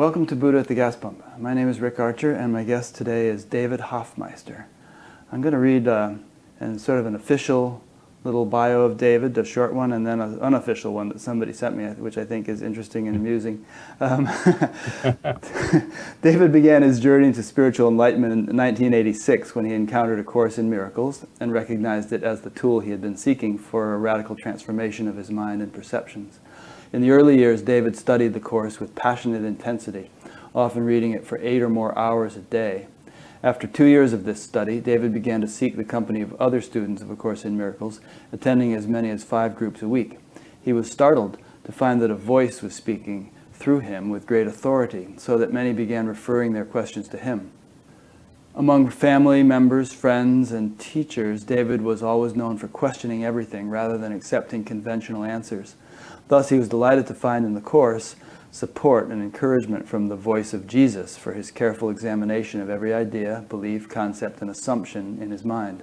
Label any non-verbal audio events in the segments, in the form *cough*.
Welcome to Buddha at the Gas Pump. My name is Rick Archer, and my guest today is David Hoffmeister. I'm going to read uh, sort of an official little bio of David, a short one, and then an unofficial one that somebody sent me, which I think is interesting and amusing. Um, *laughs* David began his journey into spiritual enlightenment in 1986 when he encountered A Course in Miracles and recognized it as the tool he had been seeking for a radical transformation of his mind and perceptions. In the early years, David studied the Course with passionate intensity, often reading it for eight or more hours a day. After two years of this study, David began to seek the company of other students of A Course in Miracles, attending as many as five groups a week. He was startled to find that a voice was speaking through him with great authority, so that many began referring their questions to him. Among family members, friends, and teachers, David was always known for questioning everything rather than accepting conventional answers. Thus, he was delighted to find in the Course support and encouragement from the voice of Jesus for his careful examination of every idea, belief, concept, and assumption in his mind.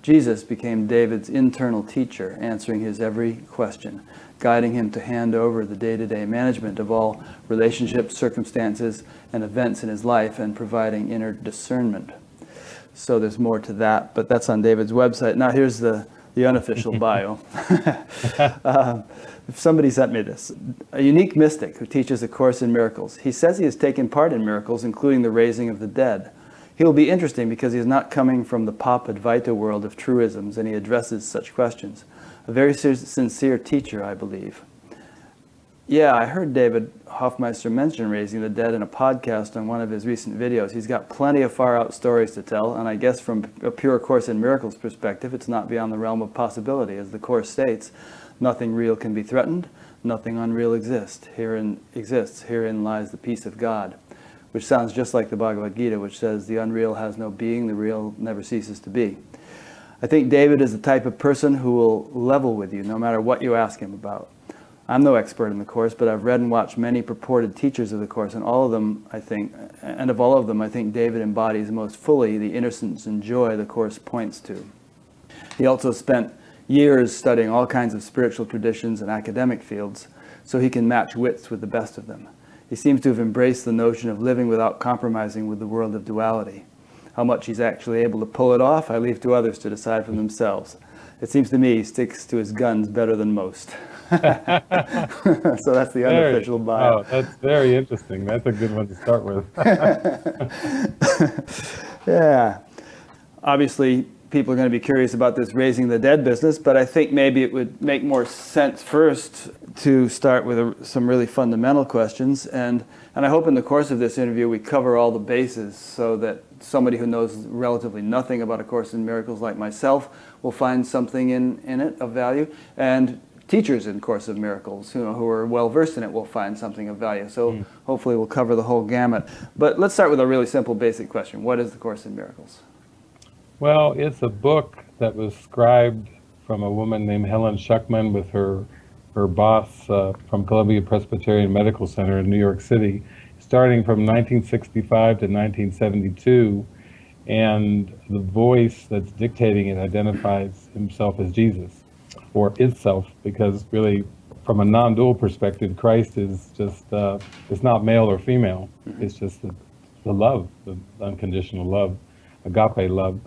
Jesus became David's internal teacher, answering his every question, guiding him to hand over the day to day management of all relationships, circumstances, and events in his life, and providing inner discernment. So there's more to that, but that's on David's website. Now, here's the, the unofficial *laughs* bio. *laughs* uh, somebody sent me this. A unique mystic who teaches a course in miracles. He says he has taken part in miracles, including the raising of the dead. He will be interesting because he is not coming from the pop Advaita world of truisms and he addresses such questions. A very sincere teacher, I believe. Yeah, I heard David Hoffmeister mention raising the dead in a podcast on one of his recent videos. He's got plenty of far out stories to tell, and I guess from a pure Course in Miracles perspective, it's not beyond the realm of possibility. As the Course states, Nothing real can be threatened, nothing unreal exists. Herein exists, herein lies the peace of God. Which sounds just like the Bhagavad Gita, which says the unreal has no being, the real never ceases to be. I think David is the type of person who will level with you no matter what you ask him about. I'm no expert in the Course, but I've read and watched many purported teachers of the Course, and all of them, I think, and of all of them, I think David embodies most fully the innocence and joy the Course points to. He also spent years studying all kinds of spiritual traditions and academic fields so he can match wits with the best of them. He seems to have embraced the notion of living without compromising with the world of duality. How much he's actually able to pull it off, I leave to others to decide for themselves. It seems to me he sticks to his guns better than most. *laughs* so that's the unofficial bio. Oh, that's very interesting. That's a good one to start with. *laughs* yeah. Obviously, people are going to be curious about this raising the dead business, but I think maybe it would make more sense first to start with a, some really fundamental questions. And, and I hope in the course of this interview we cover all the bases so that somebody who knows relatively nothing about A Course in Miracles like myself will find something in, in it of value. And teachers in Course of Miracles you know, who are well versed in it will find something of value. So mm. hopefully we'll cover the whole gamut. But let's start with a really simple basic question. What is the Course in Miracles? Well, it's a book that was scribed from a woman named Helen Schucman with her her boss uh, from Columbia Presbyterian Medical Center in New York City, starting from 1965 to 1972. And the voice that's dictating it identifies himself as Jesus, or itself, because really, from a non-dual perspective, Christ is just uh, it's not male or female. Mm-hmm. It's just the, the love, the unconditional love, agape love.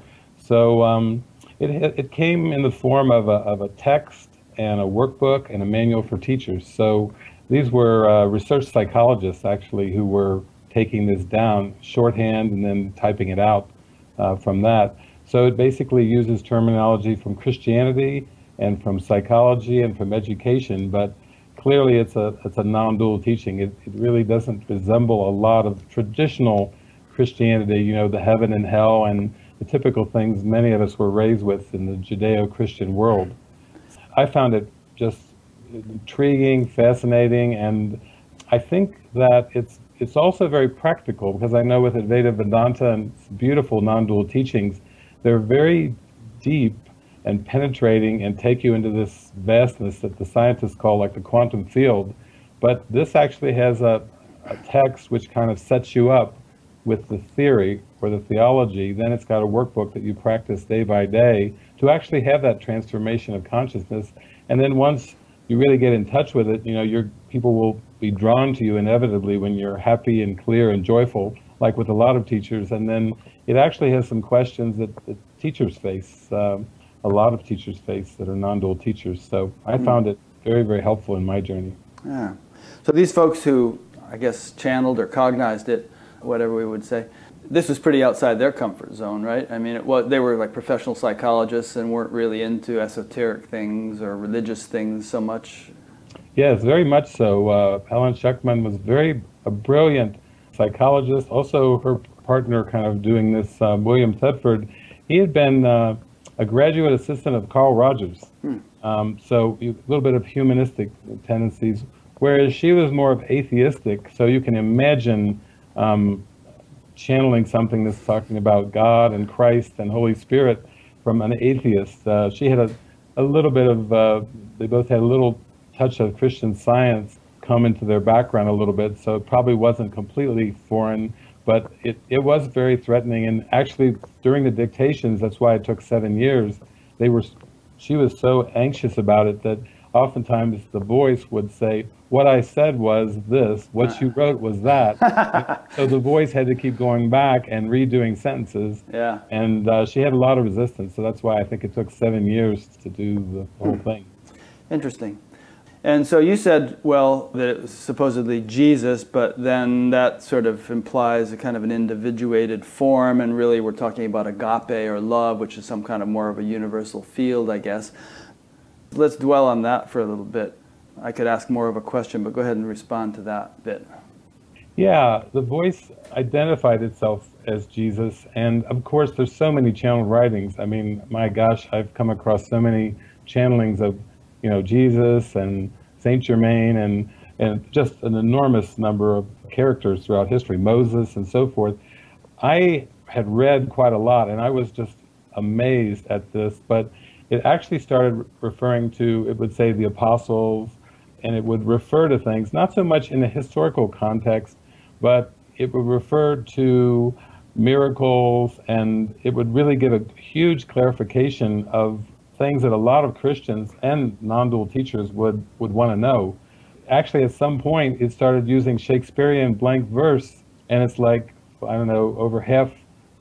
So um, it, it came in the form of a, of a text and a workbook and a manual for teachers. So these were uh, research psychologists actually who were taking this down shorthand and then typing it out uh, from that. So it basically uses terminology from Christianity and from psychology and from education, but clearly it's a it's a non-dual teaching. It, it really doesn't resemble a lot of traditional Christianity, you know, the heaven and hell and the typical things many of us were raised with in the Judeo Christian world. I found it just intriguing, fascinating, and I think that it's it's also very practical because I know with Advaita Vedanta and beautiful non-dual teachings, they're very deep and penetrating and take you into this vastness that the scientists call like the quantum field. But this actually has a, a text which kind of sets you up with the theory or the theology, then it's got a workbook that you practice day by day to actually have that transformation of consciousness. And then once you really get in touch with it, you know, your people will be drawn to you inevitably when you're happy and clear and joyful, like with a lot of teachers. And then it actually has some questions that, that teachers face, um, a lot of teachers face that are non-dual teachers. So I mm. found it very, very helpful in my journey. Yeah. So these folks who, I guess, channeled or cognized it, whatever we would say, this was pretty outside their comfort zone, right? I mean, it was, they were like professional psychologists and weren't really into esoteric things or religious things so much. Yes, very much so. Uh, Helen Schucman was very a brilliant psychologist. Also, her partner, kind of doing this, uh, William Thetford, he had been uh, a graduate assistant of Carl Rogers. Hmm. Um, so a little bit of humanistic tendencies, whereas she was more of atheistic. So you can imagine um, channeling something that's talking about God and Christ and Holy Spirit from an atheist. Uh, she had a, a little bit of, uh, they both had a little touch of Christian science come into their background a little bit, so it probably wasn't completely foreign, but it, it was very threatening. And actually, during the dictations, that's why it took seven years, they were, she was so anxious about it that oftentimes the voice would say, what I said was this, what you wrote was that. *laughs* so the voice had to keep going back and redoing sentences. Yeah. And uh, she had a lot of resistance, so that's why I think it took seven years to do the whole thing. Interesting. And so you said, well, that it was supposedly Jesus, but then that sort of implies a kind of an individuated form, and really we're talking about agape or love, which is some kind of more of a universal field, I guess. Let's dwell on that for a little bit. I could ask more of a question, but go ahead and respond to that bit. Yeah, the voice identified itself as Jesus, and of course, there's so many channeled writings. I mean, my gosh, I've come across so many channelings of, you know, Jesus and Saint Germain, and and just an enormous number of characters throughout history, Moses and so forth. I had read quite a lot, and I was just amazed at this, but it actually started referring to, it would say, the apostles and it would refer to things, not so much in a historical context, but it would refer to miracles and it would really give a huge clarification of things that a lot of Christians and non-dual teachers would, would want to know. Actually, at some point, it started using Shakespearean blank verse, and it's like, I don't know, over half,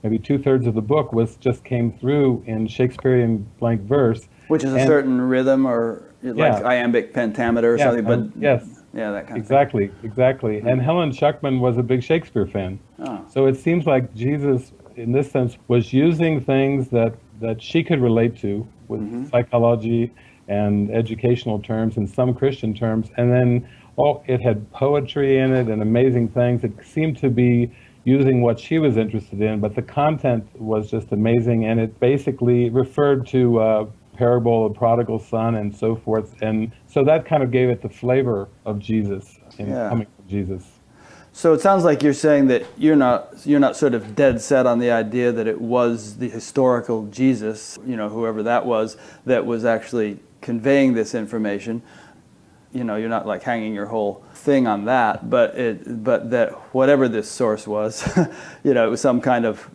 maybe two-thirds of the book was just came through in Shakespearean blank verse. Which is a and, certain rhythm or like yeah. iambic pentameter or yeah, something. But yes, yeah, that kind exactly, of thing. Exactly, exactly. And Helen Schucman was a big Shakespeare fan. Oh. So it seems like Jesus, in this sense, was using things that that she could relate to with mm-hmm. psychology and educational terms and some Christian terms, and then oh, it had poetry in it and amazing things. It seemed to be using what she was interested in, but the content was just amazing, and it basically referred to uh, parable of prodigal son and so forth. And so that kind of gave it the flavor of Jesus in yeah. coming from Jesus. So it sounds like you're saying that you're not you're not sort of dead set on the idea that it was the historical Jesus, you know, whoever that was, that was actually conveying this information. You know, you're not like hanging your whole thing on that, but it but that whatever this source was, *laughs* you know, it was some kind of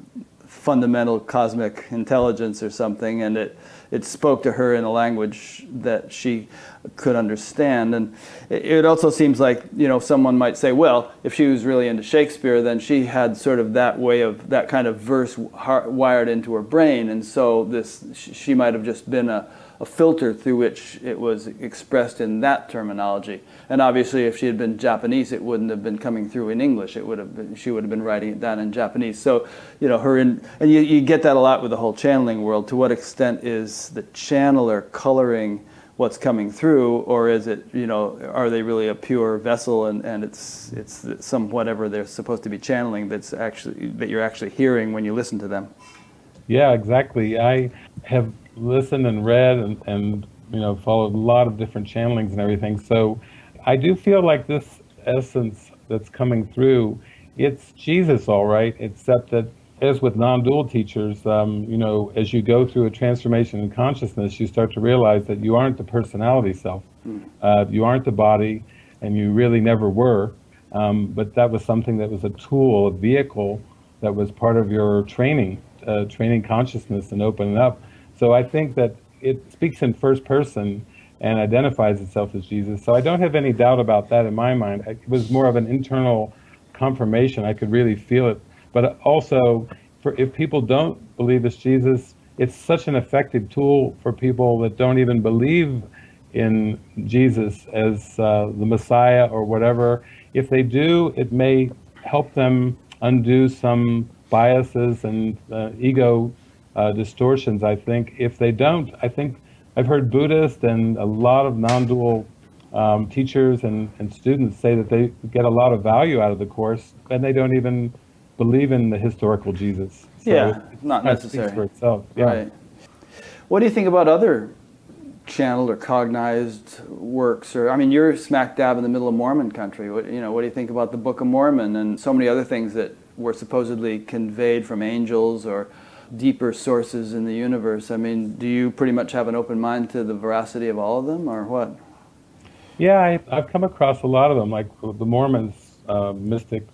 fundamental cosmic intelligence or something, and it it spoke to her in a language that she could understand. And it also seems like, you know, someone might say, well, if she was really into Shakespeare, then she had sort of that way of, that kind of verse wired into her brain. And so this, she might have just been a, a filter through which it was expressed in that terminology. And obviously, if she had been Japanese, it wouldn't have been coming through in English. It would have been, she would have been writing it down in Japanese. So, you know, her in, and you, you get that a lot with the whole channeling world. To what extent is the channeler coloring what's coming through, or is it, you know, are they really a pure vessel and, and it's it's some whatever they're supposed to be channeling that's actually that you're actually hearing when you listen to them? Yeah, exactly. I have listened and read and, and you know followed a lot of different channelings and everything. So I do feel like this essence that's coming through, it's Jesus, all right. Except that as with non-dual teachers, um, you know, as you go through a transformation in consciousness, you start to realize that you aren't the personality self, hmm. uh, you aren't the body, and you really never were. Um, but that was something that was a tool, a vehicle that was part of your training, uh, training consciousness and opening up. So I think that it speaks in first person, and identifies itself as Jesus. So I don't have any doubt about that in my mind. It was more of an internal confirmation. I could really feel it. But also, for, if people don't believe it's Jesus, it's such an effective tool for people that don't even believe in Jesus as uh, the Messiah or whatever. If they do, it may help them undo some biases and uh, ego uh, distortions, I think. If they don't, I think I've heard Buddhists and a lot of non dual um, teachers and, and students say that they get a lot of value out of the course and they don't even believe in the historical Jesus. So yeah, not necessary. for itself. Yeah. Right. What do you think about other channeled or cognized works? Or I mean, you're smack dab in the middle of Mormon country. What, you know, what do you think about the Book of Mormon and so many other things that were supposedly conveyed from angels or deeper sources in the universe? I mean, do you pretty much have an open mind to the veracity of all of them, or what? Yeah, I, have come across a lot of them. Like the Mormons, uh, mystic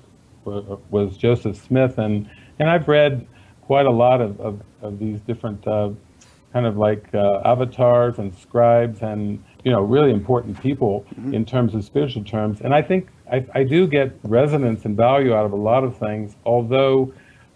was Joseph Smith, and and I've read quite a lot of, of, of these different uh, kind of like uh, avatars and scribes and you know really important people mm-hmm. in terms of spiritual terms. And I think I, I do get resonance and value out of a lot of things. Although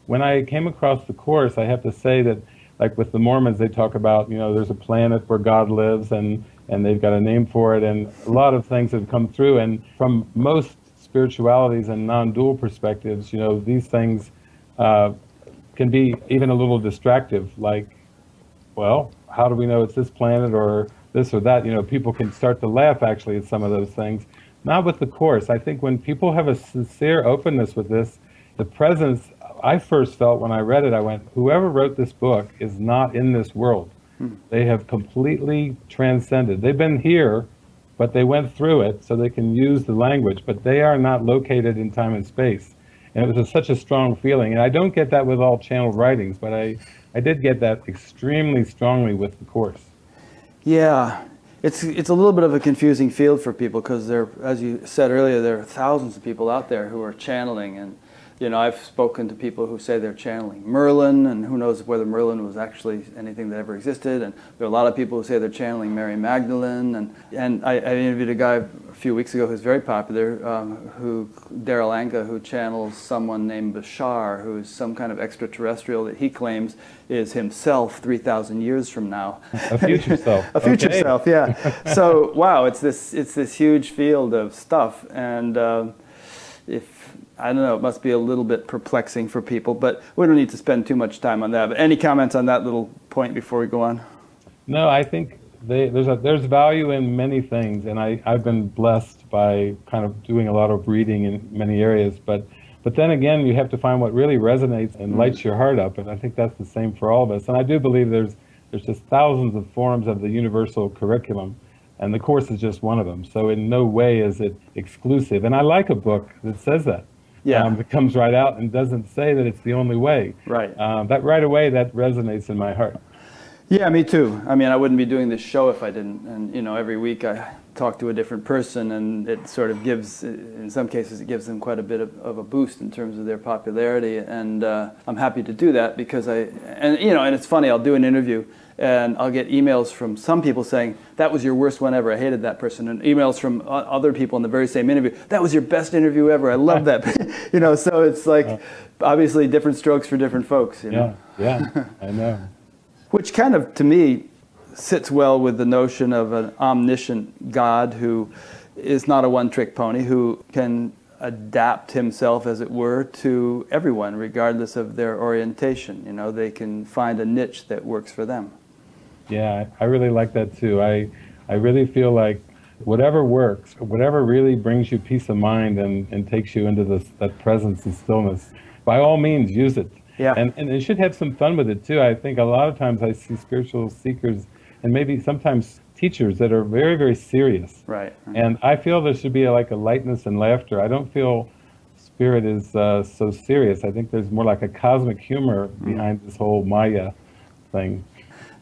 when I came across the course, I have to say that like with the Mormons, they talk about you know there's a planet where God lives and and they've got a name for it and a lot of things have come through and from most spiritualities and non-dual perspectives, you know, these things uh, can be even a little distractive. Like, well, how do we know it's this planet or this or that? You know, people can start to laugh actually at some of those things. Not with the course. I think when people have a sincere openness with this, the presence I first felt when I read it, I went, whoever wrote this book is not in this world. Hmm. They have completely transcended. They've been here but they went through it so they can use the language, but they are not located in time and space. And it was a, such a strong feeling. And I don't get that with all channeled writings, but I, I did get that extremely strongly with the course. Yeah, it's, it's a little bit of a confusing field for people because there, as you said earlier, there are thousands of people out there who are channeling and you know, I've spoken to people who say they're channeling Merlin, and who knows whether Merlin was actually anything that ever existed. And there are a lot of people who say they're channeling Mary Magdalene. And, and I, I interviewed a guy a few weeks ago who's very popular, um, who Darryl Anka, who channels someone named Bashar, who's some kind of extraterrestrial that he claims is himself 3,000 years from now. A future *laughs* self. a future okay. self, yeah. so wow, it's this it's this huge field of stuff, and uh, if I don't know, it must be a little bit perplexing for people, but we don't need to spend too much time on that. But any comments on that little point before we go on? No, I think they, there's a, there's value in many things, and I, I've been blessed by kind of doing a lot of reading in many areas. But but then again, you have to find what really resonates and mm-hmm. lights your heart up, and I think that's the same for all of us. And I do believe there's there's just thousands of forms of the universal curriculum, and the course is just one of them. So in no way is it exclusive. And I like a book that says that yeah. Um, it comes right out and doesn't say that it's the only way. Right. Um, that right away, that resonates in my heart. Yeah, me too. I mean, I wouldn't be doing this show if I didn't. And you know, every week I talk to a different person, and it sort of gives, in some cases, it gives them quite a bit of, of a boost in terms of their popularity. And uh, I'm happy to do that because I, and you know, and it's funny. I'll do an interview, and I'll get emails from some people saying that was your worst one ever. I hated that person, and emails from other people in the very same interview. That was your best interview ever. I love that. *laughs* you know, so it's like obviously different strokes for different folks. You know? Yeah, yeah, I know. *laughs* Which kind of, to me, sits well with the notion of an omniscient God who is not a one-trick pony, who can adapt himself, as it were, to everyone, regardless of their orientation. You know, they can find a niche that works for them. Yeah, I really like that too. I, I really feel like whatever works, whatever really brings you peace of mind and, and takes you into this, that presence and stillness, by all means use it. Yeah. And, and you should have some fun with it too. I think a lot of times I see spiritual seekers and maybe sometimes teachers that are very, very serious. Right. And I feel there should be a, like a lightness and laughter. I don't feel spirit is uh, so serious. I think there's more like a cosmic humor mm. behind this whole Maya thing.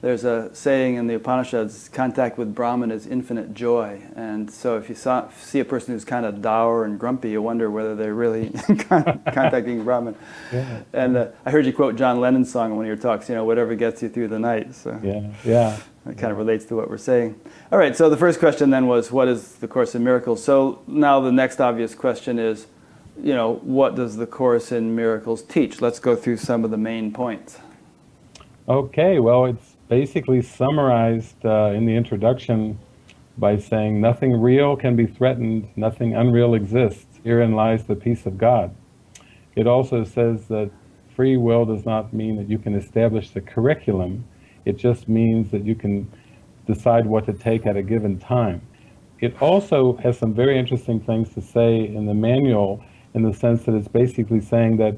There's a saying in the Upanishads contact with Brahman is infinite joy. And so if you saw, see a person who's kind of dour and grumpy, you wonder whether they're really *laughs* contacting Brahman. Yeah. And uh, I heard you quote John Lennon's song in one of your talks, you know, whatever gets you through the night. So yeah, yeah. It kind of relates to what we're saying. All right, so the first question then was, what is the Course in Miracles? So now the next obvious question is, you know, what does the Course in Miracles teach? Let's go through some of the main points. Okay, well, it's basically summarized uh, in the introduction by saying, Nothing real can be threatened, nothing unreal exists. Herein lies the peace of God. It also says that free will does not mean that you can establish the curriculum, it just means that you can decide what to take at a given time. It also has some very interesting things to say in the manual in the sense that it's basically saying that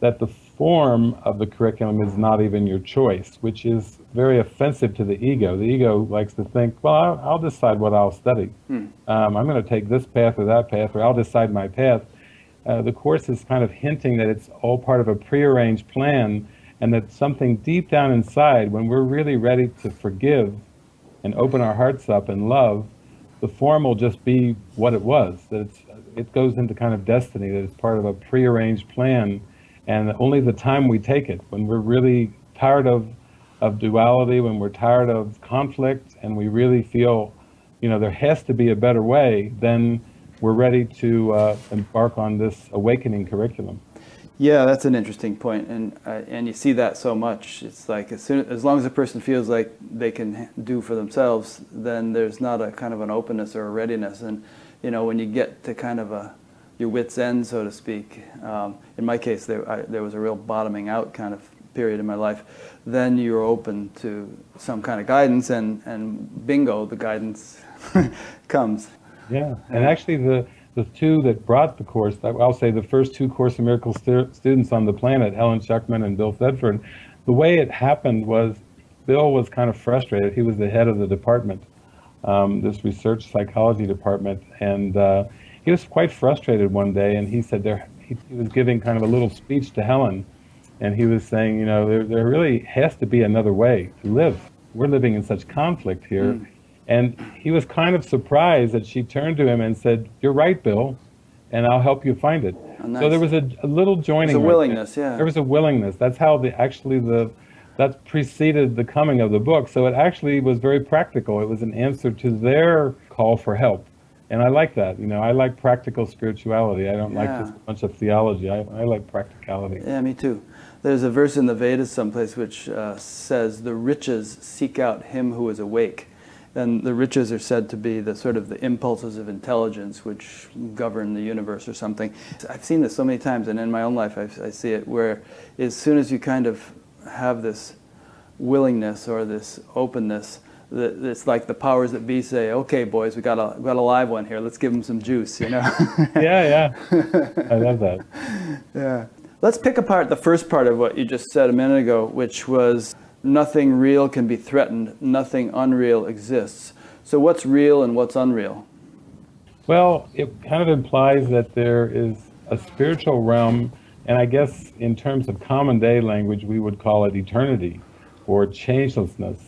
that the form of the curriculum is not even your choice, which is very offensive to the ego. The ego likes to think, well, I'll, I'll decide what I'll study. Hmm. Um, I'm going to take this path or that path, or I'll decide my path. Uh, the Course is kind of hinting that it's all part of a prearranged plan, and that something deep down inside, when we're really ready to forgive and open our hearts up and love, the form will just be what it was. That it's, it goes into kind of destiny, that it's part of a prearranged plan and only the time we take it, when we're really tired of, of duality, when we're tired of conflict, and we really feel, you know, there has to be a better way, then we're ready to uh, embark on this awakening curriculum. Yeah, that's an interesting point, and uh, and you see that so much. It's like as soon as long as a person feels like they can do for themselves, then there's not a kind of an openness or a readiness. And you know, when you get to kind of a your wits end, so to speak. Um, in my case, there, I, there was a real bottoming out kind of period in my life. Then you're open to some kind of guidance, and, and bingo, the guidance *laughs* comes. Yeah, and actually, the, the two that brought the course, I'll say the first two Course in Miracles stu- students on the planet, Helen Schucman and Bill Thetford, the way it happened was Bill was kind of frustrated. He was the head of the department, um, this research psychology department, and uh, he was quite frustrated one day, and he said there he, he, was giving kind of a little speech to Helen, and he was saying, you know, there, there really has to be another way to live. We're living in such conflict here. Mm. And he was kind of surprised that she turned to him and said, You're right, Bill, and I'll help you find it. Oh, nice. So there was a, a little joining. There was a willingness, yeah. There was a willingness. That's how the actually the that preceded the coming of the book. So it actually was very practical. It was an answer to their call for help and I like that. You know, I like practical spirituality. I don't yeah. like just a bunch of theology. I, I like practicality. Yeah, me too. There's a verse in the Vedas someplace which uh, says, "The riches seek out him who is awake." And the riches are said to be the sort of the impulses of intelligence which govern the universe or something. I've seen this so many times, and in my own life, I, I see it where as soon as you kind of have this willingness or this openness, it's like the powers that be say, "Okay, boys, we got a we got a live one here. Let's give them some juice," you know. *laughs* yeah, yeah. *laughs* I love that. Yeah. Let's pick apart the first part of what you just said a minute ago, which was nothing real can be threatened, nothing unreal exists. So what's real and what's unreal? Well, it kind of implies that there is a spiritual realm, and I guess in terms of common day language, we would call it eternity or changelessness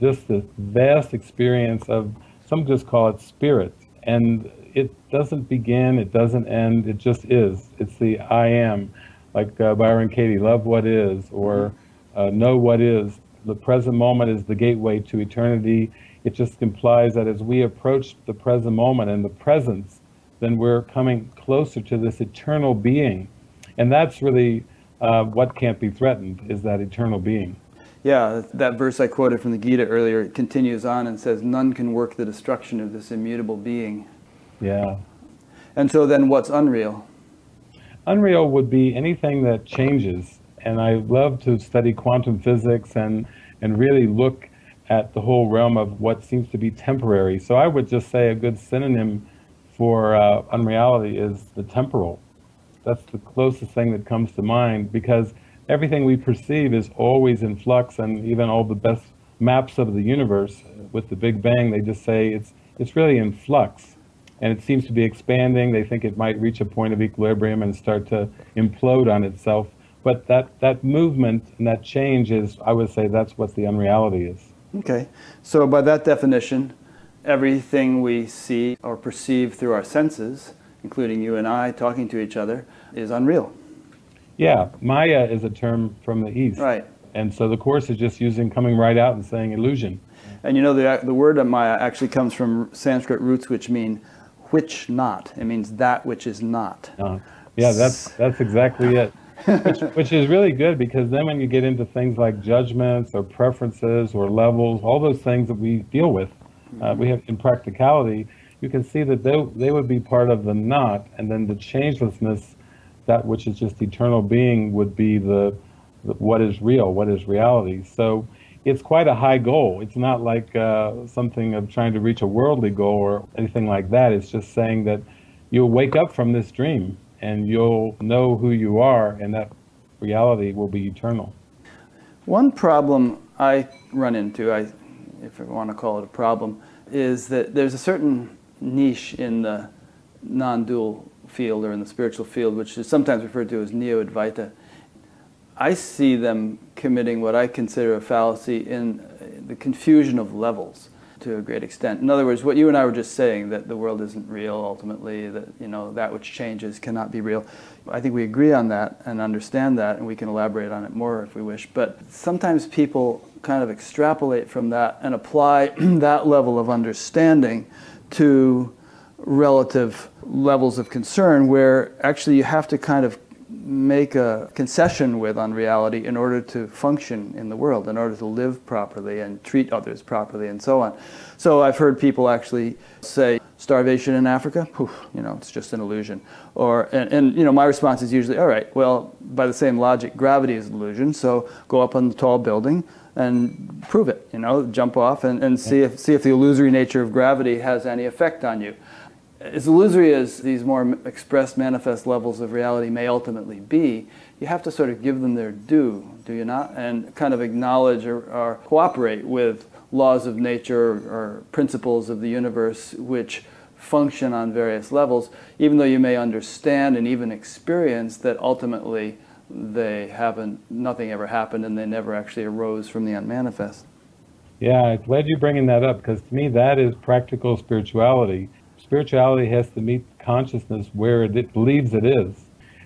just this vast experience of some just call it spirit and it doesn't begin it doesn't end it just is it's the i am like uh, byron katie love what is or uh, know what is the present moment is the gateway to eternity it just implies that as we approach the present moment and the presence then we're coming closer to this eternal being and that's really uh, what can't be threatened is that eternal being yeah, that verse I quoted from the Gita earlier continues on and says, None can work the destruction of this immutable being. Yeah. And so then what's unreal? Unreal would be anything that changes. And I love to study quantum physics and, and really look at the whole realm of what seems to be temporary. So I would just say a good synonym for uh, unreality is the temporal. That's the closest thing that comes to mind because everything we perceive is always in flux, and even all the best maps of the universe with the Big Bang, they just say it's it's really in flux, and it seems to be expanding. They think it might reach a point of equilibrium and start to implode on itself. But that, that movement and that change is, I would say, that's what the unreality is. Okay. So, by that definition, everything we see or perceive through our senses, including you and I talking to each other, is unreal. Yeah, Maya is a term from the East. Right. And so the Course is just using, coming right out and saying illusion. And you know, the, the word Maya actually comes from Sanskrit roots which mean which not. It means that which is not. Uh, yeah, that's, that's exactly it. *laughs* which, which is really good because then when you get into things like judgments or preferences or levels, all those things that we deal with, uh, we have in practicality, you can see that they, they would be part of the not, and then the changelessness, that which is just eternal being, would be the, the what is real, what is reality. So it's quite a high goal. It's not like uh, something of trying to reach a worldly goal or anything like that. It's just saying that you'll wake up from this dream and you'll know who you are, and that reality will be eternal. One problem I run into, I, if I want to call it a problem, is that there's a certain niche in the non dual field or in the spiritual field, which is sometimes referred to as neo Advaita. I see them committing what I consider a fallacy in uh, the confusion of levels to a great extent. In other words, what you and I were just saying, that the world isn't real ultimately, that you know that which changes cannot be real. I think we agree on that and understand that, and we can elaborate on it more if we wish. But sometimes people kind of extrapolate from that and apply *clears throat* that level of understanding to relative levels of concern where actually you have to kind of make a concession with on reality in order to function in the world, in order to live properly and treat others properly, and so on. So I've heard people actually say, starvation in Africa, Whew, you know, it's just an illusion. Or, and, and, you know, my response is usually, all right, well, by the same logic, gravity is an illusion, so go up on the tall building and prove it, you know, jump off and, and see, if, see if the illusory nature of gravity has any effect on you as illusory as these more expressed, manifest levels of reality may ultimately be, you have to sort of give them their due, do you not? And kind of acknowledge or, or cooperate with laws of nature or principles of the universe which function on various levels, even though you may understand and even experience that ultimately they haven't, nothing ever happened and they never actually arose from the unmanifest. Yeah, I'm glad you're bringing that up because to me that is practical spirituality spirituality has to meet consciousness where it believes it is.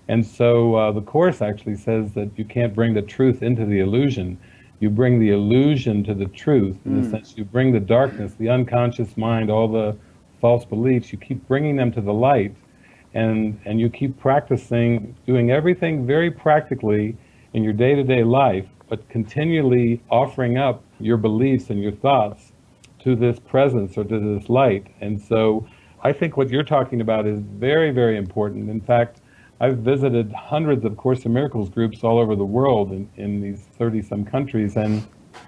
And so uh, the Course actually says that you can't bring the truth into the illusion. You bring the illusion to the truth. In mm. the sense, you bring the darkness, the unconscious mind, all the false beliefs, you keep bringing them to the light. And, and you keep practicing, doing everything very practically in your day to day life, but continually offering up your beliefs and your thoughts to this presence or to this light. And so I think what you're talking about is very, very important. In fact, I've visited hundreds of Course in Miracles groups all over the world in, in these 30 some countries. And,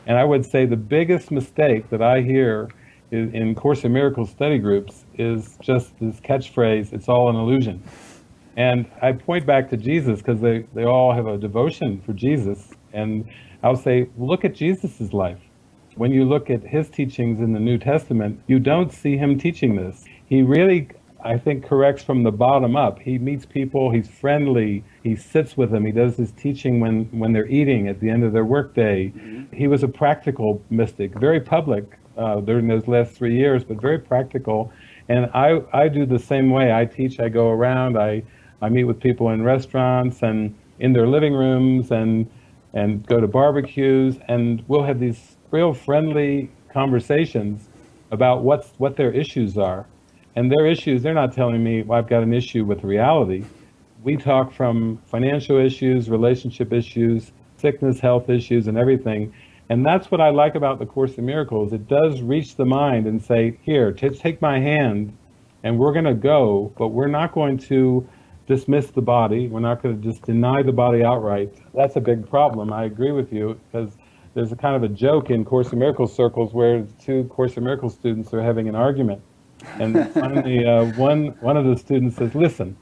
and I would say the biggest mistake that I hear is, in Course in Miracles study groups is just this catchphrase, it's all an illusion. And I point back to Jesus because they, they all have a devotion for Jesus. And I'll say, look at Jesus's life. When you look at his teachings in the New Testament, you don't see him teaching this he really, I think, corrects from the bottom up. He meets people, he's friendly, he sits with them, he does his teaching when, when they're eating at the end of their workday. Mm-hmm. He was a practical mystic, very public uh, during those last three years, but very practical. And I, I do the same way. I teach, I go around, I, I meet with people in restaurants and in their living rooms and, and go to barbecues, and we'll have these real friendly conversations about what's, what their issues are. And their issues, they're not telling me, well, I've got an issue with reality. We talk from financial issues, relationship issues, sickness, health issues, and everything. And that's what I like about the Course in Miracles. It does reach the mind and say, here, t- take my hand, and we're going to go, but we're not going to dismiss the body. We're not going to just deny the body outright. That's a big problem. I agree with you because there's a kind of a joke in Course in Miracles circles where two Course in Miracles students are having an argument and finally, uh, one, one of the students says, listen,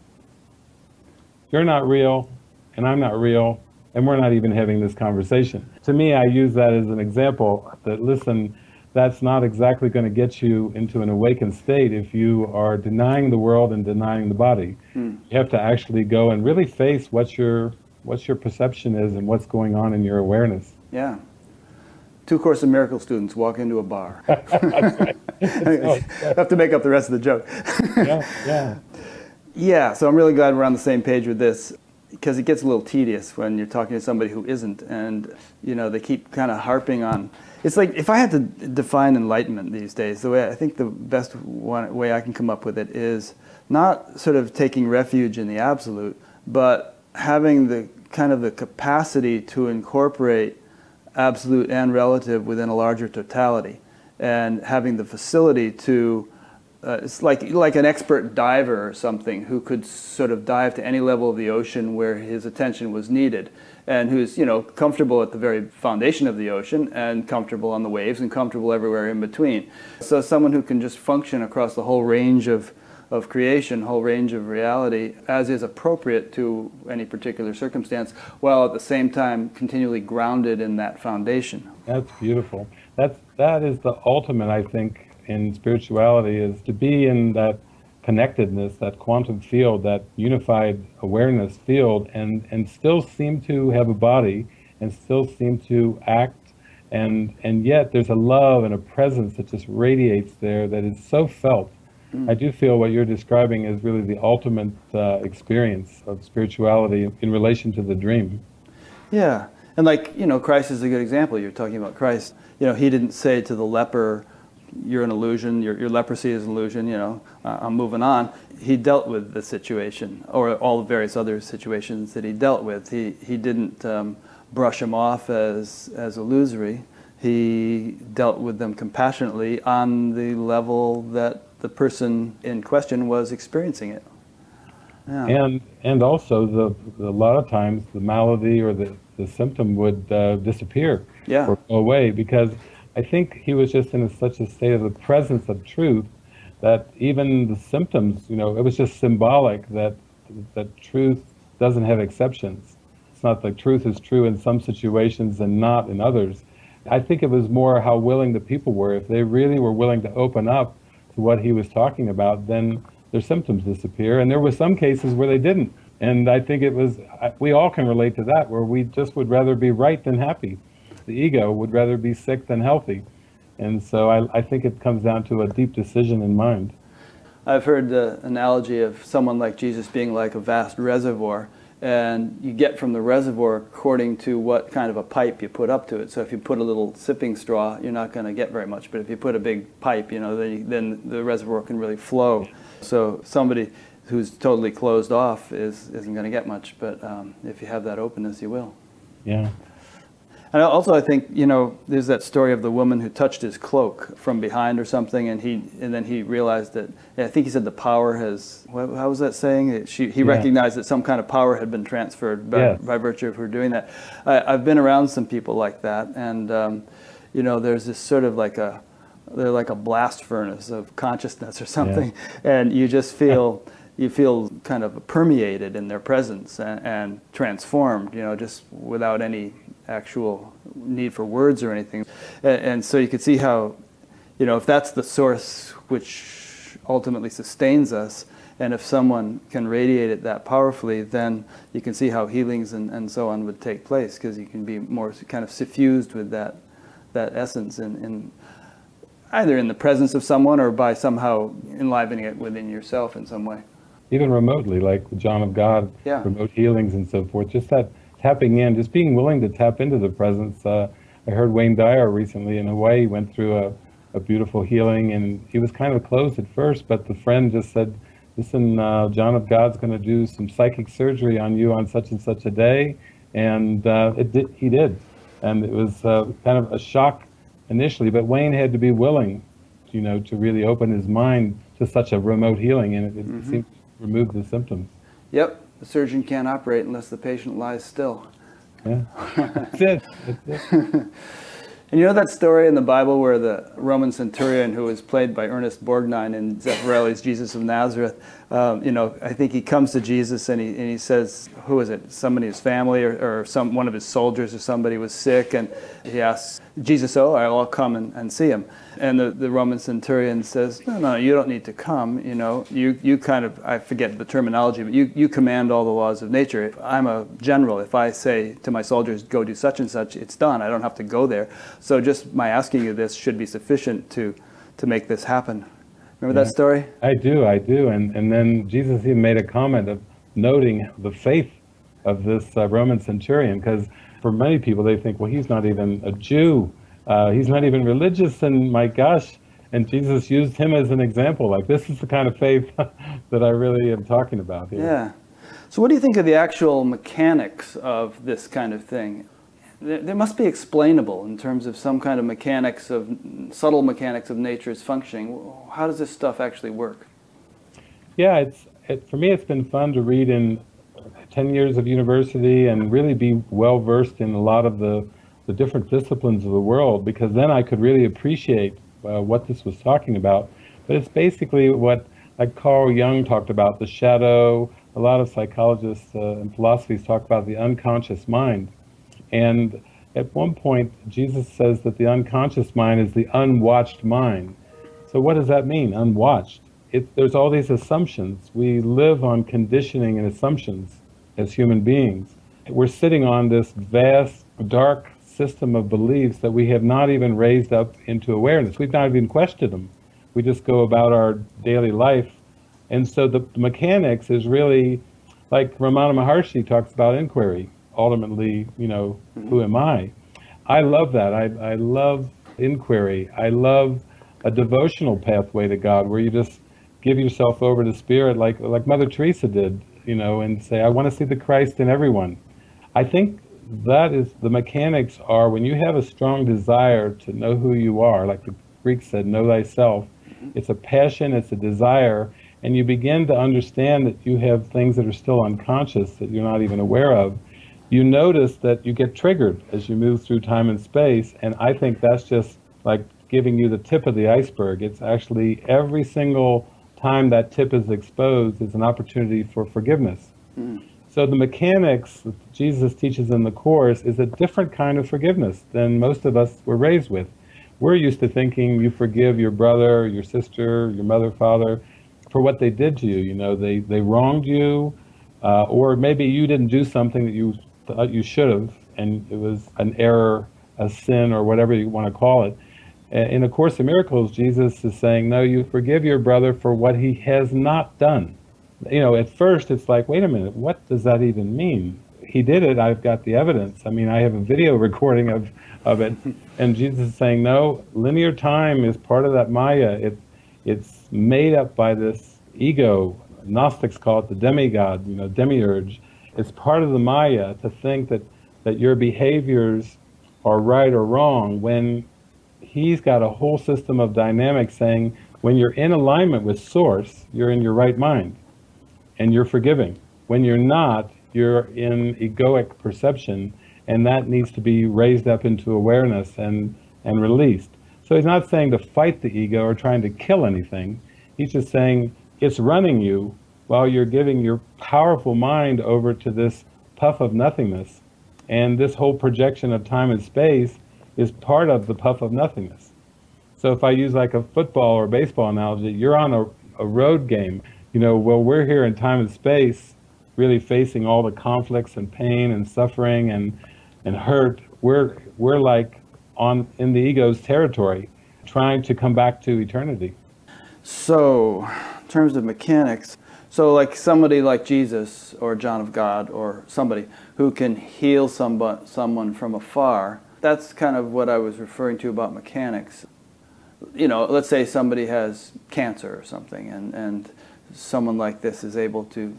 you're not real, and I'm not real, and we're not even having this conversation. To me, I use that as an example that, listen, that's not exactly going to get you into an awakened state if you are denying the world and denying the body. Mm. You have to actually go and really face what your what your perception is and what's going on in your awareness. Yeah. Two Course in Miracle students walk into a bar. *laughs* I have to make up the rest of the joke. yeah, yeah. Yeah, so I'm really glad we're on the same page with this because it gets a little tedious when you're talking to somebody who isn't and you know they keep kind of harping on it's like if i had to define enlightenment these days the way i think the best one, way i can come up with it is not sort of taking refuge in the absolute but having the kind of the capacity to incorporate absolute and relative within a larger totality and having the facility to uh, it's like like an expert diver or something who could sort of dive to any level of the ocean where his attention was needed, and who's you know comfortable at the very foundation of the ocean and comfortable on the waves and comfortable everywhere in between. So someone who can just function across the whole range of of creation, whole range of reality, as is appropriate to any particular circumstance, while at the same time continually grounded in that foundation. That's beautiful. That's that is the ultimate, I think, in spirituality is to be in that connectedness, that quantum field, that unified awareness field, and, and still seem to have a body and still seem to act. And, and yet there's a love and a presence that just radiates there that is so felt. I do feel what you're describing is really the ultimate uh, experience of spirituality in relation to the dream. Yeah. And like, you know, Christ is a good example. You're talking about Christ. You know, he didn't say to the leper, you're an illusion, your, your leprosy is an illusion, you know, uh, I'm moving on. He dealt with the situation, or all the various other situations that he dealt with. He, he didn't um, brush them off as, as illusory. He dealt with them compassionately on the level that the person in question was experiencing it. Yeah. And and also the, the, a lot of times the malady or the, the symptom would uh, disappear yeah. or go away because I think he was just in a, such a state of the presence of truth that even the symptoms, you know, it was just symbolic that that truth doesn't have exceptions. It's not that truth is true in some situations and not in others. I think it was more how willing the people were. If they really were willing to open up what he was talking about, then their symptoms disappear. And there were some cases where they didn't. And I think it was, we all can relate to that, where we just would rather be right than happy the ego would rather be sick than healthy. And so I, I think it comes down to a deep decision in mind. I've heard the analogy of someone like Jesus being like a vast reservoir, and you get from the reservoir according to what kind of a pipe you put up to it. So if you put a little sipping straw, you're not going to get very much. But if you put a big pipe, you know, then, you, then the reservoir can really flow. So somebody who's totally closed off is, isn't going to get much. But um, if you have that openness, you will. Yeah. And also, I think you know, there's that story of the woman who touched his cloak from behind or something, and he and then he realized that. I think he said the power has. What, how was that saying? She, he yeah. recognized that some kind of power had been transferred by, yes. by virtue of her doing that. I, have been around some people like that, and um, you know, there's this sort of like a, they're like a blast furnace of consciousness or something, yeah. and you just feel. you feel kind of permeated in their presence and, and, transformed, you know, just without any actual need for words or anything. And, and, so you could see how, you know, if that's the source which ultimately sustains us, and if someone can radiate it that powerfully, then you can see how healings and, and so on would take place because you can be more kind of suffused with that, that essence in, in either in the presence of someone or by somehow enlivening it within yourself in some way. Even remotely, like the John of God, yeah. remote healings and so forth, just that tapping in, just being willing to tap into the presence. Uh, I heard Wayne Dyer recently in Hawaii went through a, a beautiful healing, and he was kind of closed at first, but the friend just said, "Listen, uh, John of God's going to do some psychic surgery on you on such and such a day," and uh, it did, he did, and it was uh, kind of a shock initially, but Wayne had to be willing, you know, to really open his mind to such a remote healing, and it, it mm-hmm. seemed to remove the symptoms. Yep, the surgeon can't operate unless the patient lies still. Yeah, that's *laughs* it. That's it. And you know that story in the Bible where the Roman centurion, who was played by Ernest Borgnine in Zeffirelli's Jesus of Nazareth, um, you know, I think he comes to Jesus and he, and he says, who is it? Somebody in his family or, or some, one of his soldiers or somebody was sick. And he asks Jesus, oh, I'll come and, and see him. And the, the Roman centurion says, no, no, you don't need to come. You know, you, you kind of, I forget the terminology, but you, you command all the laws of nature. I'm a general. If I say to my soldiers, go do such and such, it's done. I don't have to go there. So just my asking you this should be sufficient to, to make this happen. Remember yeah, that story? I do, I do. And, and then Jesus even made a comment of noting the faith of this uh, Roman centurion, because for many people, they think, well, he's not even a Jew uh, he's not even religious, and my gosh, and Jesus used him as an example. Like this is the kind of faith *laughs* that I really am talking about here. Yeah. So, what do you think of the actual mechanics of this kind of thing? There must be explainable in terms of some kind of mechanics of subtle mechanics of nature's functioning. How does this stuff actually work? Yeah, it's it, for me. It's been fun to read in ten years of university and really be well versed in a lot of the the different disciplines of the world because then I could really appreciate uh, what this was talking about. But it's basically what like Carl Jung talked about the shadow. A lot of psychologists uh, and philosophies talk about the unconscious mind. And at one point, Jesus says that the unconscious mind is the unwatched mind. So what does that mean, unwatched? It, there's all these assumptions. We live on conditioning and assumptions as human beings. We're sitting on this vast, dark system of beliefs that we have not even raised up into awareness. We've not even questioned them. We just go about our daily life. And so the, mechanics is really like Ramana Maharshi talks about inquiry. Ultimately, you know, who mm-hmm. am I? I love that. I, I love inquiry. I love a devotional pathway to God where you just give yourself over to spirit like like Mother Teresa did, you know, and say, I want to see the Christ in everyone. I think that is the mechanics are when you have a strong desire to know who you are, like the Greek said, know thyself. Mm-hmm. It's a passion, it's a desire, and you begin to understand that you have things that are still unconscious that you're not even aware of. You notice that you get triggered as you move through time and space, and I think that's just like giving you the tip of the iceberg. It's actually every single time that tip is exposed is an opportunity for forgiveness. Mm. So the mechanics that Jesus teaches in the Course is a different kind of forgiveness than most of us were raised with. We're used to thinking you forgive your brother, your sister, your mother, father for what they did to you. You know, they, they wronged you, uh, or maybe you didn't do something that you thought you should have, and it was an error, a sin, or whatever you want to call it. In A Course in Miracles, Jesus is saying, no, you forgive your brother for what he has not done you know, at first it's like, wait a minute, what does that even mean? He did it. I've got the evidence. I mean, I have a video *laughs* recording of, of it. And Jesus is saying, no, linear time is part of that Maya. It, it's made up by this ego. Gnostics call it the demigod, you know, demiurge. It's part of the Maya to think that, that your behaviors are right or wrong when he's got a whole system of dynamics saying when you're in alignment with source, you're in your right mind and you're forgiving. When you're not, you're in egoic perception, and that needs to be raised up into awareness and, and released. So he's not saying to fight the ego or trying to kill anything. He's just saying it's running you while you're giving your powerful mind over to this puff of nothingness. And this whole projection of time and space is part of the puff of nothingness. So if I use like a football or baseball analogy, you're on a, a road game you know, well, we're here in time and space, really facing all the conflicts and pain and suffering and and hurt. We're we're like on in the ego's territory, trying to come back to eternity. So, in terms of mechanics, so like somebody like Jesus or John of God or somebody who can heal somebody, someone from afar. That's kind of what I was referring to about mechanics. You know, let's say somebody has cancer or something, and, and someone like this is able to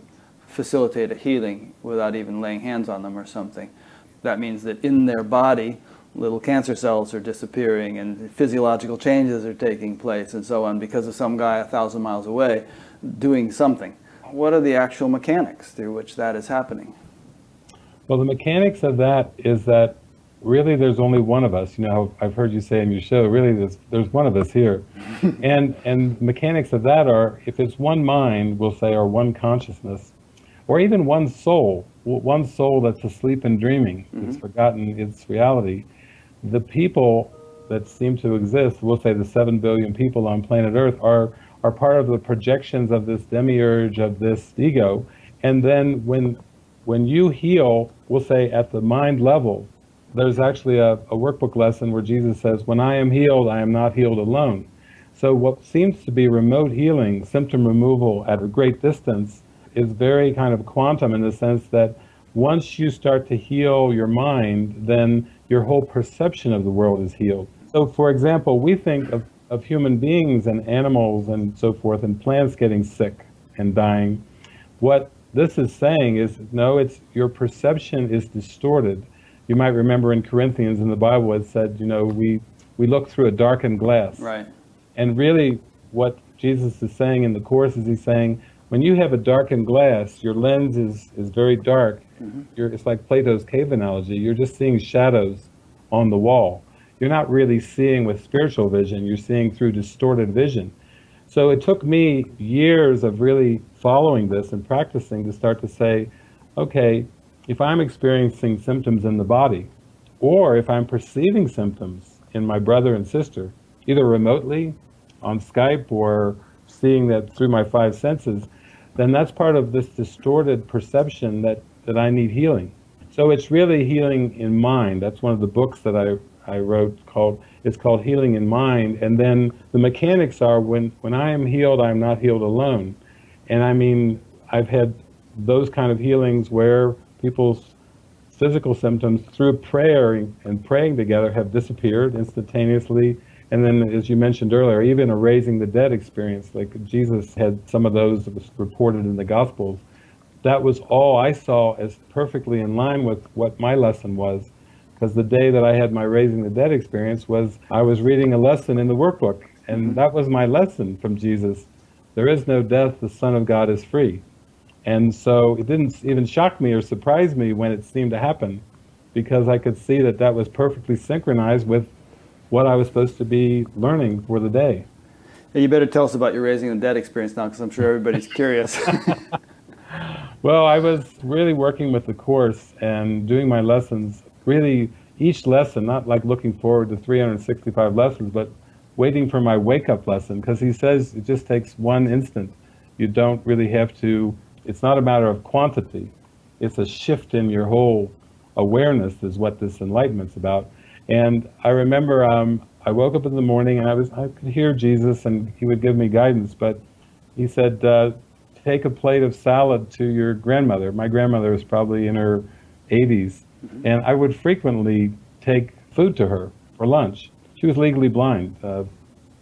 facilitate a healing without even laying hands on them or something. That means that in their body, little cancer cells are disappearing and physiological changes are taking place and so on because of some guy a thousand miles away doing something. What are the actual mechanics through which that is happening? Well, the mechanics of that is that really there's only one of us. You know, I've heard you say in your show, really there's, there's one of us here. *laughs* and, and mechanics of that are, if it's one mind, we'll say, or one consciousness, or even one soul, one soul that's asleep and dreaming, mm-hmm. it's forgotten its reality, the people that seem to exist, we'll say the 7 billion people on planet Earth, are, are part of the projections of this demiurge, of this ego. And then when, when you heal, we'll say at the mind level, there's actually a, a workbook lesson where Jesus says, When I am healed, I am not healed alone. So, what seems to be remote healing, symptom removal at a great distance, is very kind of quantum in the sense that once you start to heal your mind, then your whole perception of the world is healed. So, for example, we think of, of human beings and animals and so forth, and plants getting sick and dying. What this is saying is no, it's your perception is distorted. You might remember in Corinthians in the Bible it said, you know, we we look through a darkened glass. Right. And really, what Jesus is saying in the course is he's saying, when you have a darkened glass, your lens is is very dark. Mm-hmm. it's like Plato's cave analogy. You're just seeing shadows on the wall. You're not really seeing with spiritual vision. You're seeing through distorted vision. So it took me years of really following this and practicing to start to say, okay, if I'm experiencing symptoms in the body, or if I'm perceiving symptoms in my brother and sister, either remotely on Skype or seeing that through my five senses, then that's part of this distorted perception that, that I need healing. So it's really healing in mind. That's one of the books that I, I wrote called it's called Healing in Mind. And then the mechanics are when, when I am healed, I'm not healed alone. And I mean, I've had those kind of healings where people's physical symptoms through prayer and praying together have disappeared instantaneously. And then, as you mentioned earlier, even a raising the dead experience, like Jesus had some of those that was reported in the Gospels. That was all I saw as perfectly in line with what my lesson was. Because the day that I had my raising the dead experience was I was reading a lesson in the workbook, and mm-hmm. that was my lesson from Jesus. There is no death, the Son of God is free. And so it didn't even shock me or surprise me when it seemed to happen because I could see that that was perfectly synchronized with what I was supposed to be learning for the day. Hey, you better tell us about your raising the dead experience now because I'm sure everybody's *laughs* curious. well, I was really working with the course and doing my lessons, really each lesson, not like looking forward to 365 lessons, but waiting for my wake up lesson because he says it just takes one instant. You don't really have to it's not a matter of quantity. It's a shift in your whole awareness is what this enlightenment's about. And I remember um, I woke up in the morning and I was I could hear Jesus and he would give me guidance, but he said, uh, take a plate of salad to your grandmother. My grandmother was probably in her 80s, mm-hmm. and I would frequently take food to her for lunch. She was legally blind uh,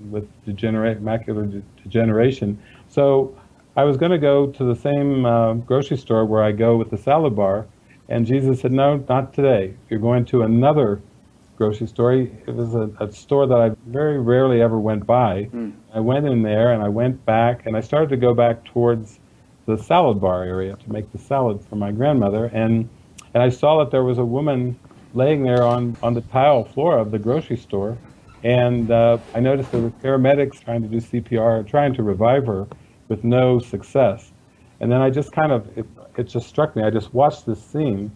with degenerate macular de- degeneration, so I was going to go to the same uh, grocery store where I go with the salad bar, and Jesus said, No, not today. You're going to another grocery store. It was a, a store that I very rarely ever went by. Mm. I went in there and I went back, and I started to go back towards the salad bar area to make the salad for my grandmother. And, and I saw that there was a woman laying there on, on the tile floor of the grocery store. And uh, I noticed there were paramedics trying to do CPR, trying to revive her with no success. And then I just kind of, it, it just struck me. I just watched this scene,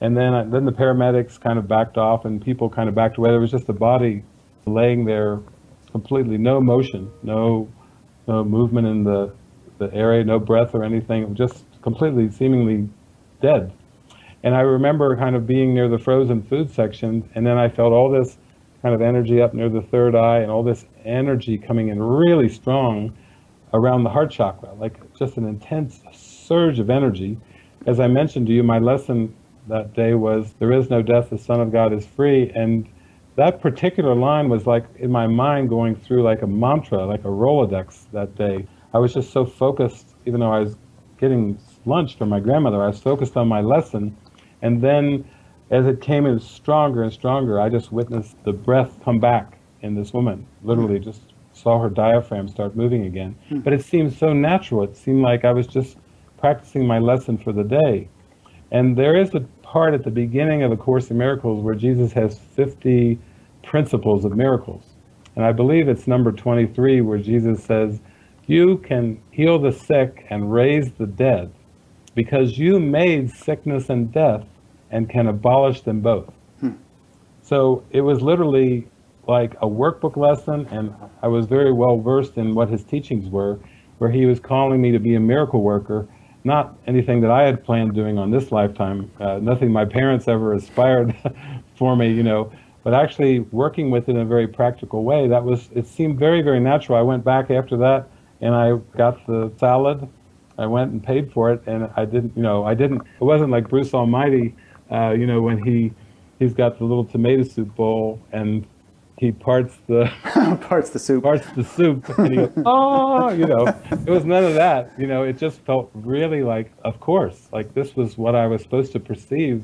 and then I, then the paramedics kind of backed off, and people kind of backed away. There was just a body laying there, completely no motion, no no movement in the the area, no breath or anything, just completely seemingly dead. And I remember kind of being near the frozen food section, and then I felt all this kind of energy up near the third eye, and all this energy coming in really strong around the heart chakra, like just an intense surge of energy. As I mentioned to you, my lesson that day was, There is no death, the Son of God is free. And that particular line was like in my mind going through like a mantra, like a Rolodex that day. I was just so focused, even though I was getting lunch from my grandmother, I was focused on my lesson. And then as it came in stronger and stronger, I just witnessed the breath come back in this woman, literally just saw her diaphragm start moving again. Hmm. But it seemed so natural. It seemed like I was just practicing my lesson for the day. And there is a part at the beginning of A Course in Miracles where Jesus has 50 principles of miracles. And I believe it's number 23 where Jesus says, You can heal the sick and raise the dead because you made sickness and death and can abolish them both. Hmm. So it was literally like a workbook lesson, and I was very well versed in what his teachings were, where he was calling me to be a miracle worker, not anything that I had planned doing on this lifetime, uh, nothing my parents ever aspired *laughs* for me, you know, but actually working with it in a very practical way. That was, it seemed very, very natural. I went back after that and I got the salad. I went and paid for it, and I didn't, you know, I didn't. It wasn't like Bruce Almighty, uh, you know, when he he's got the little tomato soup bowl and he parts the *laughs* parts the soup. parts the soup and he goes oh you know. It was none of that you know. It just felt really like of course like this was what i was supposed to perceive.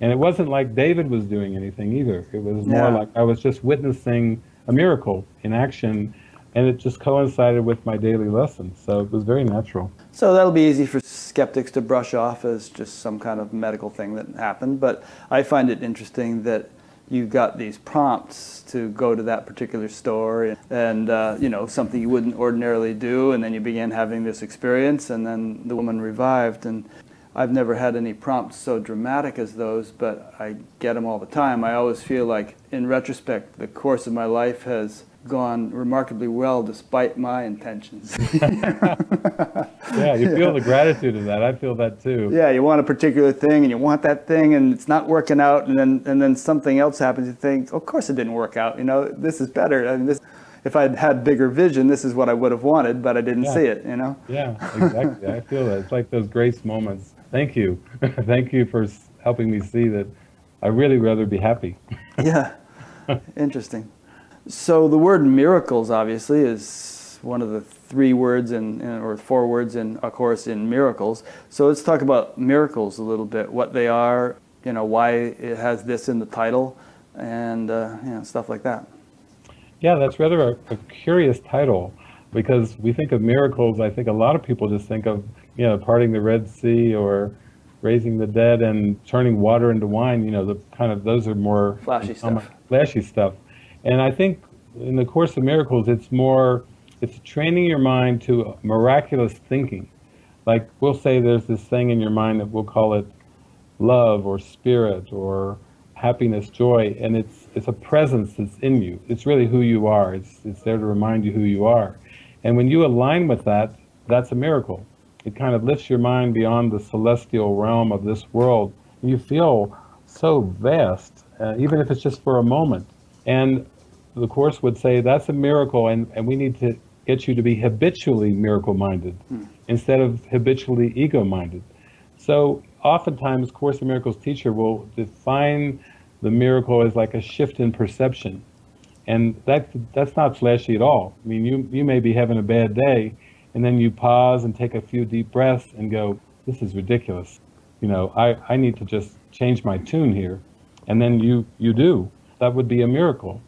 And it wasn't like david was doing anything either. It was more yeah. like i was just witnessing a miracle in action and it just coincided with my daily lesson. so it was very natural so that'll be easy for skeptics to brush off as just some kind of medical thing that happened but i find it interesting that you got these prompts to go to that particular store and, uh, you know something you wouldn't ordinarily do and then you began having this experience and then the woman revived and i've never had any prompts so dramatic as those but i get them all the time i always feel like in retrospect the course of my life has gone remarkably well despite my intentions. *laughs* yeah, you feel yeah. the gratitude of that. I feel that too. Yeah, you want a particular thing and you want that thing and it's not working out and then and then something else happens you think, "Of course it didn't work out. You know, this is better." I mean, this if I'd had bigger vision, this is what I would have wanted, but I didn't yeah. see it, you know? Yeah, exactly. I feel that. It's like those grace moments. Thank you. *laughs* Thank you for helping me see that I really rather be happy. yeah. Interesting. So the word miracles obviously is one of the three words in, in, or four words in a course in miracles. So let's talk about miracles a little bit, what they are, you know, why it has this in the title, and uh, you know, stuff like that. Yeah, that's rather a, a, curious title because we think of miracles. I think a lot of people just think of you know parting the Red Sea or raising the dead and turning water into wine. You know, the kind of those are more flashy stuff. Flashy stuff. And I think in the Course of Miracles, it's more, it's training your mind to miraculous thinking. Like we'll say there's this thing in your mind that we'll call it love or spirit or happiness, joy, and it's it's a presence that's in you. It's really who you are. It's it's there to remind you who you are. And when you align with that, that's a miracle. It kind of lifts your mind beyond the celestial realm of this world. You feel so vast, uh, even if it's just for a moment. And the Course would say that's a miracle, and, and we need to get you to be habitually miracle minded hmm. instead of habitually ego minded. So, oftentimes, Course in Miracles teacher will define the miracle as like a shift in perception. And that, that's not flashy at all. I mean, you, you may be having a bad day, and then you pause and take a few deep breaths and go, This is ridiculous. You know, I, I need to just change my tune here. And then you, you do that would be a miracle.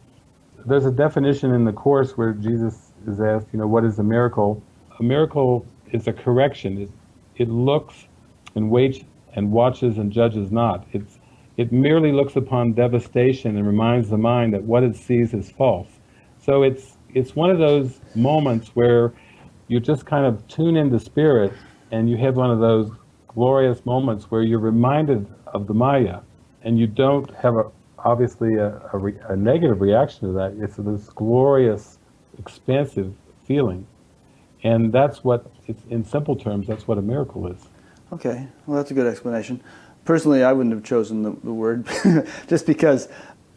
There's a definition in the Course where Jesus is asked, you know, what is a miracle? A miracle is a correction. It, it looks and waits and watches and judges not. It's, it merely looks upon devastation and reminds the mind that what it sees is false. So it's, it's one of those moments where you just kind of tune into spirit and you have one of those glorious moments where you're reminded of the Maya and you don't have a, obviously a, a, re, a, negative reaction to that. It's this glorious, expansive feeling. And that's what, it's, in simple terms, that's what a miracle is. Okay, well, that's a good explanation. Personally, I wouldn't have chosen the, the word *laughs* just because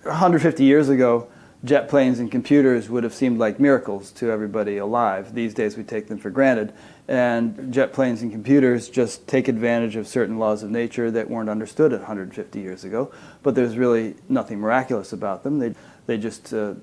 150 years ago, jet planes and computers would have seemed like miracles to everybody alive. These days, we take them for granted and jet planes and computers just take advantage of certain laws of nature that weren't understood 150 years ago. But there's really nothing miraculous about them. They, they just uh,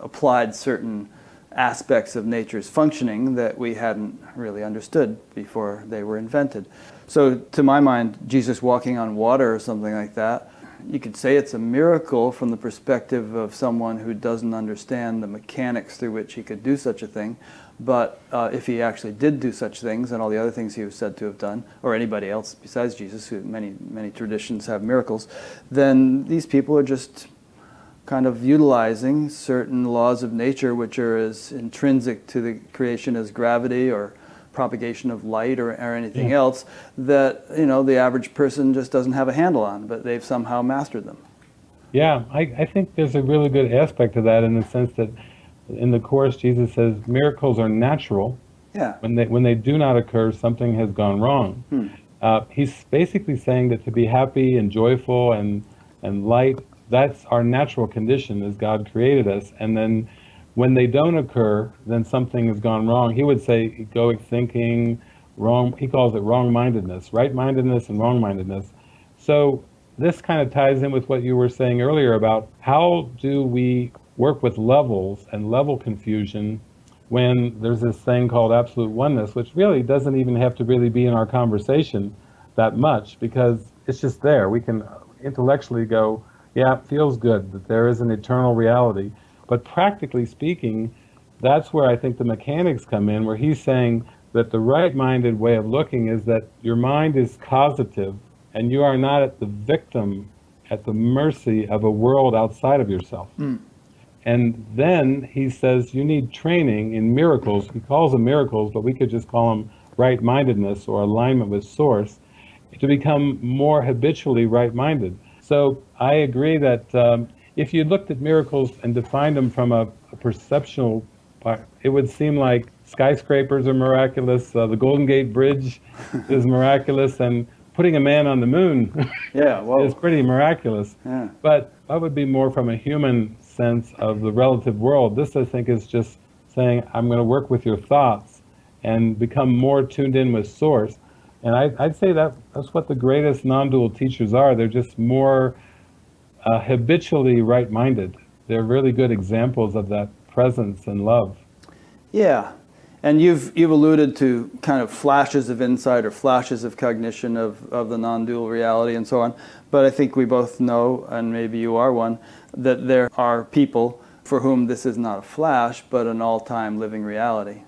applied certain aspects of nature's functioning that we hadn't really understood before they were invented. So, to my mind, Jesus walking on water or something like that, you could say it's a miracle from the perspective of someone who doesn't understand the mechanics through which he could do such a thing. But uh, if he actually did do such things and all the other things he was said to have done, or anybody else besides Jesus, who many many traditions have miracles, then these people are just kind of utilizing certain laws of nature which are as intrinsic to the creation as gravity or propagation of light or, or anything Yeah. else that you know the average person just doesn't have a handle on, but they've somehow mastered them. Yeah, I, I think there's a really good aspect to that in the sense that in the Course, Jesus says miracles are natural. Yeah. When they, when they do not occur, something has gone wrong. Hmm. Uh, he's basically saying that to be happy and joyful and, and light, that's our natural condition as God created us. And then when they don't occur, then something has gone wrong. He would say egoic thinking, wrong, he calls it wrong mindedness, right mindedness and wrong mindedness. So this kind of ties in with what you were saying earlier about how do we work with levels and level confusion when there's this thing called absolute oneness, which really doesn't even have to really be in our conversation that much because it's just there. We can intellectually go, yeah, it feels good that there is an eternal reality. But practically speaking, that's where I think the mechanics come in, where he's saying that the right minded way of looking is that your mind is causative and you are not at the victim, at the mercy of a world outside of yourself. And then he says you need training in miracles. He calls them miracles, but we could just call them right mindedness or alignment with Source to become more habitually right minded. So I agree that um, if you looked at miracles and defined them from a, a perceptual part, it would seem like skyscrapers are miraculous, uh, the Golden Gate Bridge *laughs* is miraculous, and putting a man on the moon Yeah. Well. is pretty miraculous. Yeah. But that would be more from a human sense of the relative world. This, I think, is just saying, I'm going to work with your thoughts and become more tuned in with Source. And I, I'd say that that's what the greatest non dual teachers are. They're just more uh, habitually right minded. They're really good examples of that presence and love. Yeah. And you've, you've alluded to kind of flashes of insight or flashes of cognition of, of the non dual reality and so on. But I think we both know, and maybe you are one, that there are people for whom this is not a flash, but an all time living reality.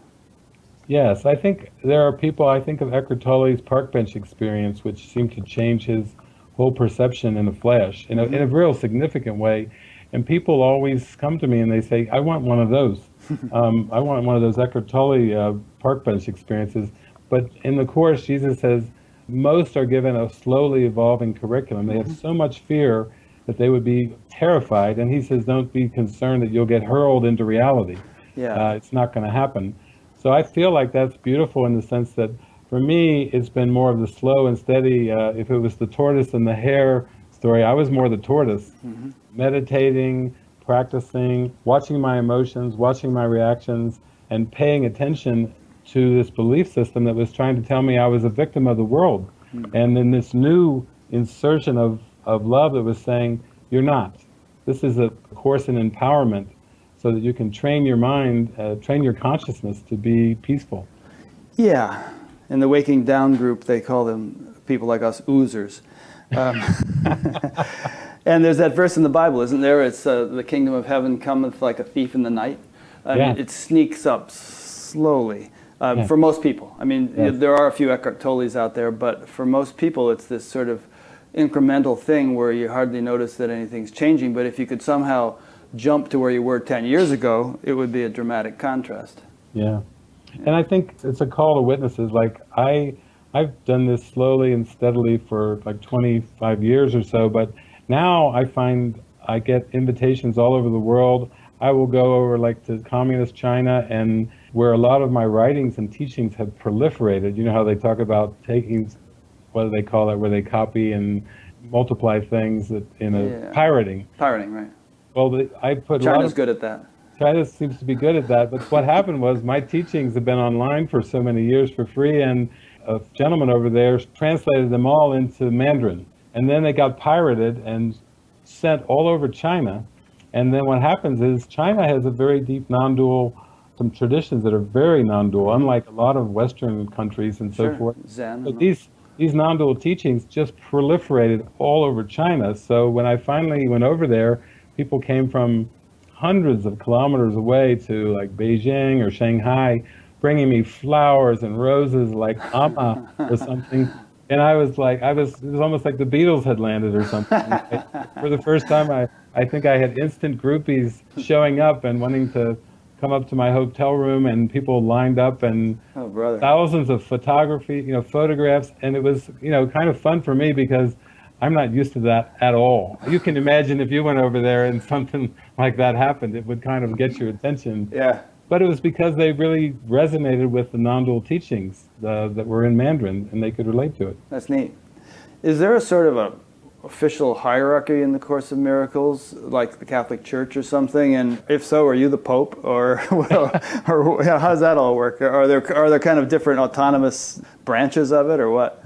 Yes, I think there are people, I think of Eckhart Tolle's park bench experience, which seemed to change his whole perception in the flesh in a, in a real significant way. And people always come to me and they say, I want one of those. *laughs* um, I want one of those Eckhart Tolle uh, park bench experiences. But in the Course, Jesus says most are given a slowly evolving curriculum. They have so much fear that they would be terrified. And he says, don't be concerned that you'll get hurled into reality. Yeah. Uh, it's not going to happen. So I feel like that's beautiful in the sense that for me, it's been more of the slow and steady. Uh, if it was the tortoise and the hare story, I was more the tortoise, meditating, practicing, watching my emotions, watching my reactions, and paying attention to this belief system that was trying to tell me I was a victim of the world. And then this new insertion of, of love that was saying, You're not. This is a course in empowerment so that you can train your mind, uh, train your consciousness to be peaceful. Yeah. In the Waking Down group, they call them people like us oozers. Um, *laughs* and there's that verse in the Bible, isn't there? It's uh, the kingdom of heaven cometh like a thief in the night. I Yeah. mean, it sneaks up slowly um, Yeah. for most people. I mean, Yes. there are a few Eckhart Tolles out there, but for most people, it's this sort of incremental thing where you hardly notice that anything's changing. But if you could somehow jump to where you were 10 years ago, it would be a dramatic contrast. Yeah. And I think it's a call to witnesses. Like I, I've done this slowly and steadily for like 25 years or so, but now I find I get invitations all over the world. I will go over like to communist China and where a lot of my writings and teachings have proliferated. You know how they talk about taking, what do they call it, where they copy and multiply things that in a Yeah. pirating. Pirating, right? Well, the, I put a lot China's of good at that. China seems to be good at that. But what happened was my teachings have been online for so many years for free, and a gentleman over there translated them all into Mandarin. And then they got pirated and sent all over China. And then what happens is China has a very deep non-dual, some traditions that are very non-dual, unlike a lot of Western countries and so Sure. forth. Zen. But these these non-dual teachings just proliferated all over China. So when I finally went over there, people came from hundreds of kilometers away to like Beijing or Shanghai, bringing me flowers and roses like Amma or something. And I was like, I was, it was almost like the Beatles had landed or something. For the first time, I, I think I had instant groupies showing up and wanting to come up to my hotel room and people lined up and oh, thousands of photography, you know, photographs. And it was, you know, kind of fun for me because I'm not used to that at all. You can imagine if you went over there and *laughs* something like that happened, it would kind of get your attention. Yeah. But it was because they really resonated with the non-dual teachings uh, that were in Mandarin and they could relate to it. That's neat. Is there a sort of a official hierarchy in the Course of Miracles, like the Catholic Church or something? And if so, are you the Pope, or *laughs* or how does that all work? Are there are there kind of different autonomous branches of it, or what?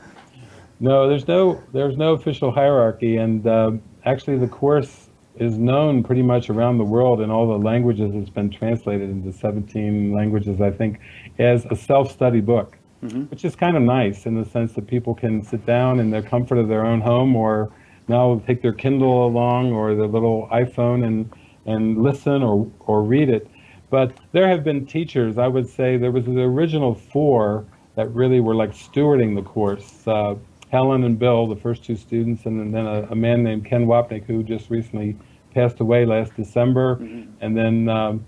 No, there's no there's no official hierarchy, and uh, actually the course is known pretty much around the world in all the languages. It's been translated into 17 languages, I think, as a self-study book, mm-hmm. which is kind of nice in the sense that people can sit down in the comfort of their own home or now take their Kindle along or their little iPhone and, and listen or, or read it. But there have been teachers, I would say there was the original four that really were like stewarding the course. Uh, Helen and Bill, the first two students, and then a, a man named Ken Wapnick who just recently passed away last December, mm-hmm. and then um,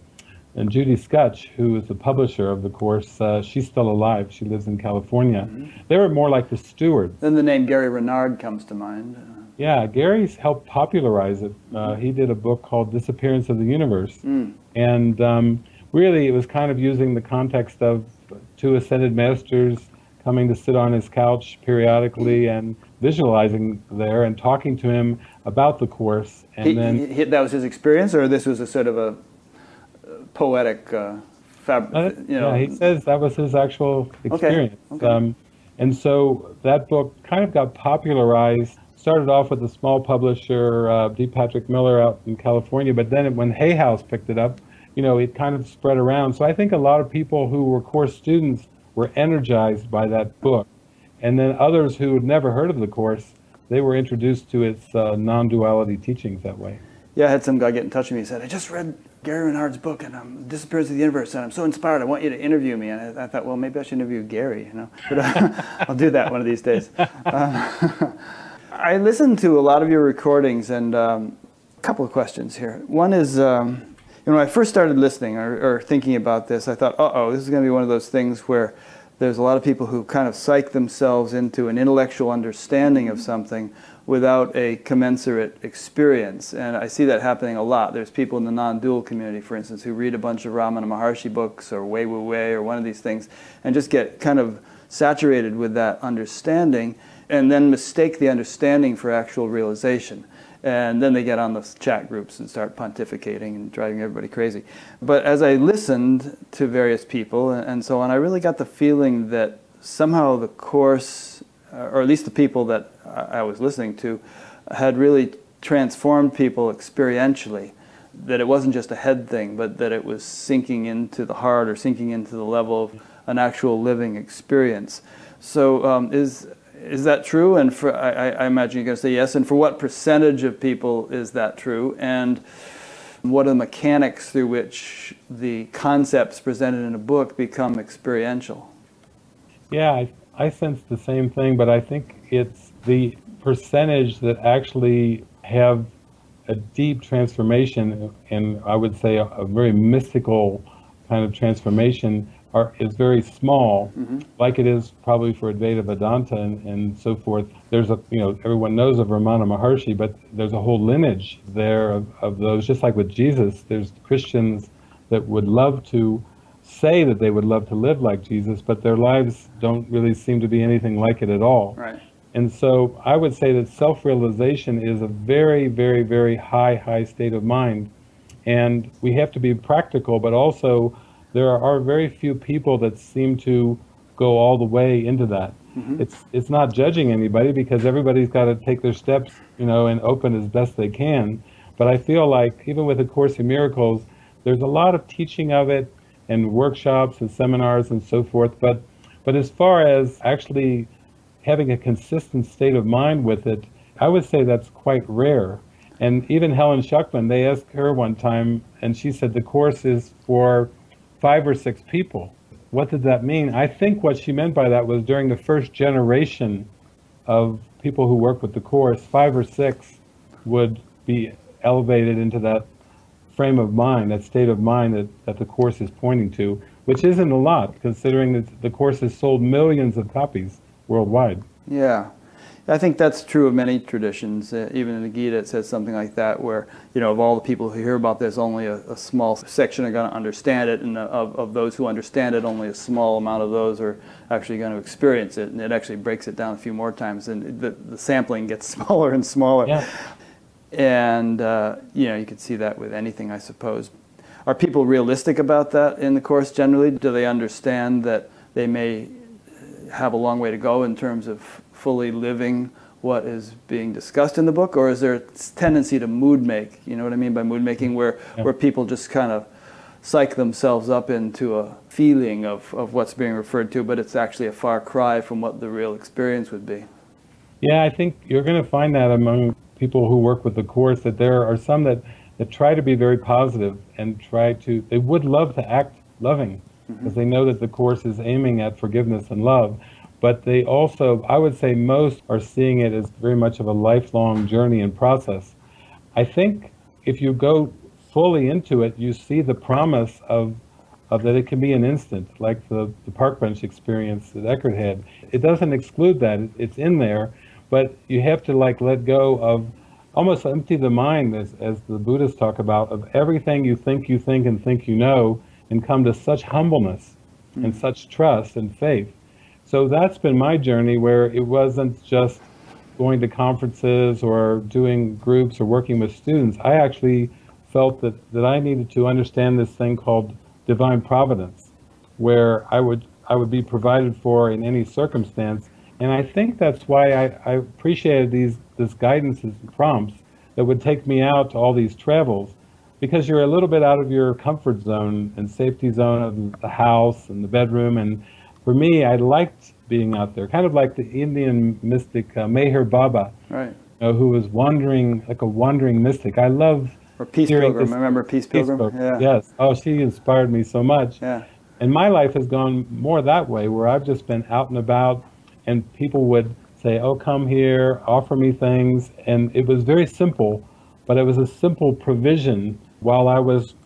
and Judy Skutch, who is the publisher of the course, uh, she's still alive. She lives in California. Mm-hmm. They were more like the stewards. Then the name Gary Renard comes to mind. Yeah, Gary's helped popularize it. Uh, he did a book called Disappearance of the Universe. Mm. And um, really, it was kind of using the context of two ascended masters coming to sit on his couch periodically and visualizing there and talking to him about the course. And he, then he, that was his experience, or this was a sort of a poetic uh, fab. Uh, you know. Yeah, he says that was his actual experience. Okay. Okay. Um, and so that book kind of got popularized started off with a small publisher, uh, D. Patrick Miller out in California, but then when Hay House picked it up, you know, it kind of spread around. So I think a lot of people who were course students were energized by that book. And then others who had never heard of the course, they were introduced to its uh, non-duality teachings that way. Yeah, I had some guy get in touch with me. He said, "I just read Gary Renard's book and um, Disappearance of the Universe, and I'm so inspired. I want you to interview me." And I, I thought, well, maybe I should interview Gary, you know. But uh, *laughs* I'll do that one of these days. Uh, *laughs* I listened to a lot of your recordings, and um, a couple of questions here. One is, um, know, when I first started listening or, or thinking about this, I thought, uh oh, this is going to be one of those things where there's a lot of people who kind of psych themselves into an intellectual understanding of something without a commensurate experience. And I see that happening a lot. There's people in the non dual community, for instance, who read a bunch of Ramana Maharshi books or Wei Wu Wei or one of these things and just get kind of saturated with that understanding and then mistake the understanding for actual realization. And then they get on the chat groups and start pontificating and driving everybody crazy. But as I listened to various people and so on, I really got the feeling that somehow the Course, uh, or at least the people that I was listening to, had really transformed people experientially. That it wasn't just a head thing, but that it was sinking into the heart or sinking into the level of an actual living experience. So, um, is is that true? And for, I, I imagine you're going to say yes. And for what percentage of people is that true? And what are the mechanics through which the concepts presented in a book become experiential? Yeah, I, I sense the same thing, but I think it's the percentage that actually have a deep transformation, and I would say a, a very mystical kind of transformation are, is very small, mm-hmm. like it is probably for Advaita Vedanta and, and so forth. There's a, you know, everyone knows of Ramana Maharshi, but there's a whole lineage there of, of those, just like with Jesus, there's Christians that would love to say that they would love to live like Jesus, but their lives don't really seem to be anything like it at all. Right. And so I would say that self realization is a very, very, very high, high state of mind. And we have to be practical, but also there are very few people that seem to go all the way into that. Mm-hmm. It's it's not judging anybody because everybody's got to take their steps, you know, and open as best they can. But I feel like even with the Course in Miracles, there's a lot of teaching of it and workshops and seminars and so forth. But but as far as actually having a consistent state of mind with it, I would say that's quite rare. And even Helen Schucman, they asked her one time, and she said the course is for five or six people. What did that mean? I think what she meant by that was during the first generation of people who work with the course, five or six would be elevated into that frame of mind, that state of mind that, that the course is pointing to, which isn't a lot considering that the course has sold millions of copies worldwide. Yeah. I think that's true of many traditions. Uh, even in the Gita, it says something like that, where you know, of all the people who hear about this, only a, a small section are going to understand it, and uh, of, of those who understand it, only a small amount of those are actually going to experience it. And it actually breaks it down a few more times, and the, the sampling gets *laughs* smaller and smaller. Yeah. And uh, you know, you could see that with anything, I suppose. Are people realistic about that in the course generally? Do they understand that they may have a long way to go in terms of fully living what is being discussed in the book, or is there a tendency to mood make? You know what I mean by mood making, where Yeah. where people just kind of psych themselves up into a feeling of, of what's being referred to, but it's actually a far cry from what the real experience would be. Yeah, I think you're going to find that among people who work with the course that there are some that, that try to be very positive and try to, they would love to act loving mm-hmm. because they know that the course is aiming at forgiveness and love. But they also, I would say most are seeing it as very much of a lifelong journey and process. I think if you go fully into it, you see the promise of, of that it can be an instant, like the, the park bench experience that Eckhart had. It doesn't exclude that, it's in there, but you have to like let go of almost empty the mind, as, as the Buddhists talk about, of everything you think you think and think you know, and come to such humbleness and hmm. such trust and faith. So that's been my journey where it wasn't just going to conferences or doing groups or working with students. I actually felt that, that I needed to understand this thing called divine providence, where I would I would be provided for in any circumstance. And I think that's why I, I appreciated these this guidance and prompts that would take me out to all these travels because you're a little bit out of your comfort zone and safety zone of the house and the bedroom. And for me, I liked being out there, kind of like the Indian mystic uh, Meher Baba, Right. you know, who was wandering like a wandering mystic. I love Or Peace Pilgrim. this- Remember Peace Pilgrim? Pilgrim. Yeah. Yes. Oh, she inspired me so much. Yeah. And my life has gone more that way, where I've just been out and about, and people would say, "Oh, come here, offer me things," and it was very simple, but it was a simple provision. While I was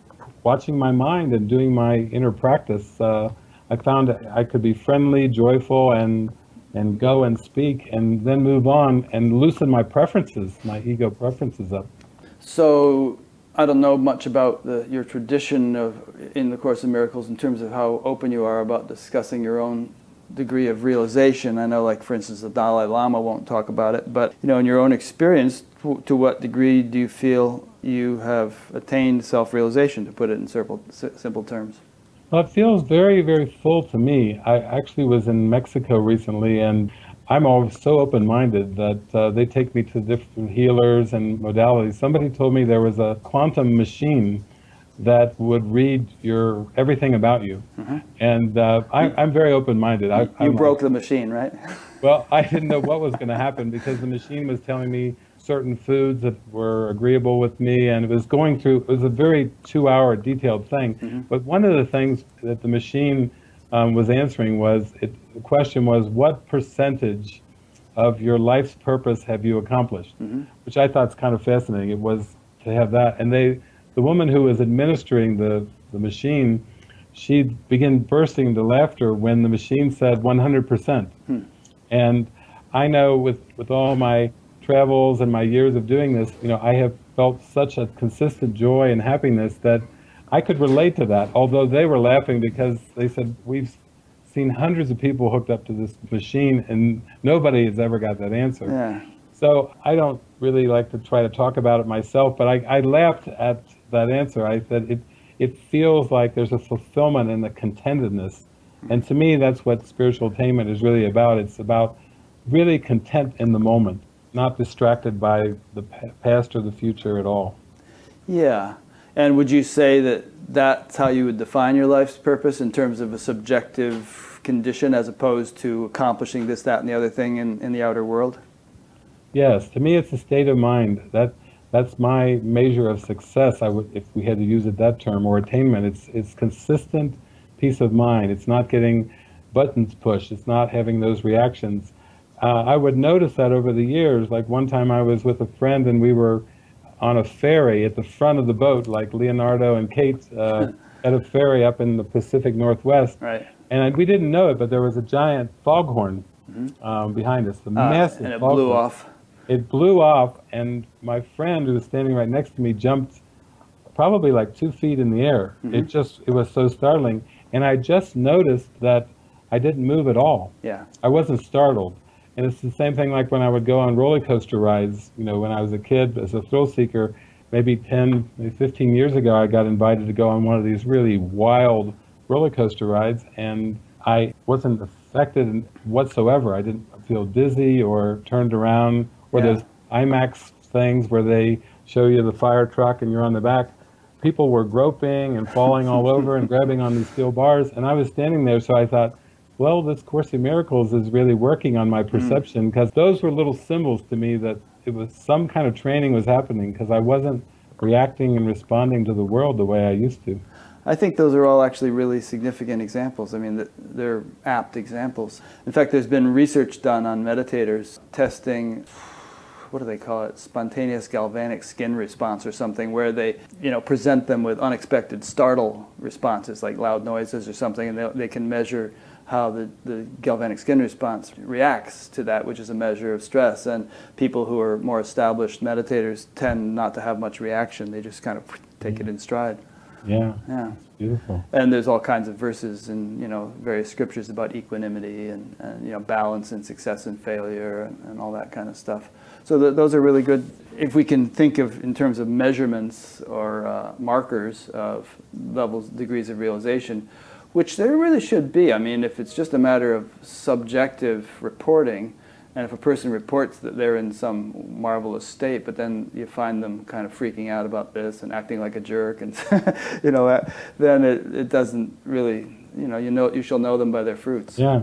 watching my mind and doing my inner practice, uh, I found I could be friendly, joyful, and and go and speak, and then move on and loosen my preferences, my ego preferences up. So I don't know much about the, your tradition of in the Course of Miracles in terms of how open you are about discussing your own degree of realization. I know, like for instance, the Dalai Lama won't talk about it, but you know, in your own experience, to, to what degree do you feel you have attained self-realization? To put it in simple, simple terms. Well, it feels very, very full to me. I actually was in Mexico recently, and I'm always so open-minded that uh, they take me to different healers and modalities. Somebody told me there was a quantum machine that would read your everything about you, and uh, I, I'm very open-minded. I, Mm-hmm. You I'm- broke the machine, right? *laughs* well, I didn't know what was going to happen because the machine was telling me certain foods that were agreeable with me, and it was going through. It was a very two-hour detailed thing. Mm-hmm. But one of the things that the machine um, was answering was it, the question was, "What percentage of your life's purpose have you accomplished?" Mm-hmm. Which I thought is kind of fascinating. It was to have that, and they, the woman who was administering the the machine, she began bursting into laughter when the machine said 100 percent. Hmm. And I know with, with all my travels and my years of doing this, you know, I have felt such a consistent joy and happiness that I could relate to that. Although they were laughing because they said, we've seen hundreds of people hooked up to this machine and nobody has ever got that answer. Yeah. So I don't really like to try to talk about it myself, but I, I laughed at that answer. I said it, it feels like there's a fulfillment and a contentedness. And to me, that's what spiritual attainment is really about. It's about really content in the moment, not distracted by the past or the future at all. Yeah. And would you say that that's how you would define your life's purpose in terms of a subjective condition as opposed to accomplishing this, that, and the other thing in, in the outer world? Yes, to me, it's a state of mind. That that's my measure of success. I would, if we had to use it that term, or attainment. It's it's consistent peace of mind. It's not getting buttons pushed. It's not having those reactions. Uh, I would notice that over the years. Like one time, I was with a friend, and we were on a ferry at the front of the boat, like Leonardo and Kate uh, *laughs* at a ferry up in the Pacific Northwest. Right. And I, we didn't know it, but there was a giant foghorn um, behind us, the Uh, massive and it foghorn. blew off. It blew off, and my friend who was standing right next to me jumped probably like two feet in the air. It just, it was so startling. And I just noticed that I didn't move at all. Yeah. I wasn't startled. And it's the same thing like when I would go on roller coaster rides, you know, when I was a kid as a thrill seeker, maybe 10, maybe 15 years ago, I got invited to go on one of these really wild roller coaster rides, and I wasn't affected whatsoever. I didn't feel dizzy or turned around, or Yeah. those IMAX things where they show you the fire truck and you're on the back. People were groping and falling all over and *laughs* grabbing on these steel bars, and I was standing there, so I thought, well, this Course in Miracles is really working on my mm. perception because those were little symbols to me that it was some kind of training was happening because I wasn't reacting and responding to the world the way I used to. I think those are all actually really significant examples. I mean, they're apt examples. In fact, there's been research done on meditators testing what do they call it spontaneous galvanic skin response or something where they you know present them with unexpected startle responses like loud noises or something and they, they can measure how the, the galvanic skin response reacts to that which is a measure of stress and people who are more established meditators tend not to have much reaction they just kind of take it in stride Yeah, yeah beautiful. and there's all kinds of verses in you know various scriptures about equanimity and, and you know balance and success and failure and, and all that kind of stuff. So th- those are really good. If we can think of in terms of measurements or uh, markers of levels, degrees of realization, which there really should be. I mean, if it's just a matter of subjective reporting, and if a person reports that they're in some marvelous state, but then you find them kind of freaking out about this and acting like a jerk, and *laughs* you know, uh, then it, it doesn't really, you know, you know, you shall know them by their fruits. Yeah,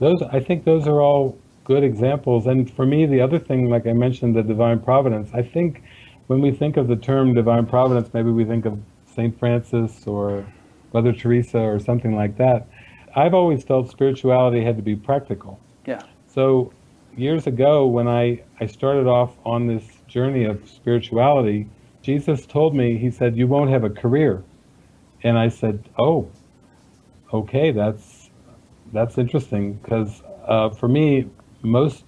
those I think those are all good examples. And for me, the other thing, like I mentioned, the divine providence. I think when we think of the term divine providence, maybe we think of Saint Francis or Mother Teresa or something like that. I've always felt spirituality had to be practical. Yeah. So years ago, when I, I started off on this journey of spirituality, Jesus told me, He said, You won't have a career. And I said, Oh, okay, that's, that's interesting. Because uh, for me, most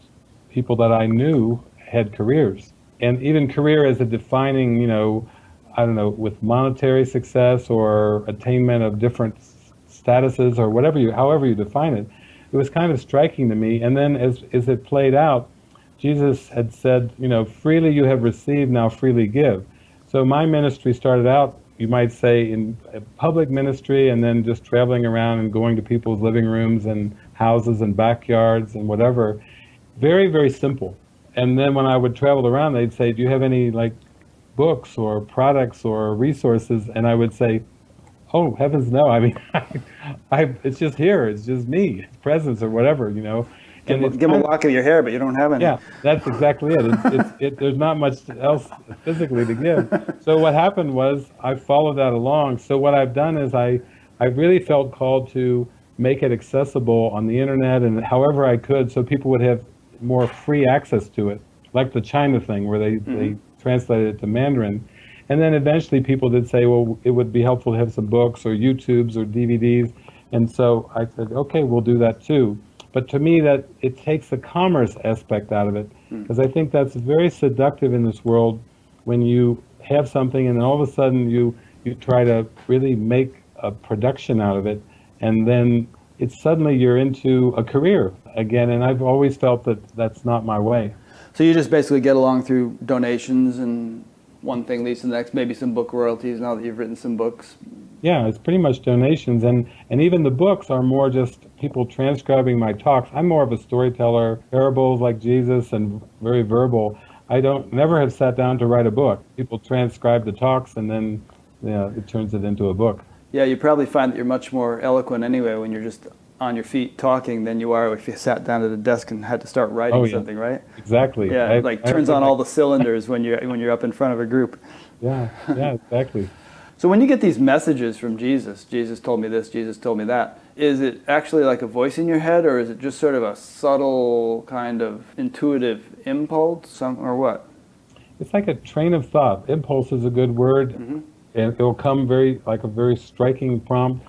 people that I knew had careers. And even career as a defining, you know, I don't know, with monetary success or attainment of different statuses or whatever you, however you define it, it was kind of striking to me. And then as, as it played out, Jesus had said, you know, freely you have received, now freely give. So my ministry started out, you might say, in public ministry and then just traveling around and going to people's living rooms and houses and backyards and whatever. Very, very simple. And then when I would travel around, they'd say, do you have any like books or products or resources? And I would say, oh heavens no *laughs* i mean I, I, it's just here it's just me it's presence or whatever you know Give, and it's give a lock of your hair, but you don't have any. yeah that's exactly it. It's, it's, it there's not much else physically to give so what happened was i followed that along so what i've done is i i really felt called to make it accessible on the internet and however i could so people would have more free access to it like the china thing where they they mm-hmm. Translated it to mandarin and then eventually people did say, well, it would be helpful to have some books or YouTubes or DVDs. And so I said, okay, we'll do that too. But to me, that it takes the commerce aspect out of it, hmm. because I think that's very seductive in this world when you have something and then all of a sudden you, you try to really make a production out of it. And then it's suddenly you're into a career again. And I've always felt that that's not my way. So you just basically get along through donations and one thing leads to the next, maybe some book royalties now that you've written some books. Yeah, it's pretty much donations, and and even the books are more just people transcribing my talks. I'm more of a storyteller, parables like Jesus, and very verbal. I don't never have sat down to write a book. People transcribe the talks, and then you know, it turns it into a book. Yeah, you probably find that you're much more eloquent anyway when you're just on your feet talking than you are if you sat down at a desk and had to start writing Oh, yeah. something, right? Exactly. Yeah, I- like I turns feel on all the cylinders when you're when you're up in front of a group. Yeah, yeah, exactly. *laughs* So when you get these messages from Jesus, Jesus told me this, Jesus told me that, is it actually like a voice in your head or is it just sort of a subtle kind of intuitive impulse some, or what? It's like a train of thought. Impulse is a good word, Mm-hmm. and it'll come very like a very striking prompt,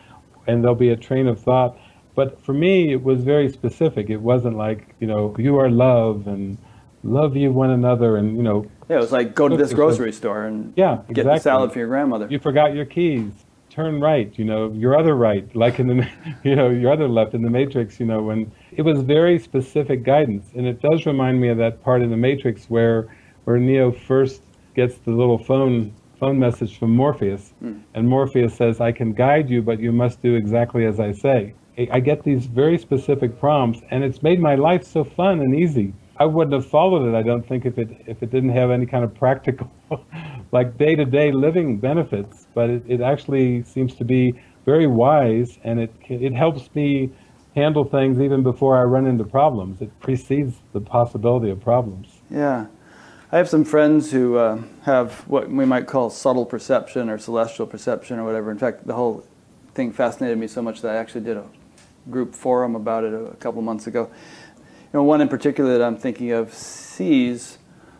and there'll be a train of thought. But for me, it was very specific. It wasn't like you know you are love and love you one another, and you know Yeah, it was like go to this grocery store and yeah, get the exactly. salad for your grandmother. You forgot your keys. Turn right. You know your other right, like in the *laughs* you know your other left in the Matrix. You know when it was very specific guidance, and it does remind me of that part in the Matrix where where Neo first gets the little phone phone message from Morpheus, hmm. and Morpheus says, "I can guide you, but you must do exactly as I say." I get these very specific prompts, and it's made my life so fun and easy. I wouldn't have followed it, I don't think, if it if it didn't have any kind of practical, *laughs* like day to day living benefits. But it, it actually seems to be very wise, and it it helps me handle things even before I run into problems. It precedes the possibility of problems. Yeah. I have some friends who uh, have what we might call subtle perception or celestial perception or whatever. In fact, the whole thing fascinated me so much that I actually did a group forum about it a couple months ago. You know, one in particular that I'm thinking of sees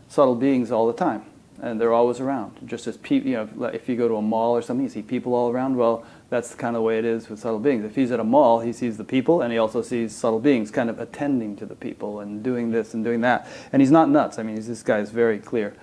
subtle beings all the time, and they're always around. Just as people, you know, if you go to a mall or something, you see people all around. Well, that's the kind of way it is with subtle beings. If he's at a mall, he sees the people, and he also sees subtle beings, kind of attending to the people and doing this and doing that. And he's not nuts. I mean, this guy is very clear.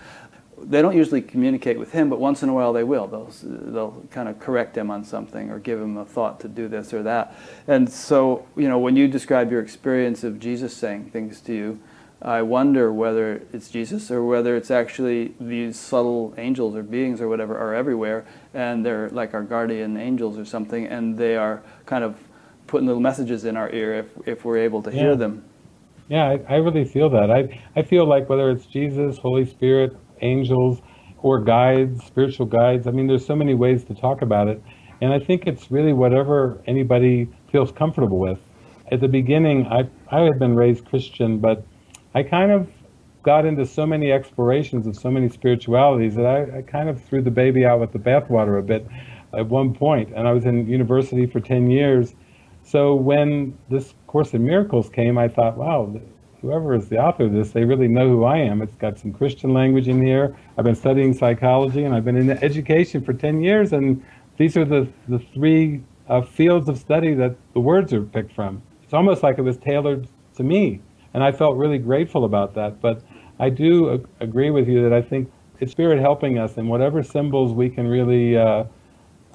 They don't usually communicate with him, but once in a while they will. They'll they'll kind of correct him on something or give him a thought to do this or that. And so, you know, when you describe your experience of Jesus saying things to you, I wonder whether it's Jesus or whether it's actually these subtle angels or beings or whatever are everywhere, and they're like our guardian angels or something, and they are kind of putting little messages in our ear if, if we're able to hear them. Yeah, I, I really feel that. I, I feel like whether it's Jesus, Holy Spirit, angels, or guides, spiritual guides, I mean, there's so many ways to talk about it. And I think it's really whatever anybody feels comfortable with. At the beginning, I, I had been raised Christian, but I kind of got into so many explorations of so many spiritualities that I, I kind of threw the baby out with the bathwater a bit at one point. And I was in university for 10 years. So when this Course in Miracles came, I thought, wow, whoever is the author of this, they really know who I am. It's got some Christian language in here. I've been studying psychology and I've been in education for 10 years, and these are the, the three uh, fields of study that the words are picked from. It's almost like it was tailored to me, and I felt really grateful about that. But I do ag- agree with you that I think it's Spirit helping us, and whatever symbols we can really uh,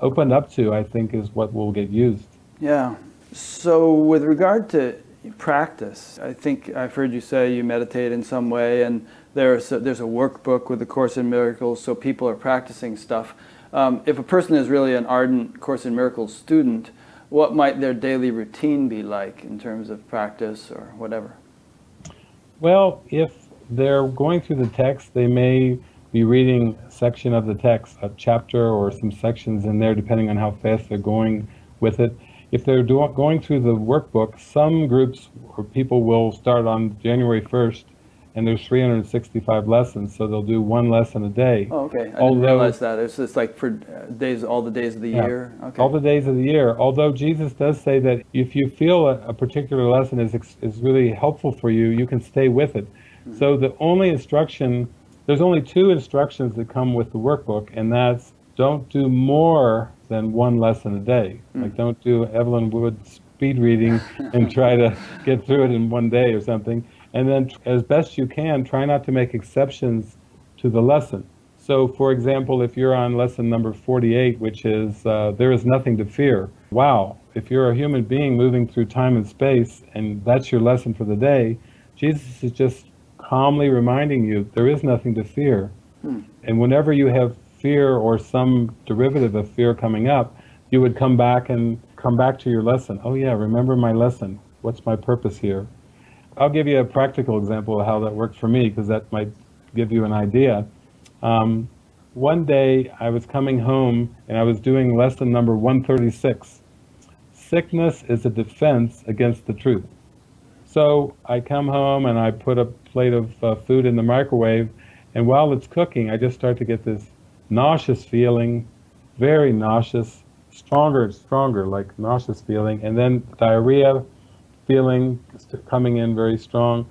open up to, I think, is what will get used. Yeah. So, with regard to practice, I think I've heard you say you meditate in some way, and there's a, there's a workbook with the Course in Miracles, so people are practicing stuff. Um, if a person is really an ardent Course in Miracles student, what might their daily routine be like in terms of practice or whatever? Well, if they're going through the text, they may be reading a section of the text, a chapter or some sections in there, depending on how fast they're going with it. If they're do- going through the workbook, some groups or people will start on January 1st, and there's 365 lessons, so they'll do one lesson a day. Oh, okay. I didn't realize that. It's just like for days, all the days of the Yeah. year. Okay. All the days of the year. Although Jesus does say that if you feel a, a particular lesson is is really helpful for you, you can stay with it. Mm-hmm. So the only instruction, there's only two instructions that come with the workbook, and that's don't do more than one lesson a day. Like don't do Evelyn Wood speed reading and *laughs* try to get through it in one day or something. And then, as best you can, try not to make exceptions to the lesson. So, for example, if you're on lesson number 48, which is uh, There is Nothing to Fear, wow, if you're a human being moving through time and space and that's your lesson for the day, Jesus is just calmly reminding you there is nothing to fear. And whenever you have fear or some derivative of fear coming up, you would come back and come back to your lesson. Oh, yeah, remember my lesson. What's my purpose here? I'll give you a practical example of how that worked for me because that might give you an idea. Um, one day I was coming home and I was doing lesson number 136. sickness is a defense against the truth. So I come home and I put a plate of uh, food in the microwave, and while it's cooking, I just start to get this nauseous feeling, very nauseous, stronger and stronger, like nauseous feeling, and then diarrhea feeling coming in very strong.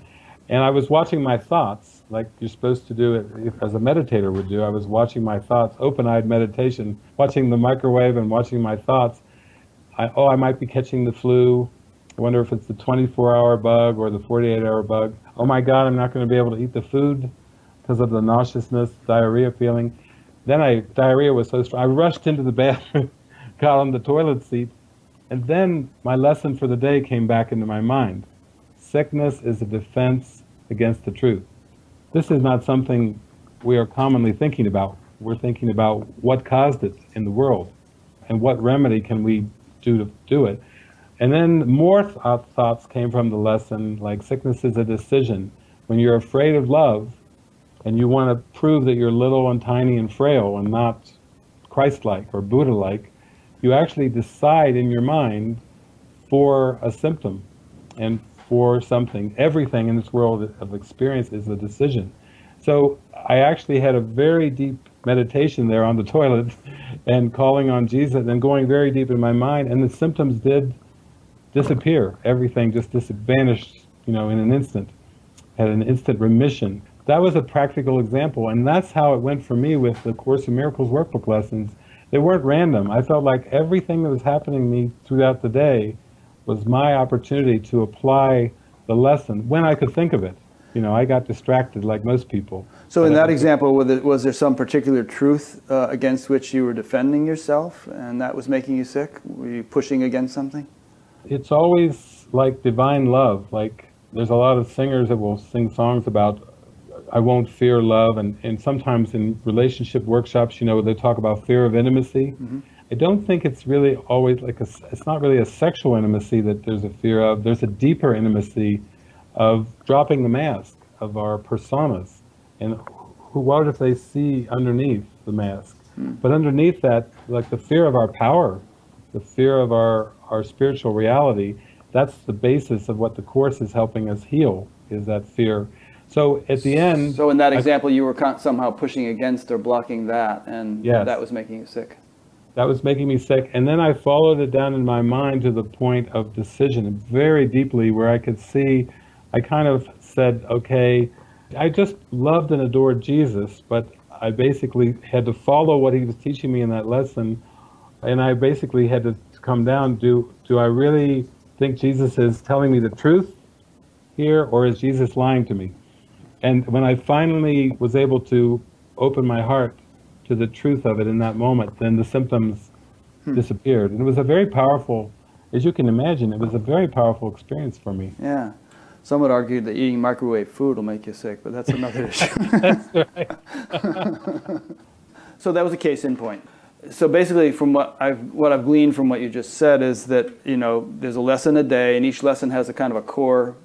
And I was watching my thoughts, like you're supposed to do it as a meditator would do. I was watching my thoughts, open eyed meditation, watching the microwave and watching my thoughts. I, oh, I might be catching the flu. I wonder if it's the 24 hour bug or the 48 hour bug. Oh my God, I'm not going to be able to eat the food because of the nauseousness, diarrhea feeling. Then I, diarrhea was so strong, I rushed into the bathroom, *laughs* got on the toilet seat, and then my lesson for the day came back into my mind. Sickness is a defense against the truth. This is not something we are commonly thinking about. We're thinking about what caused it in the world and what remedy can we do to do it. And then more th- thoughts came from the lesson like sickness is a decision. When you're afraid of love and you want to prove that you're little and tiny and frail and not Christ like or Buddha like, you actually decide in your mind for a symptom and for something. Everything in this world of experience is a decision. So I actually had a very deep meditation there on the *laughs* toilet and calling on Jesus and going very deep in my mind, and the symptoms did disappear. Everything just dis- vanished, you know, in an instant, had an instant remission. That was a practical example, and that's how it went for me with the Course in Miracles workbook lessons they weren't random. I felt like everything that was happening to me throughout the day was my opportunity to apply the lesson when I could think of it. You know, I got distracted like most people. So, in that example, was there some particular truth uh, against which you were defending yourself, and that was making you sick? Were you pushing against something? It's always like divine love. Like, there's a lot of singers that will sing songs about I won't fear love, and, and sometimes in relationship workshops, you know, they talk about fear of intimacy. Mm-hmm. I don't think it's really always like a, it's not really a sexual intimacy that there's a fear of. There's a deeper intimacy of dropping the mask of our personas, and who, what if they see underneath the mask? Mm. But underneath that, like the fear of our power, the fear of our our spiritual reality, that's the basis of what the course is helping us heal. Is that fear? So at the end. So in that example, I, you were somehow pushing against or blocking that, and yes, that was making you sick. That was making me sick. And then I followed it down in my mind to the point of decision, very deeply, where I could see, I kind of said, okay, I just loved and adored Jesus, but I basically had to follow what he was teaching me in that lesson. And I basically had to come down do, do I really think Jesus is telling me the truth here, or is Jesus lying to me? And when I finally was able to open my heart to the truth of it in that moment, then the symptoms hmm. disappeared. And it was a very powerful, as you can imagine, it was a very powerful experience for me. Yeah. Some would argue that eating microwave food will make you sick, but that's another *laughs* issue. that's right. *laughs* so that was a case in point. So basically, from what I've what I've gleaned from what you just said is that you know there's a lesson a day, and each lesson has a kind of a core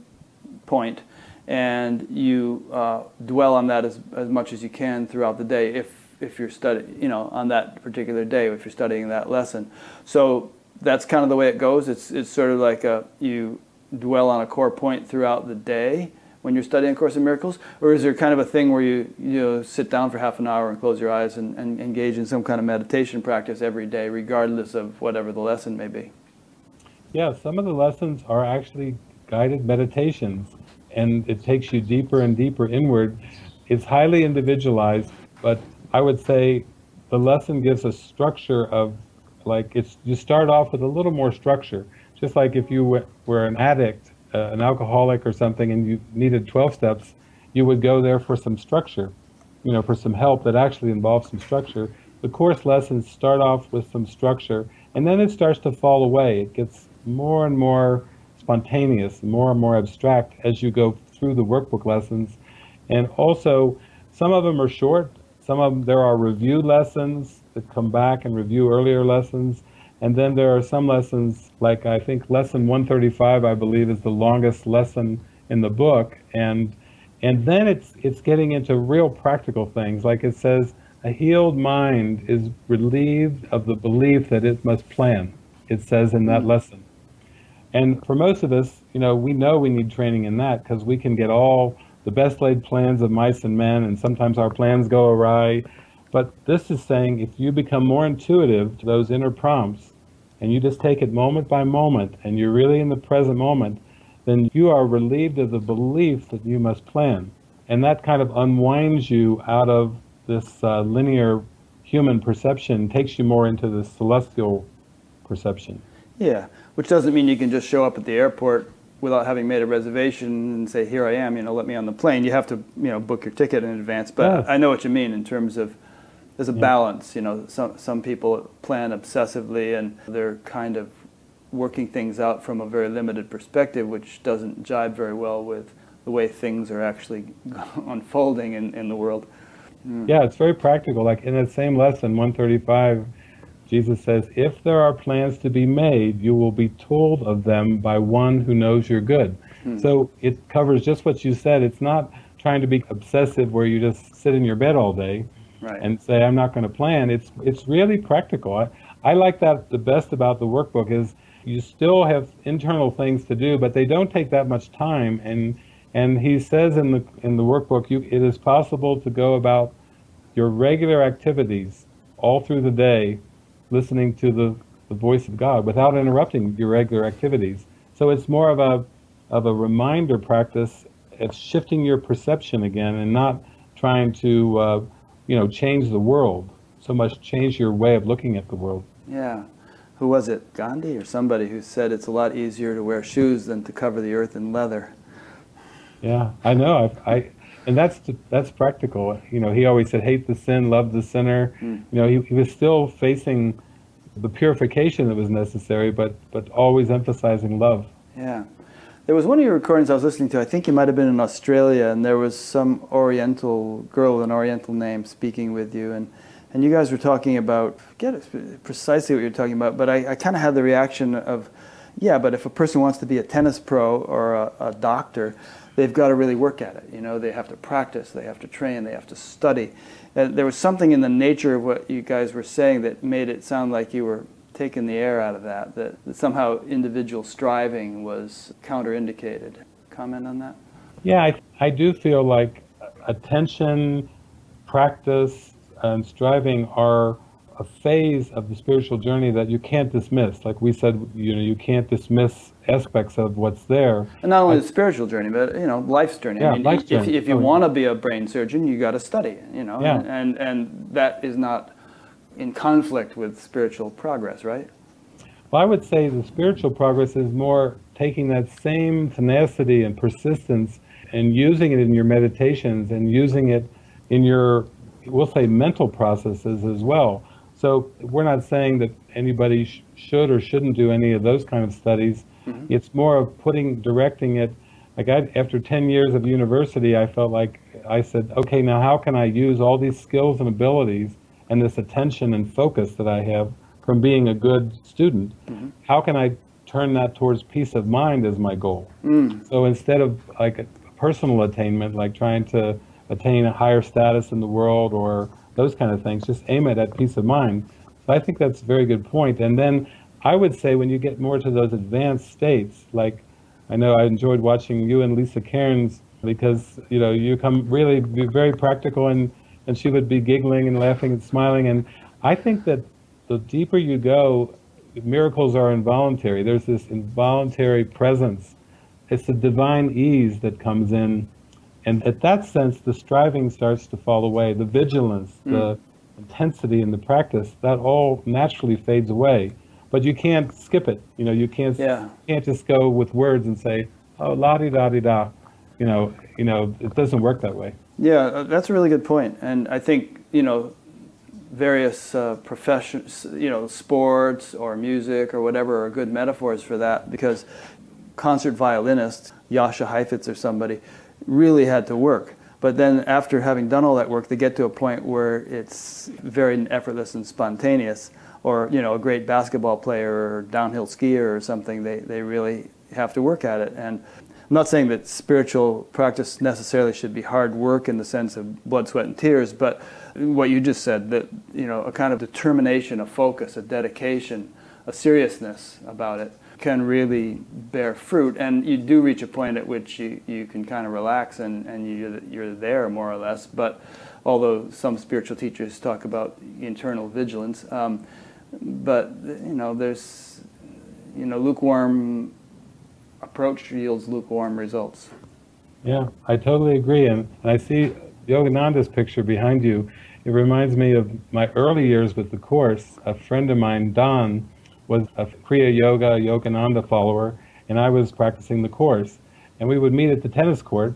point, and you uh, dwell on that as, as much as you can throughout the day if if you're studying you know on that particular day if you're studying that lesson. So that's kind of the way it goes. It's it's sort of like a you dwell on a core point throughout the day when you're studying a course in miracles or is there kind of a thing where you you know sit down for half an hour and close your eyes and, and engage in some kind of meditation practice every day regardless of whatever the lesson may be? Yeah some of the lessons are actually guided meditations and it takes you deeper and deeper inward. It's highly individualized, but I would say the lesson gives a structure of like it's you start off with a little more structure. Just like if you were an addict, uh, an alcoholic or something, and you needed 12 steps, you would go there for some structure, you know, for some help that actually involves some structure. The course lessons start off with some structure, and then it starts to fall away. It gets more and more spontaneous, more and more abstract as you go through the workbook lessons. And also, some of them are short. Some of them, there are review lessons that come back and review earlier lessons. And then there are some lessons, like I think lesson 135, I believe, is the longest lesson in the book. And and then it's it's getting into real practical things. Like it says, a healed mind is relieved of the belief that it must plan. it says in that hmm. lesson. And for most of us, you know, we know we need training in that because we can get all the best laid plans of mice and men, and sometimes our plans go awry. But this is saying if you become more intuitive to those inner prompts and you just take it moment by moment and you're really in the present moment, then you are relieved of the belief that you must plan. And that kind of unwinds you out of this uh, linear human perception, takes you more into the celestial perception. Yeah, which doesn't mean you can just show up at the airport without having made a reservation and say, "Here I am," you know, let me on the plane. You have to, you know, book your ticket in advance. But Yes. I know what you mean in terms of there's a Yeah. balance. You know, some some people plan obsessively and they're kind of working things out from a very limited perspective, which doesn't jibe very well with the way things are actually *laughs* unfolding in, in the world. Hmm. Yeah, it's very practical. Like in that same lesson, 135, Jesus says, If there are plans to be made, you will be told of them by one who knows you're good. Hmm. So it covers just what you said. It's not trying to be obsessive where you just sit in your bed all day Right. and say, I'm not going to plan. It's, it's really practical. I, I like that the best about the workbook is you still have internal things to do, but they don't take that much time. And, and he says in the, in the workbook, you, it is possible to go about your regular activities all through the day, listening to the, the voice of God without interrupting your regular activities. So it's more of a, of a reminder practice of shifting your perception again and not trying to, uh, you know, change the world so much, change your way of looking at the world. Yeah. Who was it? Gandhi or somebody who said it's a lot easier to wear shoes than to cover the earth in leather. Yeah, I know. I, I and that's that's practical. You know, he always said, "Hate the sin, love the sinner." Mm. You know, he, he was still facing the purification that was necessary, but but always emphasizing love. Yeah. There was one of your recordings I was listening to. I think you might have been in Australia, and there was some Oriental girl with an Oriental name speaking with you, and, and you guys were talking about, forget precisely what you're talking about, but I, I kind of had the reaction of, yeah, but if a person wants to be a tennis pro or a, a doctor, they've got to really work at it. You know, they have to practice, they have to train, they have to study. And there was something in the nature of what you guys were saying that made it sound like you were taking the air out of that, that, that somehow individual striving was counterindicated. Comment on that? Yeah, I, I do feel like attention, practice, and striving are a phase of the spiritual journey that you can't dismiss. Like we said, you know, you can't dismiss aspects of what's there. And not only the spiritual journey, but you know, life's journey. Yeah, I mean, life's if, journey. if you Oh, want to be a brain surgeon, you got to study. You know, Yeah. and and that is not in conflict with spiritual progress, right? Well, I would say the spiritual progress is more taking that same tenacity and persistence and using it in your meditations and using it in your, we'll say, mental processes as well. So we're not saying that anybody sh- should or shouldn't do any of those kind of studies. Mm-hmm. It's more of putting, directing it. Like I, after 10 years of university, I felt like I said, okay, now how can I use all these skills and abilities and this attention and focus that I have from being a good student, mm-hmm. how can I turn that towards peace of mind as my goal? Mm. So instead of like a personal attainment, like trying to attain a higher status in the world or those kind of things, just aim at peace of mind. So I think that's a very good point. And then I would say when you get more to those advanced states, like I know I enjoyed watching you and Lisa Cairns because you know you come really be very practical and and she would be giggling and laughing and smiling and I think that the deeper you go, miracles are involuntary. There's this involuntary presence. It's the divine ease that comes in, and at that sense, the striving starts to fall away. The vigilance, the intensity in the practice, that all naturally fades away. But you can't skip it. You know, you can't Yeah. can't just go with words and say, "Oh, la di da di da." You know, you know, it doesn't work that way. Yeah, uh, that's a really good point. and I think you know various uh, professions, you know, sports or music or whatever are good metaphors for that because concert violinists, Jascha Heifetz or somebody, really had to work. But then after having done all that work, they get to a point where it's very effortless and spontaneous. Or you know, a great basketball player or downhill skier or something, they, they really have to work at it. And I'm not saying that spiritual practice necessarily should be hard work in the sense of blood, sweat, and tears, but what you just said, that you know, a kind of determination, a focus, a dedication, a seriousness about it can really bear fruit. And you do reach a point at which you, you can kind of relax and, and you, you're there more or less. But although some spiritual teachers talk about internal vigilance, um, but you know, there's you know, lukewarm approach yields lukewarm results. Yeah, I totally agree. And, and I see Yogananda's picture behind you. It reminds me of my early years with the Course. A friend of mine, Don, was a Kriya Yoga, Yogananda follower, and I was practicing the Course. And we would meet at the tennis court,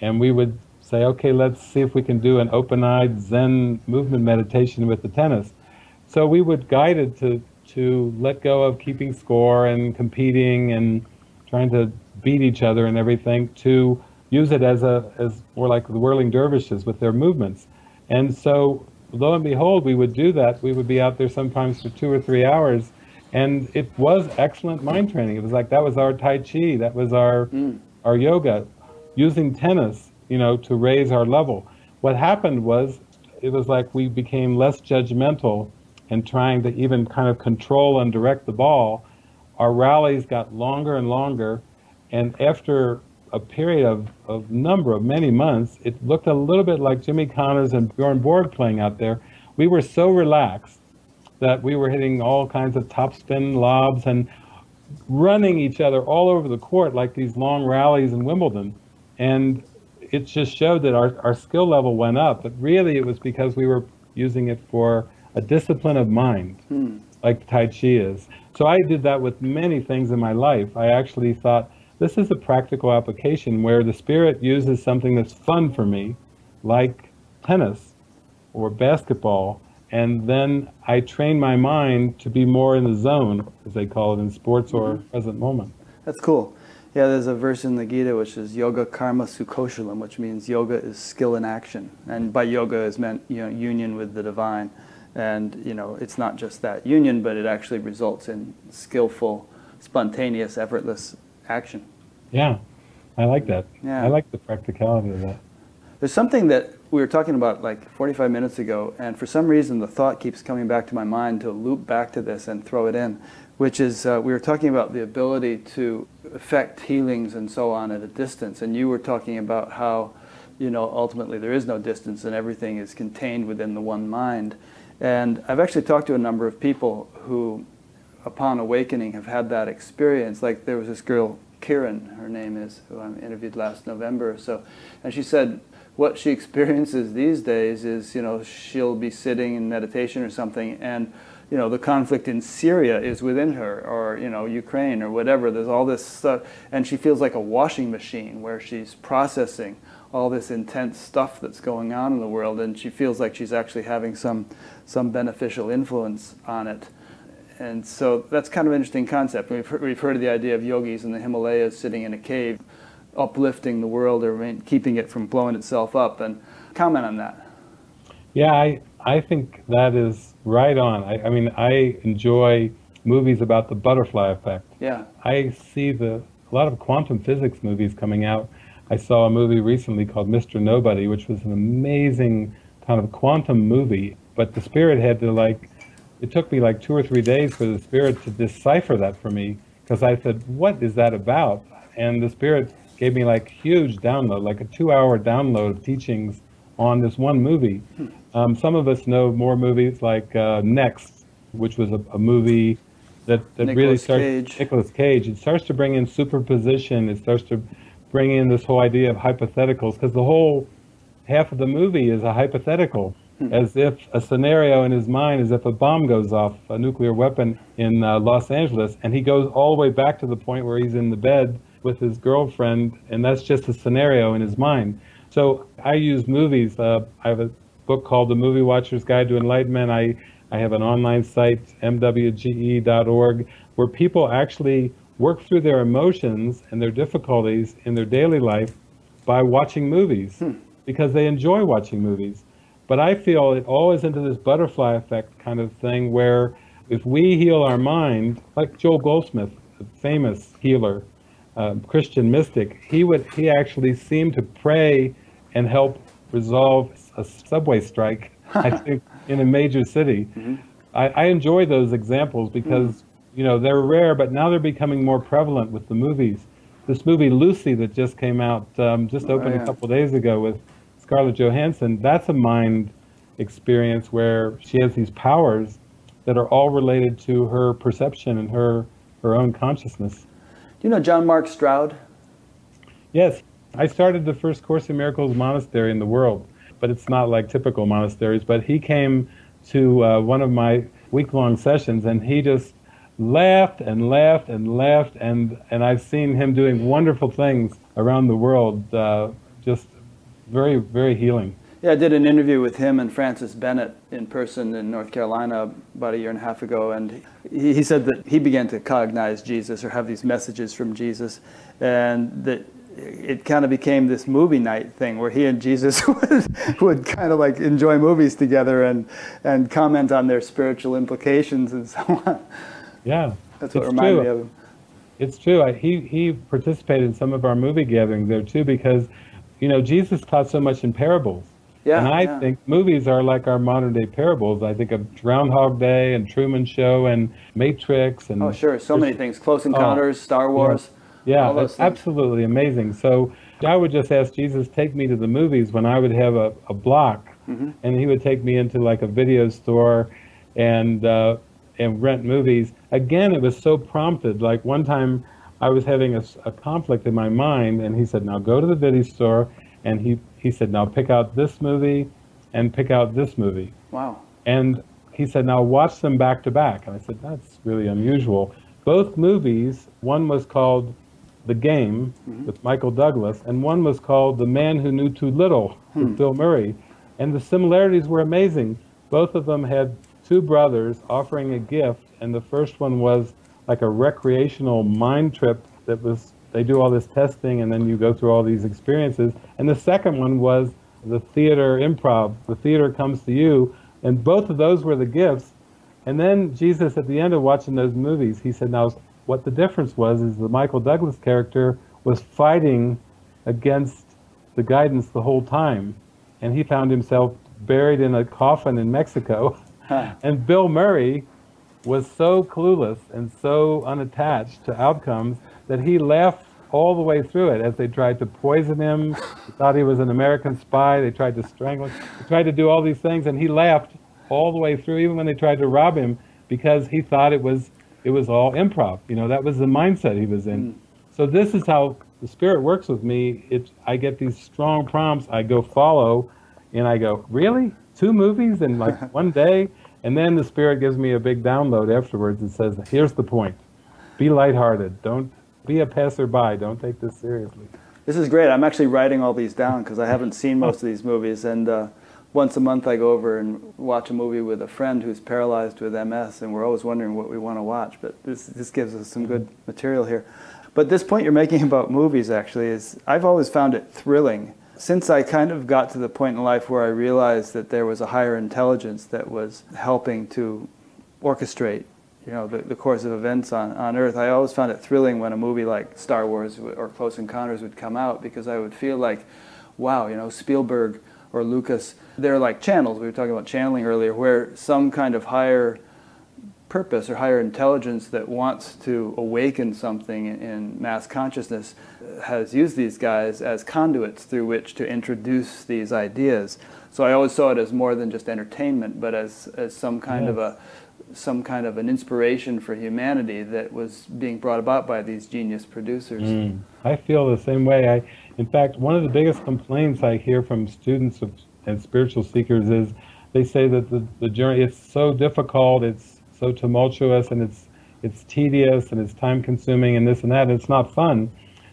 and we would say, okay, let's see if we can do an open-eyed Zen movement meditation with the tennis. So we would guide it to, to let go of keeping score and competing and trying to beat each other and everything to use it as a as more like the whirling dervishes with their movements. And so lo and behold, we would do that. We would be out there sometimes for two or three hours and it was excellent mind training. It was like that was our Tai Chi, that was our mm. our yoga, using tennis, you know, to raise our level. What happened was it was like we became less judgmental and trying to even kind of control and direct the ball. Our rallies got longer and longer, and after a period of, of number of many months, it looked a little bit like Jimmy Connors and Bjorn Borg playing out there. We were so relaxed that we were hitting all kinds of topspin lobs and running each other all over the court like these long rallies in Wimbledon. And it just showed that our, our skill level went up, but really it was because we were using it for a discipline of mind, hmm. like Tai Chi is. So I did that with many things in my life. I actually thought this is a practical application where the spirit uses something that's fun for me, like tennis or basketball, and then I train my mind to be more in the zone, as they call it in sports or mm-hmm. present moment. That's cool. Yeah, there's a verse in the Gita which is yoga karma sukoshalam, which means yoga is skill in action, and by yoga is meant you know union with the divine, and you know it's not just that union, but it actually results in skillful, spontaneous, effortless action. Yeah, I like that. Yeah, I like the practicality of that. There's something that we were talking about like 45 minutes ago, and for some reason the thought keeps coming back to my mind to loop back to this and throw it in, which is uh, we were talking about the ability to effect healings and so on at a distance, and you were talking about how, you know, ultimately there is no distance and everything is contained within the one mind. And I've actually talked to a number of people who, upon awakening, have had that experience. Like there was this girl, Kiran, her name is, who I interviewed last November or so, and she said what she experiences these days is, you know, she'll be sitting in meditation or something, and you know, the conflict in Syria is within her, or you know, Ukraine or whatever. There's all this stuff, and she feels like a washing machine where she's processing all this intense stuff that's going on in the world, and she feels like she's actually having some some beneficial influence on it. And so that's kind of an interesting concept. We've heard, we've heard of the idea of yogis in the Himalayas sitting in a cave uplifting the world or keeping it from blowing itself up. And comment on that. Yeah, I, I think that is right on. I, I mean, I enjoy movies about the butterfly effect. Yeah. I see the a lot of quantum physics movies coming out. I saw a movie recently called Mr. Nobody, which was an amazing kind of quantum movie. But the spirit had to like, it took me like two or three days for the spirit to decipher that for me because I said, "What is that about?" And the spirit gave me like huge download, like a two-hour download of teachings on this one movie. Hmm. Um, some of us know more movies like uh, Next, which was a, a movie that, that really starts Cage. Nicolas Cage. It starts to bring in superposition. It starts to bring in this whole idea of hypotheticals because the whole half of the movie is a hypothetical, hmm. as if a scenario in his mind is if a bomb goes off, a nuclear weapon in uh, Los Angeles, and he goes all the way back to the point where he's in the bed with his girlfriend, and that's just a scenario in his mind. So I use movies. Uh, I have a book called The Movie Watcher's Guide to Enlightenment. I, I have an online site, mwge.org, where people actually work through their emotions and their difficulties in their daily life by watching movies hmm. because they enjoy watching movies. But I feel it always into this butterfly effect kind of thing where if we heal our mind, like Joel Goldsmith, a famous healer, uh, Christian mystic, he would he actually seemed to pray and help resolve a subway strike. I *laughs* think in a major city. Mm-hmm. I, I, enjoy those examples because mm. you know, they're rare, but now they're becoming more prevalent with the movies. This movie Lucy that just came out, um, just Oh, opened yeah. a couple days ago with Scarlett Johansson. That's a mind experience where she has these powers that are all related to her perception and her her own consciousness. You know Jon Mark Stroud? Yes, I started the first Course in Miracles monastery in the world, but it's not like typical monasteries. But he came to uh, one of my week-long sessions, and he just laughed and laughed and laughed, and and I've seen him doing wonderful things around the world, uh, just very very healing. Yeah, I did an interview with him and Francis Bennett in person in North Carolina about a year and a half ago, and he, he said that he began to cognize Jesus or have these messages from Jesus, and that it kind of became this movie night thing where he and Jesus *laughs* would, would kind of like enjoy movies together and, and comment on their spiritual implications and *laughs* so on. Yeah, That's what reminded true. me of him. It's true. I, he he participated in some of our movie gatherings there too because, you know, Jesus taught so much in parables. Yeah, and I yeah. think movies are like our modern day parables. I think of Groundhog Day and Truman Show and Matrix and Oh, sure. So many things. Close Oh, Encounters, Star Wars. yeah, it's absolutely amazing. So I would just ask Jesus take me to the movies when I would have a, a block, Mm-hmm. and he would take me into like a video store, and uh, and rent movies. Again, it was so prompted. Like one time, I was having a conflict in my mind, and he said, "Now go to the video store," and he he said, "Now pick out this movie, and pick out this movie." Wow. And he said, now watch them back to back. And I said, that's really unusual. Both movies, one was called The Game mm-hmm. with Michael Douglas, and one was called The Man Who Knew Too Little with hmm. Bill Murray. And the similarities were amazing. Both of them had two brothers offering a gift, and the first one was like a recreational mind trip that was, they do all this testing, and then you go through all these experiences. And the second one was the theater improv. The theater comes to you, and both of those were the gifts. And then Jesus, at the end of watching those movies, he said, "Now, what the difference was is the Michael Douglas character was fighting against the guidance the whole time, and he found himself buried in a coffin in Mexico. Huh. *laughs* *laughs* And Bill Murray was so clueless and so unattached to outcomes that he laughed all the way through it as they tried to poison him. He thought he was an American spy. They tried to strangle him. They tried to do all these things, and he laughed all the way through, even when they tried to rob him, because he thought it was it was all improv. You know, that was the mindset he was in. Hmm. So this is how the spirit works with me. It I get these strong prompts. I go follow, and I go, really? Two movies in like *laughs* one day? And then the spirit gives me a big download afterwards and says, here's the point. Be lighthearted. Don't *laughs* be a passerby. Don't take this seriously. This is great. I'm actually writing all these down because I haven't seen most of these movies. And uh, once a month, I go over and watch a movie with a friend who's paralyzed with MS, and we're always wondering what we want to watch. But this this gives us some good material here. But this point you're making *laughs* about movies actually is I've always found it thrilling. Since I kind of got to the point in life where I realized that there was a higher intelligence that was helping to orchestrate you know the, the course of events on, on earth. I always found it thrilling when a movie like star wars or close encounters would come out because i would feel like wow you know spielberg or lucas they're like channels. We were talking about channeling earlier where some kind of higher purpose or higher intelligence that wants to awaken something in, mass consciousness has used these guys as conduits through which to introduce these ideas. So i always saw it as more than just entertainment but as, as some kind of a some kind of an inspiration for humanity that was being brought about by these genius producers. Mm. I feel the same way. I, in fact, one of the biggest complaints I hear from students of, and spiritual seekers is they say that the, the journey it's so difficult, it's so tumultuous, and it's it's tedious and it's time consuming and this and that. And it's not fun.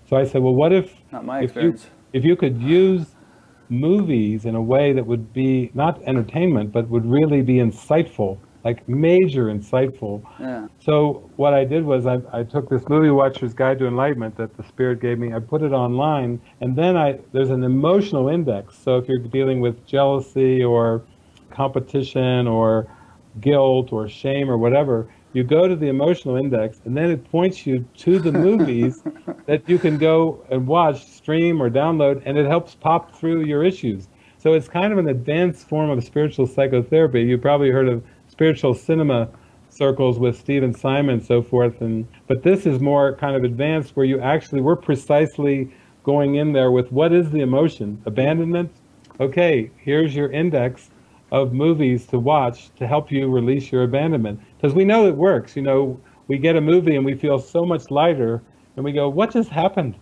So I said, well, what if Not my if you if you could use movies in a way that would be not entertainment but would really be insightful, like major insightful. Yeah. So what I did was I, I took this movie watcher's guide to enlightenment that the spirit gave me. I put it online, and then I there's an emotional index. So if you're dealing with jealousy or competition or guilt or shame or whatever, you go to the emotional index, and then it points you to the *laughs* movies that you can go and watch, stream, or download, and it helps pop through your issues. So it's kind of an advanced form of spiritual psychotherapy. You probably heard of spiritual cinema circles with Stephen Simon and so forth. And but this is more kind of advanced, where you actually we're precisely going in there with what is the emotion? Abandonment. Okay, here's your index of movies to watch to help you release your abandonment because we know it works. You know, we get a movie and we feel so much lighter, and we go, "What just happened?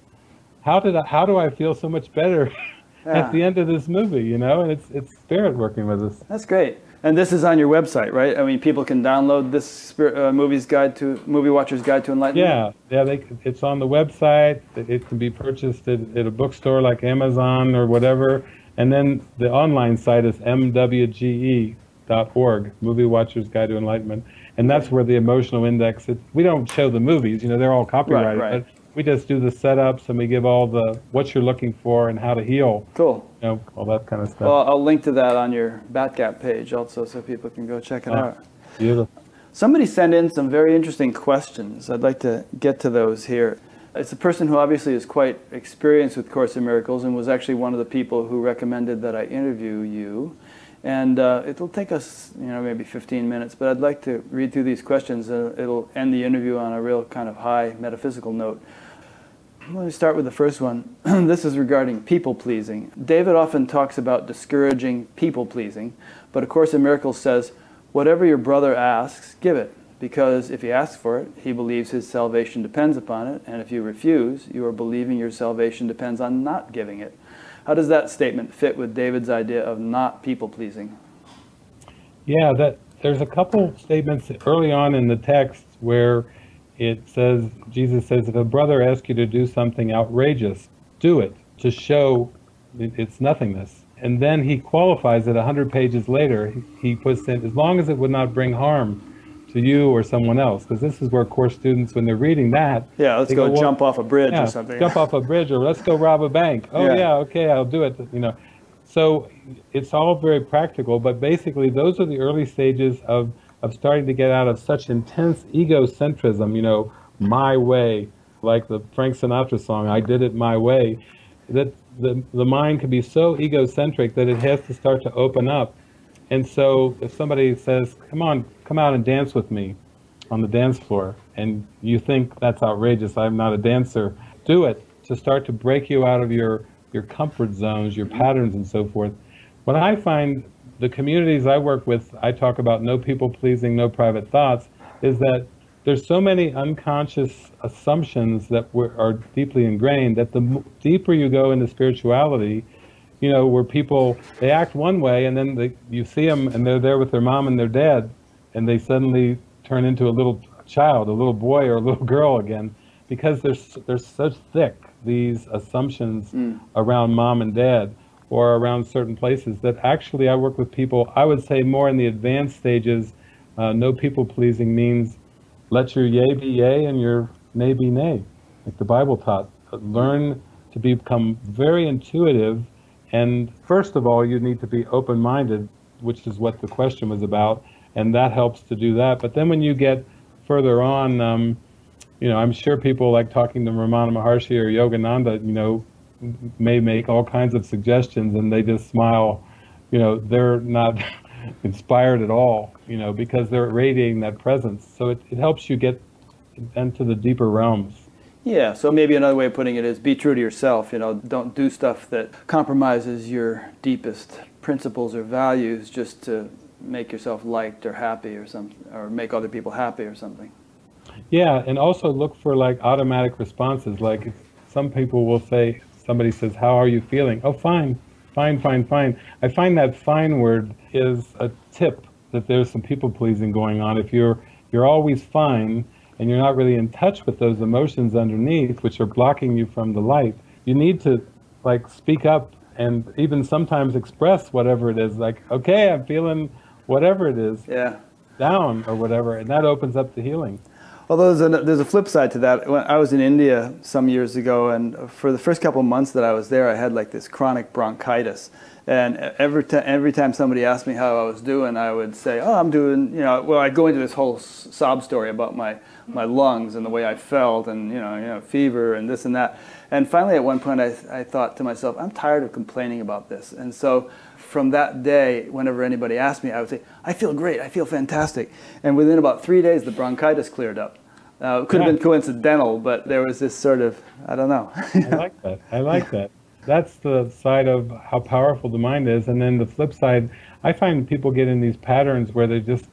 How did I, how do I feel so much better *laughs* Yeah. at the end of this movie?" You know, and it's it's spirit working with us. That's great. And this is on your website, right? I mean, people can download this uh, movies guide to movie watcher's guide to enlightenment. Yeah, yeah, they, it's on the website. It can be purchased at, at a bookstore like Amazon or whatever. And then the online site is mwge.org, Movie Watcher's Guide to Enlightenment. And that's where the emotional index, it, we don't show the movies, you know, they're all copyrighted. right. But we just do the setups and we give all the what you're looking for and how to heal, Cool. you know, all that kind of stuff. Well, I'll link to that on your Batgap page also, so people can go check it Ah. out. Beautiful. Somebody sent in some very interesting questions. I'd like to get to those here. It's a person who obviously is quite experienced with Course in Miracles and was actually one of the people who recommended that I interview you. And uh, it'll take us, you know, maybe 15 minutes, but I'd like to read through these questions. Uh, it'll end the interview on a real kind of high metaphysical note. Let me start with the first one. *clears throat* this is regarding people pleasing. David often talks about discouraging people pleasing, but of Course in Miracles says, Whatever your brother asks, give it, because if he asks for it, he believes his salvation depends upon it, and if you refuse, you are believing your salvation depends on not giving it. How does that statement fit with David's idea of not people pleasing? Yeah, that there's a couple statements early on in the text where it says Jesus says if a brother asks you to do something outrageous, do it to show its nothingness. And then he qualifies it a hundred pages later. He puts in as long as it would not bring harm to you or someone else, because this is where course students, when they're reading that, Yeah, let's go, well, jump off a bridge yeah, or something. jump off a bridge or let's go rob a bank. Oh Yeah. yeah. okay, I'll do it. You know, so it's all very practical. But basically, those are the early stages of of starting to get out of such intense egocentrism. You know, my way, like the Frank Sinatra song, "I Did It My Way." That the the mind can be so egocentric that it has to start to open up. And so, if somebody says, "Come on, come out and dance with me," on the dance floor and you think that's outrageous i'm not a dancer do it to start to break you out of your your comfort zones your patterns and so forth. What i find the communities i work with i talk about no people pleasing no private thoughts is that there's so many unconscious assumptions that are deeply ingrained that the m- deeper you go into spirituality you know where people they act one way and then they, you see them and they're there with their mom and their dad and they suddenly turn into a little child, a little boy or a little girl again, because they're they're so thick these assumptions around mom and dad or around certain places that actually I work with people. I would say more in the advanced stages. Uh, no people pleasing means let your yay be yay and your nay be nay, like the Bible taught. Learn to become very intuitive, and first of all, you need to be open-minded, which is what the question was about, and that helps to do that. But then when you get further on, um, you know, I'm sure people like talking to Ramana Maharshi or Yogananda, you know, may make all kinds of suggestions, and they just smile. You know, they're not *laughs* inspired at all, you know, because they're radiating that presence. So it, it helps you get into the deeper realms. Yeah, so maybe another way of putting it is be true to yourself. You know, don't do stuff that compromises your deepest principles or values just to make yourself liked or happy or something, or make other people happy or something. Yeah, and also look for like automatic responses. Like some people will say, somebody says, "How are you feeling?" Oh, fine, fine, fine, fine. I find that "fine" word is a tip that there's some people pleasing going on. If you're you're always fine and you're not really in touch with those emotions underneath, which are blocking you from the light, you need to like speak up and even sometimes express whatever it is. Like, okay, I'm feeling whatever it is Yeah. down or whatever, and that opens up the healing. Although there's a, there's a flip side to that. When I was in India some years ago, and for the first couple of months that I was there, I had like this chronic bronchitis, And every, time every time somebody asked me how I was doing, I would say, oh, I'm doing, you know, well, I'd go into this whole sob story about my, my lungs and the way I felt and, you know, you know, fever and this and that. And finally, at one point, I, I thought to myself, I'm tired of complaining about this. And so from that day, whenever anybody asked me, I would say, I feel great, I feel fantastic. And within about three days, the bronchitis cleared up. Uh, it could have been coincidental, but there was this sort of, I don't know. I like that. I like that. That's the side of how powerful the mind is. And then the flip side, I find people get in these patterns where they just,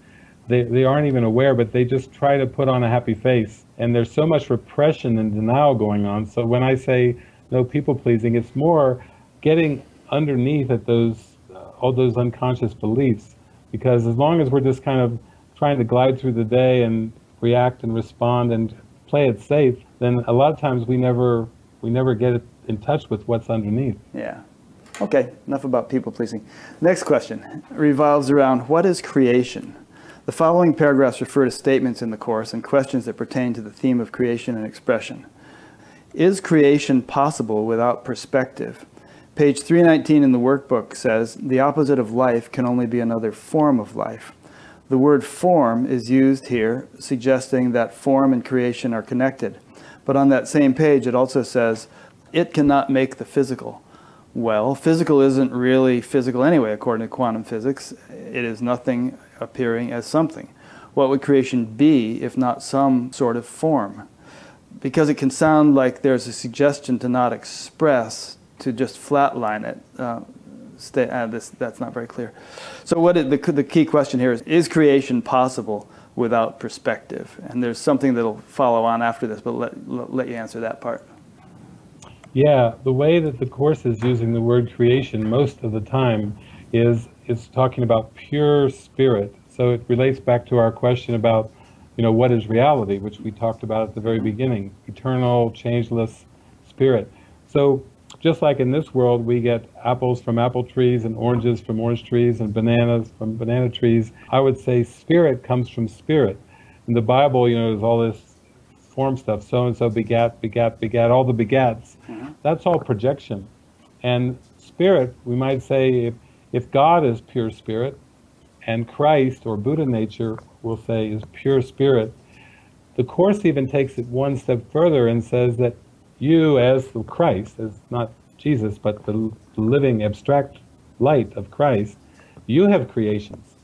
they, they aren't even aware, but they just try to put on a happy face. And there's so much repression and denial going on. So when I say no people pleasing, it's more getting underneath at those, all those unconscious beliefs. Because as long as we're just kind of trying to glide through the day and react and respond and play it safe, then a lot of times we never we never get in touch with what's underneath. Yeah. Okay, enough about people pleasing. Next question revolves around what is creation? The following paragraphs refer to statements in the Course and questions that pertain to the theme of creation and expression. Is creation possible without perspective? Page 319 in the workbook says the opposite of life can only be another form of life. The word form is used here, suggesting that form and creation are connected. But on that same page, it also says, it cannot make the physical. Well, physical isn't really physical anyway, according to quantum physics. It is nothing appearing as something. What would creation be if not some sort of form? Because it can sound like there's a suggestion to not express, to just flatline it. Uh, stay, uh, this, that's not very clear. So what it, the, the key question here is, is creation possible without perspective? And there's something that'll follow on after this, but let, let, you answer that part. Yeah, the way that the Course is using the word creation most of the time is it's talking about pure spirit. So it relates back to our question about, you know, what is reality, which we talked about at the very beginning, eternal, changeless spirit. So just like in this world, we get apples from apple trees and oranges from orange trees and bananas from banana trees. I would say spirit comes from spirit. In the Bible, you know, there's all this form stuff, so and so begat, begat, begat, all the begats. Mm-hmm. That's all projection. And spirit, we might say, if, if God is pure spirit, and Christ or Buddha nature, we'll say, is pure spirit, the Course even takes it one step further and says that you as the Christ, as not Jesus, but the living abstract light of Christ, you have creations,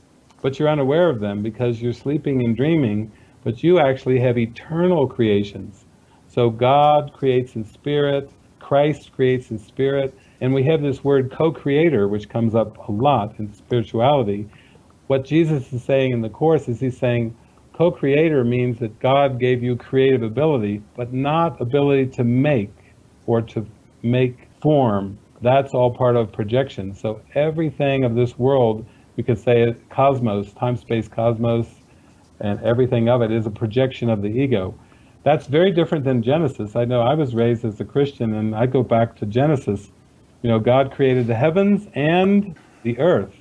but you're unaware of them because you're sleeping and dreaming, but you actually have eternal creations. So God creates in spirit, Christ creates in spirit, and we have this word co-creator, which comes up a lot in spirituality. What Jesus is saying in the Course is he's saying, Co-creator means that God gave you creative ability, but not ability to make or to make form. That's all part of projection. So everything of this world, we could say cosmos, time, space, cosmos, and everything of it is a projection of the ego. That's very different than Genesis. I know I was raised as a Christian, and I go back to Genesis. You know, God created the heavens and the earth.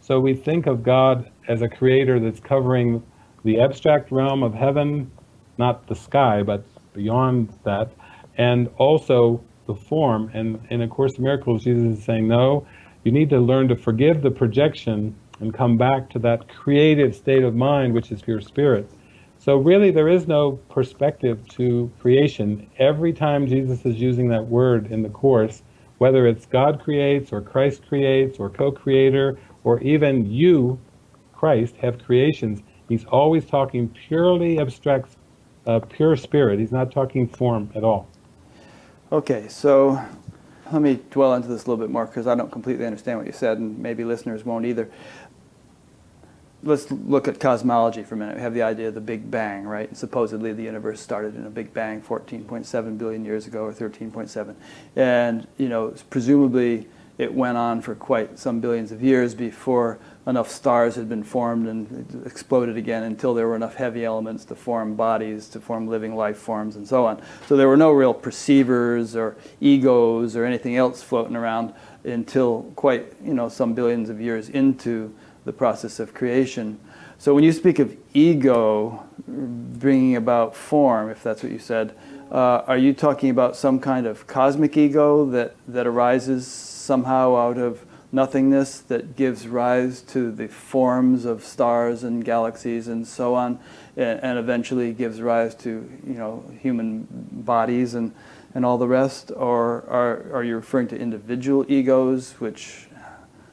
So we think of God as a creator that's covering the abstract realm of heaven, not the sky, but beyond that, and also the form. And in A Course in Miracles, Jesus is saying, no, you need to learn to forgive the projection and come back to that creative state of mind, which is pure spirit. So really, there is no perspective to creation. Every time Jesus is using that word in the Course, whether it's God creates or Christ creates or co-creator or even you, Christ, have creations, He's always talking purely abstract, uh, pure spirit. He's not talking form at all. Okay, so let me dwell into this a little bit more because I don't completely understand what you said, and maybe listeners won't either. Let's look at cosmology for a minute. We have the idea of the Big Bang, right? supposedly the universe started in a Big Bang 14.7 billion years ago, or 13.7, and you know, presumably it went on for quite some billions of years before enough stars had been formed and exploded again until there were enough heavy elements to form bodies, to form living life forms, and so on. So there were no real perceivers or egos or anything else floating around until quite, you know, some billions of years into the process of creation. So when you speak of ego bringing about form, if that's what you said, uh, are you talking about some kind of cosmic ego that, that arises somehow out of nothingness that gives rise to the forms of stars and galaxies and so on, and, and eventually gives rise to you know human bodies and, and all the rest? Or are, are you referring to individual egos which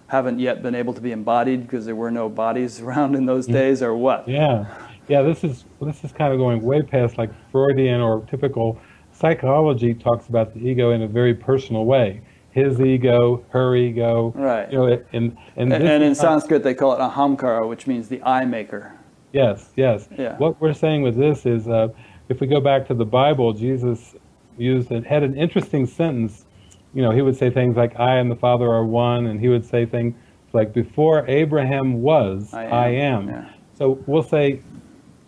haven't yet been able to be embodied because there were no bodies *laughs* around in those days, or what? Yeah, yeah. This is this is kind of going way past like Freudian or typical psychology talks about the ego in a very personal way. His ego, her ego, Right. You know, and and, And, and in Sanskrit, they call it ahamkara, which means the I maker. Yes, yes. Yeah. What we're saying with this is, uh, if we go back to the Bible, Jesus used and had an interesting sentence. You know, he would say things like, "I and the Father are one," and he would say things like, "Before Abraham was, I am." I am." Yeah. So we'll say,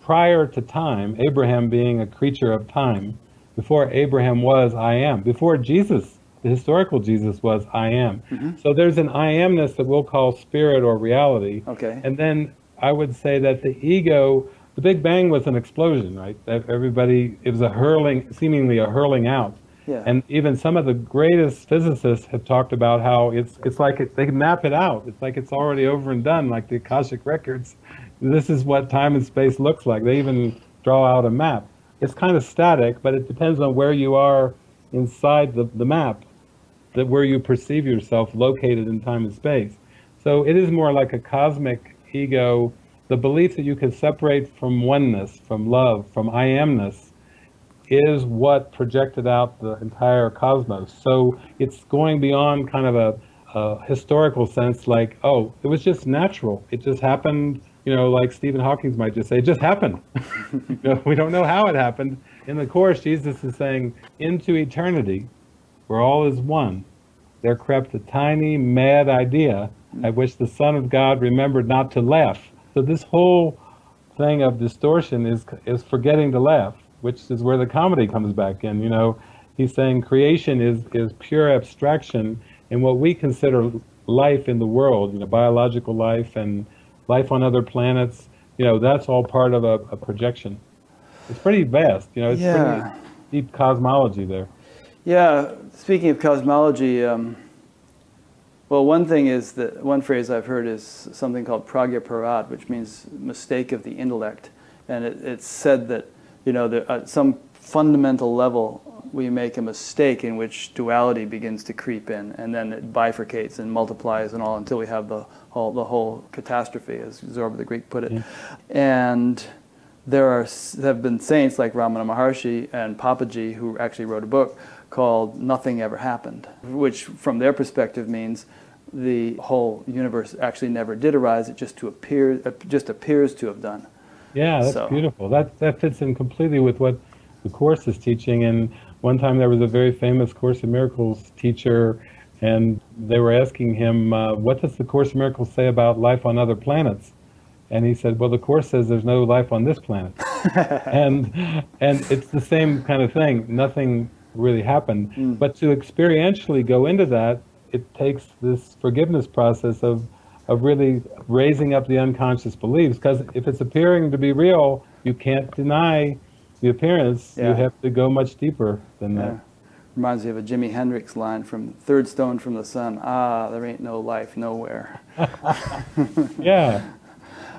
prior to time, Abraham being a creature of time, before Abraham was, I am. Before Jesus, the historical Jesus was, I am. Mm-hmm. So there's an I amness that we'll call spirit or reality. Okay. And then I would say that the ego, the Big Bang was an explosion, right? That everybody, it was a hurling, seemingly a hurling out. Yeah. And even some of the greatest physicists have talked about how it's it's like it, they can map it out. It's like it's already over and done, like the Akashic records. This is what time and space looks like. They even draw out a map. It's kind of static, but it depends on where you are inside the, the map, that where you perceive yourself located in time and space. So it is more like a cosmic ego, the belief that you can separate from oneness, from love, from I amness, is what projected out the entire cosmos. So it's going beyond kind of a, a historical sense, like, oh, it was just natural. It just happened, you know, like Stephen Hawking might just say, it just happened. *laughs* you know, we don't know how it happened. In the Course, Jesus is saying, into eternity, where all is one, there crept a tiny, mad idea at which the Son of God remembered not to laugh. So this whole thing of distortion is is forgetting to laugh, which is where the comedy comes back in. You know, he's saying creation is is pure abstraction, and what we consider life in the world, you know, biological life and life on other planets, you know, that's all part of a, a projection. It's pretty vast, you know. It's Yeah. pretty deep cosmology there. Yeah, speaking of cosmology, um, well, one thing is that one phrase I've heard is something called pragya which means mistake of the intellect. And it, it's said that, you know, there, at some fundamental level, we make a mistake in which duality begins to creep in, and then it bifurcates and multiplies and all until we have the whole, the whole catastrophe, as Zorba the Greek put it. And there are have been saints like Ramana Maharshi and Papaji who actually wrote a book called Nothing Ever Happened, which from their perspective means the whole universe actually never did arise. It just to appear just appears to have done. Yeah, that's So- beautiful. That that fits in completely with what the course is teaching. And one time there was a very famous Course in Miracles teacher, and they were asking him, uh, "What does the Course in Miracles say about life on other planets?" And he said, "Well, the course says there's no life on this planet." *laughs* and and it's the same kind of thing. Nothing really happened. But to experientially go into that, it takes this forgiveness process of of really raising up the unconscious beliefs. Because if it's appearing to be real, you can't deny the appearance. Yeah. You have to go much deeper than Yeah. that. Reminds me of a Jimi Hendrix line from Third Stone from the Sun. Ah, there ain't no life nowhere. *laughs* Yeah.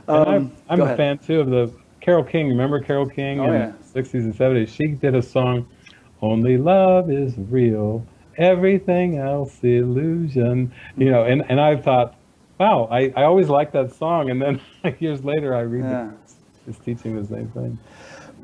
Um, I'm, I'm a ahead. fan too of the Carole King. Remember Carole King Oh, in yeah. the 60s and 70s? She did a song, Only Love is Real, Everything Else Illusion. You know, and, and I thought, wow, I, I always liked that song. And then *laughs* years later, I read Yeah. that it's teaching the same thing.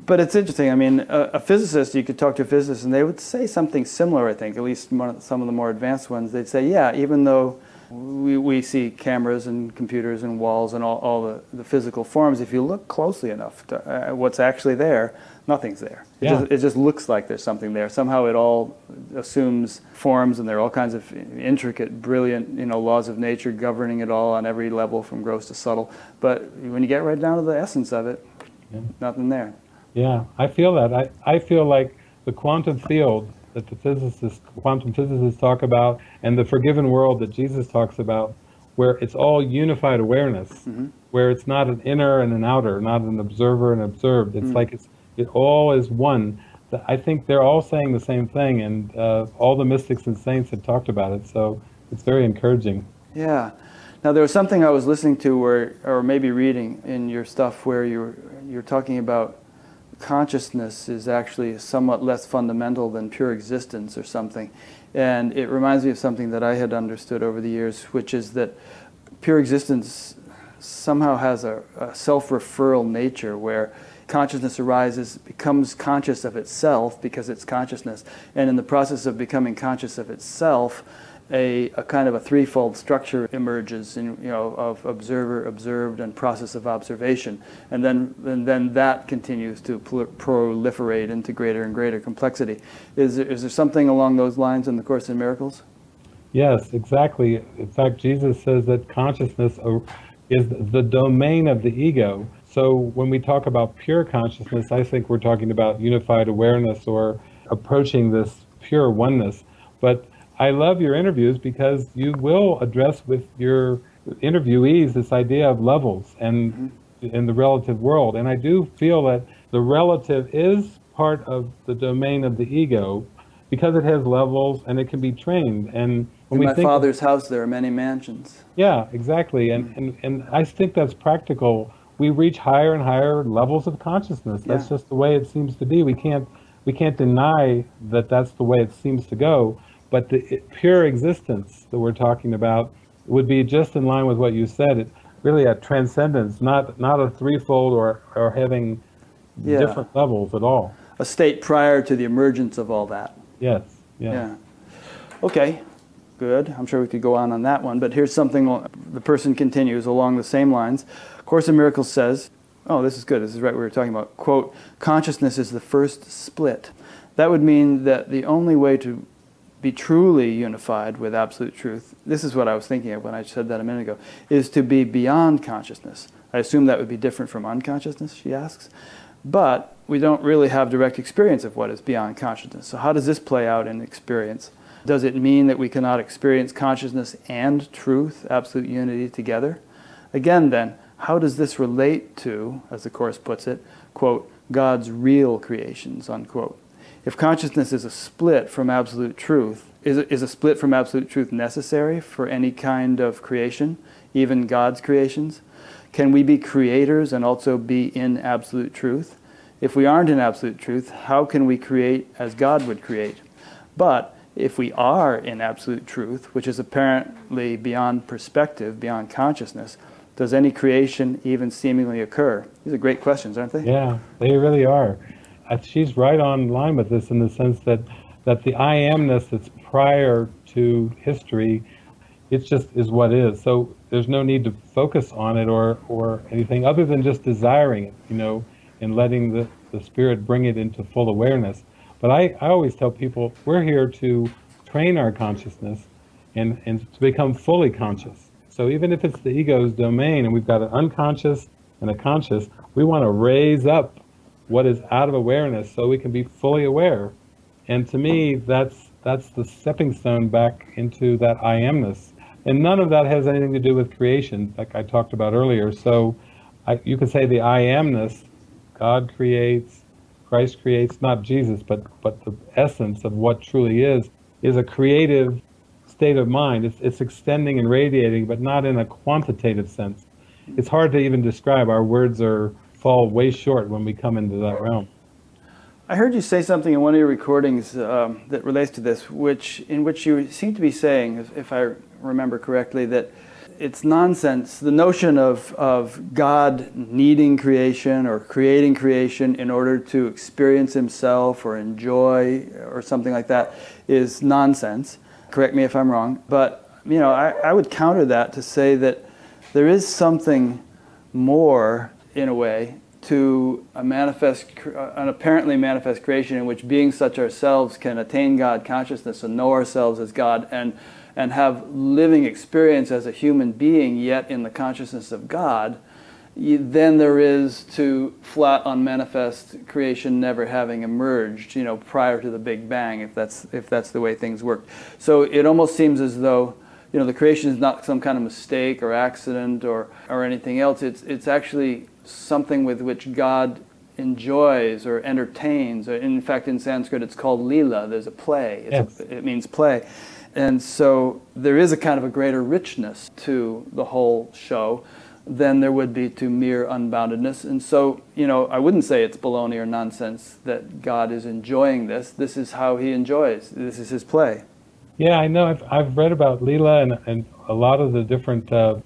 But it's interesting. I mean, a, a physicist, you could talk to a physicist, and they would say something similar. I think, at least one of- some of the more advanced ones, they'd say, "Yeah, even though we, we see cameras and computers and walls and all, all the, the physical forms, if you look closely enough to uh, what's actually there, nothing's there. It, Yeah. just, it just looks like there's something there. Somehow, it all assumes forms, and there are all kinds of intricate, brilliant, you know, laws of nature governing it all on every level, from gross to subtle. But when you get right down to the essence of it, Yeah. nothing there." Yeah, I feel that. I, I feel like the quantum field that the physicists, quantum physicists talk about, and the forgiven world that Jesus talks about, where it's all unified awareness, Mm-hmm. where it's not an inner and an outer, not an observer and observed. It's like it's it all is one. I think they're all saying the same thing, and uh, all the mystics and saints have talked about it. So it's very encouraging. Yeah. Now there was something I was listening to, where, or maybe reading in your stuff, where you're you're talking about consciousness is actually somewhat less fundamental than pure existence or something, and it reminds me of something that I had understood over the years, which is that pure existence somehow has a, a self-referral nature where consciousness arises, becomes conscious of itself because it's consciousness, and in the process of becoming conscious of itself, a, a kind of a threefold structure emerges in, you know, of observer, observed, and process of observation. And then, and then that continues to proliferate into greater and greater complexity. Is there, is there something along those lines in the Course in Miracles? Yes, exactly. In fact, Jesus says that consciousness is the domain of the ego. So when we talk about pure consciousness, I think we're talking about unified awareness or approaching this pure oneness. But I love your interviews because you will address with your interviewees this idea of levels and mm-hmm. in the relative world. And I do feel that the relative is part of the domain of the ego because it has levels and it can be trained. And when in my father's house, there are many mansions. Yeah, exactly. And, mm-hmm. and, and I think that's practical. We reach higher and higher levels of consciousness. That's yeah. just the way it seems to be. We can't we can't deny that that's the way it seems to go. But the pure existence that we're talking about would be just in line with what you said. It really a transcendence, not not a threefold or or having yeah. different levels at all. A state prior to the emergence of all that. Yes. Yeah. yeah. Okay. Good. I'm sure we could go on on that one, but here's something the person continues along the same lines. Course in Miracles says, oh, this is good. This is right we were talking about. Quote, consciousness is the first split. That would mean that the only way to be truly unified with absolute truth, this is what I was thinking of when I said that a minute ago, is to be beyond consciousness. I assume that would be different from unconsciousness, she asks. But we don't really have direct experience of what is beyond consciousness. So, how does this play out in experience? Does it mean that we cannot experience consciousness and truth, absolute unity, together? Again, then, how does this relate to, as the Course puts it, quote, God's real creations, unquote? if consciousness is a split from absolute truth, is, is a split from absolute truth necessary for any kind of creation, even God's creations? Can we be creators and also be in absolute truth? If we aren't in absolute truth, how can we create as God would create? But if we are in absolute truth, which is apparently beyond perspective, beyond consciousness, does any creation even seemingly occur? These are great questions, aren't they? Yeah, they really are uh, she's right on line with this in the sense that that the I amness that's prior to history, it just is what is. So there's no need to focus on it or or anything other than just desiring it, you know, and letting the, the spirit bring it into full awareness. But I, I always tell people we're here to train our consciousness and, and to become fully conscious. So even if it's the ego's domain and we've got an unconscious and a conscious, we want to raise up what is out of awareness so we can be fully aware. And to me, that's that's the stepping stone back into that I amness. And none of that has anything to do with creation, like I talked about earlier. So I, you could say the I amness, God creates, Christ creates, not Jesus, but, but the essence of what truly is, is a creative state of mind. It's, it's extending and radiating, but not in a quantitative sense. It's hard to even describe. Our words are fall way short when we come into that realm. I heard you say something in one of your recordings um, that relates to this, which in which you seem to be saying, if I remember correctly, that it's nonsense. The notion of, of God needing creation or creating creation in order to experience Himself or enjoy or something like that is nonsense. Correct me if I'm wrong, but you know I, I would counter that to say that there is something more in a way, to a manifest, uh, an apparently manifest creation in which beings such ourselves can attain God consciousness and know ourselves as God and, and have living experience as a human being, yet in the consciousness of God, then there is to flat unmanifest creation never having emerged, you know, prior to the Big Bang, if that's if that's the way things work. So it almost seems as though you know the creation is not some kind of mistake or accident or or anything else. It's it's actually something with which God enjoys or entertains. Or in fact, in Sanskrit, it's called lila. There's a play. Yes. A, it means play. And so there is a kind of a greater richness to the whole show than there would be to mere unboundedness. And so, you know, I wouldn't say it's baloney or nonsense that God is enjoying this. This is how he enjoys. This is his play. Yeah, I know. I've, I've read about Leela and, and a lot of the different uh,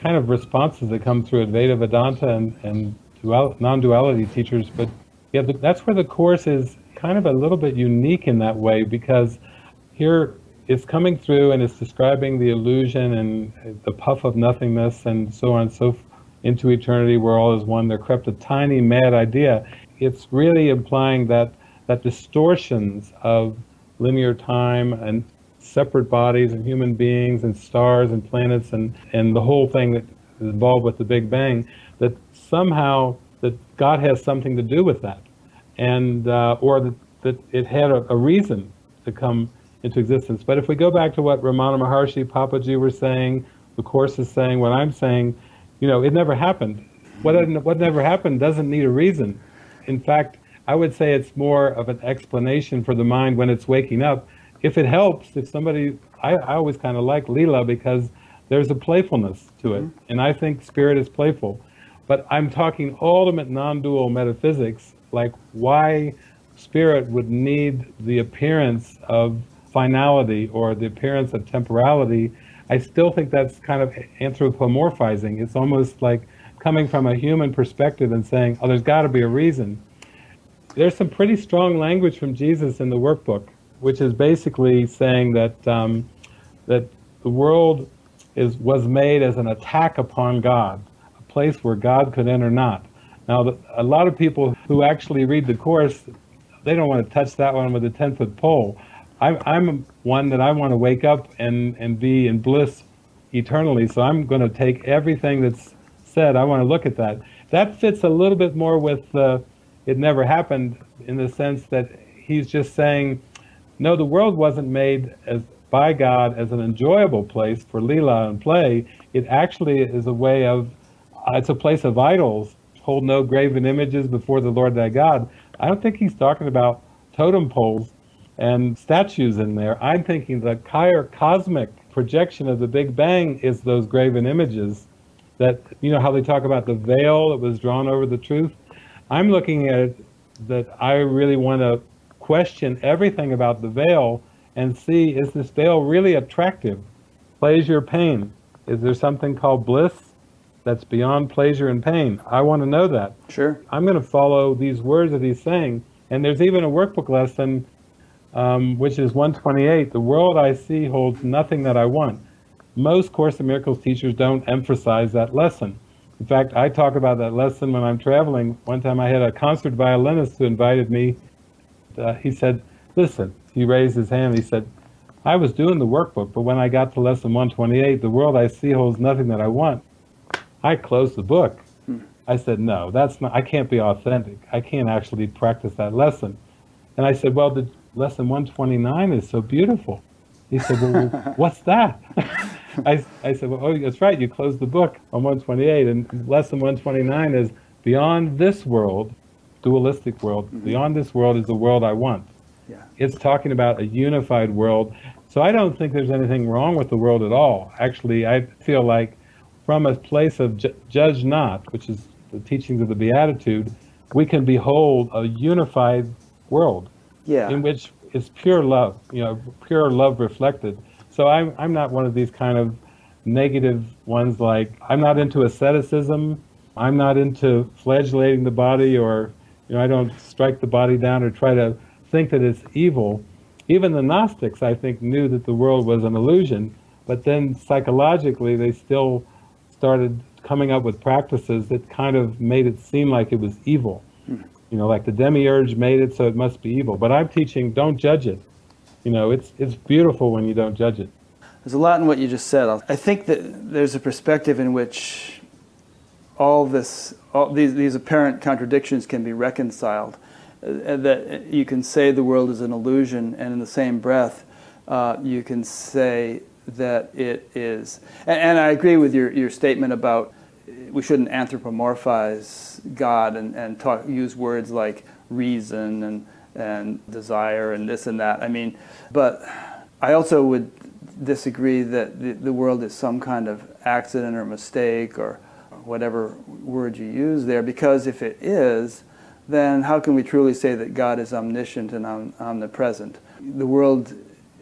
kind of responses that come through Advaita Vedanta and, and dual, non-duality teachers. But yeah, that's where the course is kind of a little bit unique in that way because here it's coming through and it's describing the illusion and the puff of nothingness and so on and so forth into eternity where all is one. There crept a tiny mad idea. It's really implying that that distortions of linear time and separate bodies and human beings and stars and planets and, and the whole thing that is involved with the Big Bang, that somehow that God has something to do with that. And uh, or that, that it had a, a reason to come into existence. But if we go back to what Ramana Maharshi, Papaji were saying, the Course is saying, what I'm saying, you know, it never happened. What, what never happened doesn't need a reason. In fact, I would say it's more of an explanation for the mind when it's waking up. If it helps, if somebody, I, I always kind of like Leela because there's a playfulness to it. Mm-hmm. And I think spirit is playful. But I'm talking ultimate non dual metaphysics, like why spirit would need the appearance of finality or the appearance of temporality, I still think that's kind of anthropomorphizing. It's almost like coming from a human perspective and saying, oh, there's got to be a reason. There's some pretty strong language from Jesus in the workbook, which is basically saying that um, that the world is was made as an attack upon God, a place where God could enter not. Now, a lot of people who actually read the course, they don't want to touch that one with a ten foot pole. I'm, I'm one that I want to wake up and, and be in bliss eternally. So I'm going to take everything that's said. I want to look at that. That fits a little bit more with uh, it never happened in the sense that he's just saying, no, the world wasn't made as by God as an enjoyable place for lila and play. It actually is a way of, uh, it's a place of idols. Hold no graven images before the Lord thy God. I don't think he's talking about totem poles and statues in there. I'm thinking the higher cosmic projection of the Big Bang is those graven images that, you know, how they talk about the veil that was drawn over the truth. I'm looking at it that I really want to question everything about the veil and see is this veil really attractive? Pleasure, pain. Is there something called bliss that's beyond pleasure and pain? I want to know that. Sure. I'm going to follow these words that he's saying. And there's even a workbook lesson um, which is 128. The world I see holds nothing that I want. Most Course in Miracles teachers don't emphasize that lesson. In fact, I talk about that lesson when I'm traveling. One time I had a concert violinist who invited me. Uh, he said, Listen, he raised his hand. He said, I was doing the workbook, but when I got to lesson 128, the world I see holds nothing that I want. I closed the book. Hmm. I said, No, that's not, I can't be authentic. I can't actually practice that lesson. And I said, Well, did, lesson 129 is so beautiful. He said, well, *laughs* what's that? *laughs* I, I said, well, oh, that's right. You closed the book on 128 and lesson 129 is beyond this world, dualistic world, mm-hmm. beyond this world is the world I want. Yeah. It's talking about a unified world. So I don't think there's anything wrong with the world at all. Actually, I feel like from a place of ju- judge not, which is the teachings of the Beatitude, we can behold a unified world yeah. in which is pure love, you know, pure love reflected. So I'm, I'm not one of these kind of negative ones like I'm not into asceticism. I'm not into flagellating the body or, you know, I don't strike the body down or try to think that it's evil. Even the Gnostics, I think, knew that the world was an illusion, but then psychologically they still started coming up with practices that kind of made it seem like it was evil. You know, like the demiurge made it, so it must be evil. But I'm teaching, don't judge it. You know, it's it's beautiful when you don't judge it. There's a lot in what you just said. I think that there's a perspective in which all this, all these these apparent contradictions can be reconciled. Uh, that you can say the world is an illusion, and in the same breath, uh, you can say that it is. And, and I agree with your, your statement about we shouldn't anthropomorphize God and, and talk, use words like reason and, and desire and this and that. I mean, but I also would disagree that the, the world is some kind of accident or mistake or whatever word you use there, because if it is, then how can we truly say that God is omniscient and om- omnipresent? The world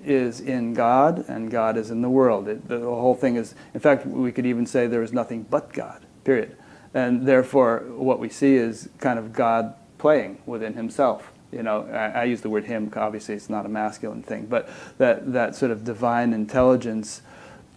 is in God and God is in the world. It, the whole thing is, in fact, we could even say there is nothing but God, period. And therefore, what we see is kind of God playing within himself. You know, I, I use the word him, obviously it's not a masculine thing, but that, that sort of divine intelligence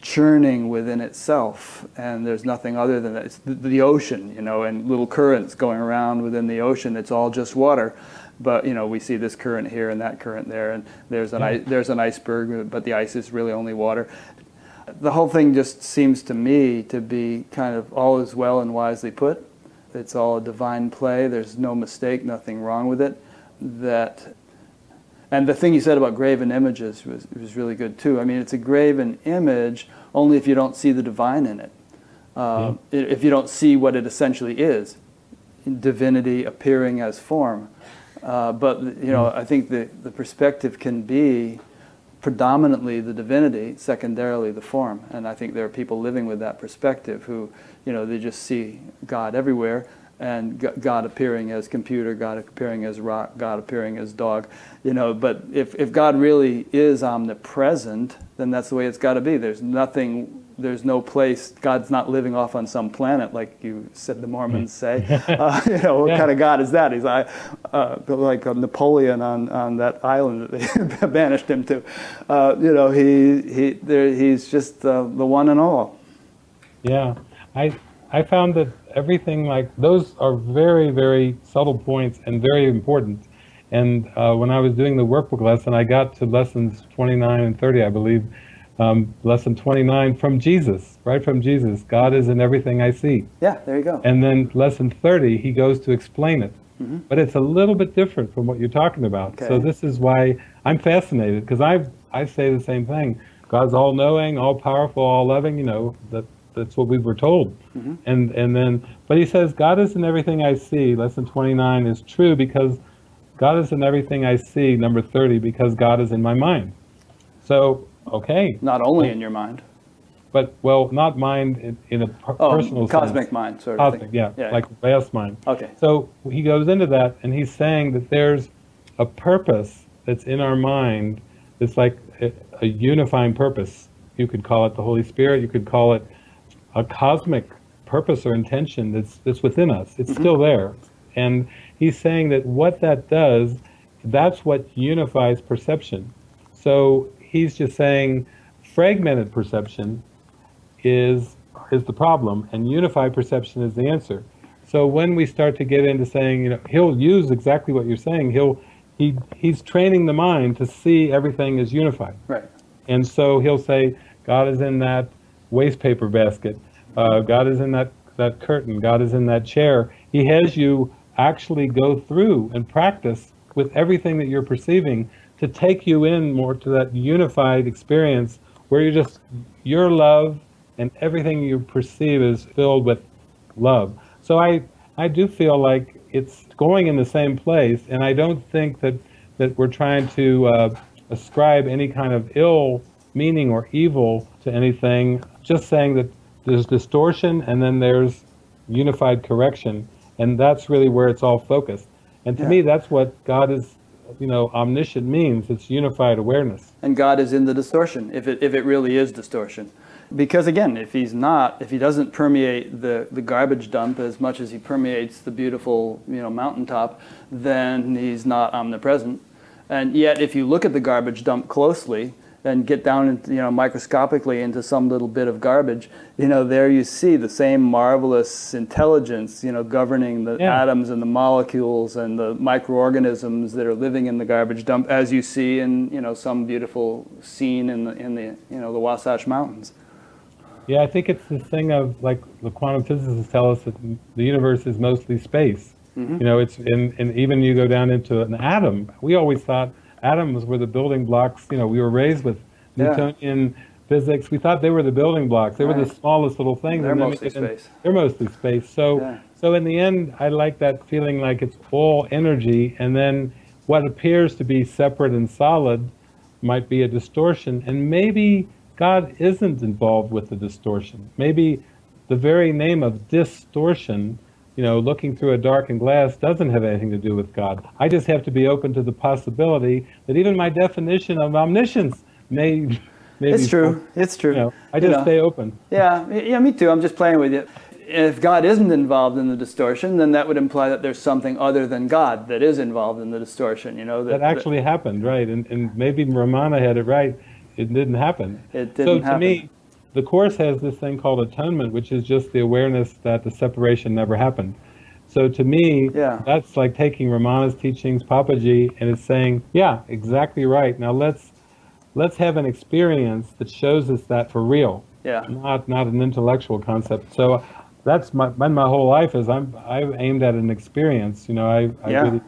churning within itself, and there's nothing other than that. It's the, the, ocean, you know, and little currents going around within the ocean. It's all just water, but you know, we see this current here and that current there, and there's an yeah. there's an iceberg, but the ice is really only water. The whole thing just seems to me to be kind of all is well and wisely put. It's all a divine play. There's no mistake, nothing wrong with it. That and the thing you said about graven images was, was really good too. I mean, it's a graven image only if you don't see the divine in it. Uh, yeah. If you don't see what it essentially is, divinity appearing as form. Uh, but you know, I think the, the perspective can be predominantly the divinity, secondarily the form. And I think there are people living with that perspective who, you know, they just see God everywhere and God appearing as computer, God appearing as rock, God appearing as dog, you know. But if, if God really is omnipresent, then that's the way it's got to be. There's nothing, there's no place. God's not living off on some planet like you said the Mormons say. *laughs* uh, *laughs* you know, what yeah. kind of God is that? He's uh, like Napoleon on, on that island that they *laughs* banished him to. Uh, you know, he he there, he's just uh, the one and all. Yeah, I I found that everything like those are very, very subtle points and very important. And uh, when I was doing the workbook lesson, I got to lessons 29 and 30, I believe. Um, lesson 29 from Jesus, right from Jesus. God is in everything I see. Yeah, there you go. And then lesson 30, he goes to explain it. Mm-hmm. But it's a little bit different from what you're talking about. Okay. So this is why I'm fascinated because I I say the same thing. God's all knowing, all powerful, all loving. You know that that's what we were told. Mm-hmm. And and then, but he says, God is in everything I see. Lesson 29 is true because God is in everything I see. Number 30 because God is in my mind. So okay. Not only in your mind. But well, not mind in, in a per- oh, personal cosmic sense. mind, sort of cosmic, thing. Yeah, yeah, like vast mind. Okay. So he goes into that, and he's saying that there's a purpose that's in our mind. It's like a, a unifying purpose. You could call it the Holy Spirit. You could call it a cosmic purpose or intention that's that's within us. It's mm-hmm. still there, and he's saying that what that does, that's what unifies perception. So he's just saying fragmented perception is is the problem, and unified perception is the answer. So when we start to get into saying, you know, he'll use exactly what you're saying. He'll he he's training the mind to see everything as unified. Right. And so he'll say, God is in that waste paper basket. Uh, God is in that, that curtain. God is in that chair. He has you actually go through and practice with everything that you're perceiving to take you in more to that unified experience where you're just your love and everything you perceive is filled with love. So I I do feel like it's going in the same place, and I don't think that that we're trying to uh, ascribe any kind of ill meaning or evil to anything just saying that there's distortion and then there's unified correction, and that's really where it's all focused. And to yeah. me, that's what God is, you know, omniscient means. It's unified awareness. And God is in the distortion, if it if it really is distortion. Because again, if he's not, if he doesn't permeate the, the garbage dump as much as he permeates the beautiful, you know, mountaintop, then he's not omnipresent. And yet, if you look at the garbage dump closely, and get down into, you know microscopically into some little bit of garbage you know there you see the same marvelous intelligence you know governing the yeah. atoms and the molecules and the microorganisms that are living in the garbage dump as you see in you know some beautiful scene in the in the you know the Wasatch Mountains yeah I think it's this thing of like the quantum physicists tell us that the universe is mostly space mm-hmm. you know it's in and even you go down into an atom we always thought atoms were the building blocks. You know, we were raised with Newtonian yeah. physics. We thought they were the building blocks. They right. were the smallest little things. They're mostly space. They're mostly space. So, yeah. so in the end, I like that feeling like it's all energy, and then what appears to be separate and solid might be a distortion, and maybe God isn't involved with the distortion. Maybe the very name of distortion, you know, looking through a darkened glass, doesn't have anything to do with God. I just have to be open to the possibility that even my definition of omniscience may. may It's true. It's true. You know, I You just know. stay open. Yeah, yeah, me too. I'm just playing with you. If God isn't involved in the distortion, then that would imply that there's something other than God that is involved in the distortion. You know That actually happened, right? And, and maybe Ramana had it right. It didn't happen. It so didn't to happen. me, the course has this thing called atonement, which is just the awareness that the separation never happened. So to me, Yeah. that's like taking Ramana's teachings, Papaji, and it's saying, yeah, exactly right. Now let's let's have an experience that shows us that for real, yeah, not not an intellectual concept. So that's my my, my whole life is I'm I've aimed at an experience. You know, I I Yeah. really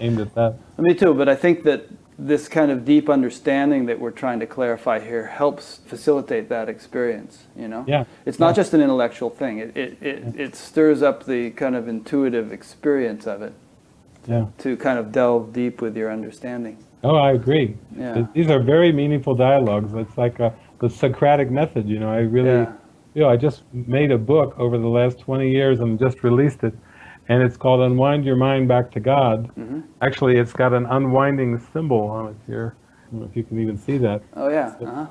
aimed at that. me too. But I think that this kind of deep understanding that we're trying to clarify here helps facilitate that experience. You know, Yeah. it's not just an intellectual thing. It it, it, it stirs up the kind of intuitive experience of it Yeah. to kind of delve deep with your understanding. Oh, I agree. Yeah. These are very meaningful dialogues. It's like uh the Socratic method, you know. I really, Yeah. you know, I just made a book over the last 20 years and just released it. And it's called Unwind Your Mind Back to God. Mm-hmm. Actually, it's got an unwinding symbol on it here. I don't know if you can even see that. Oh yeah. Uh-huh.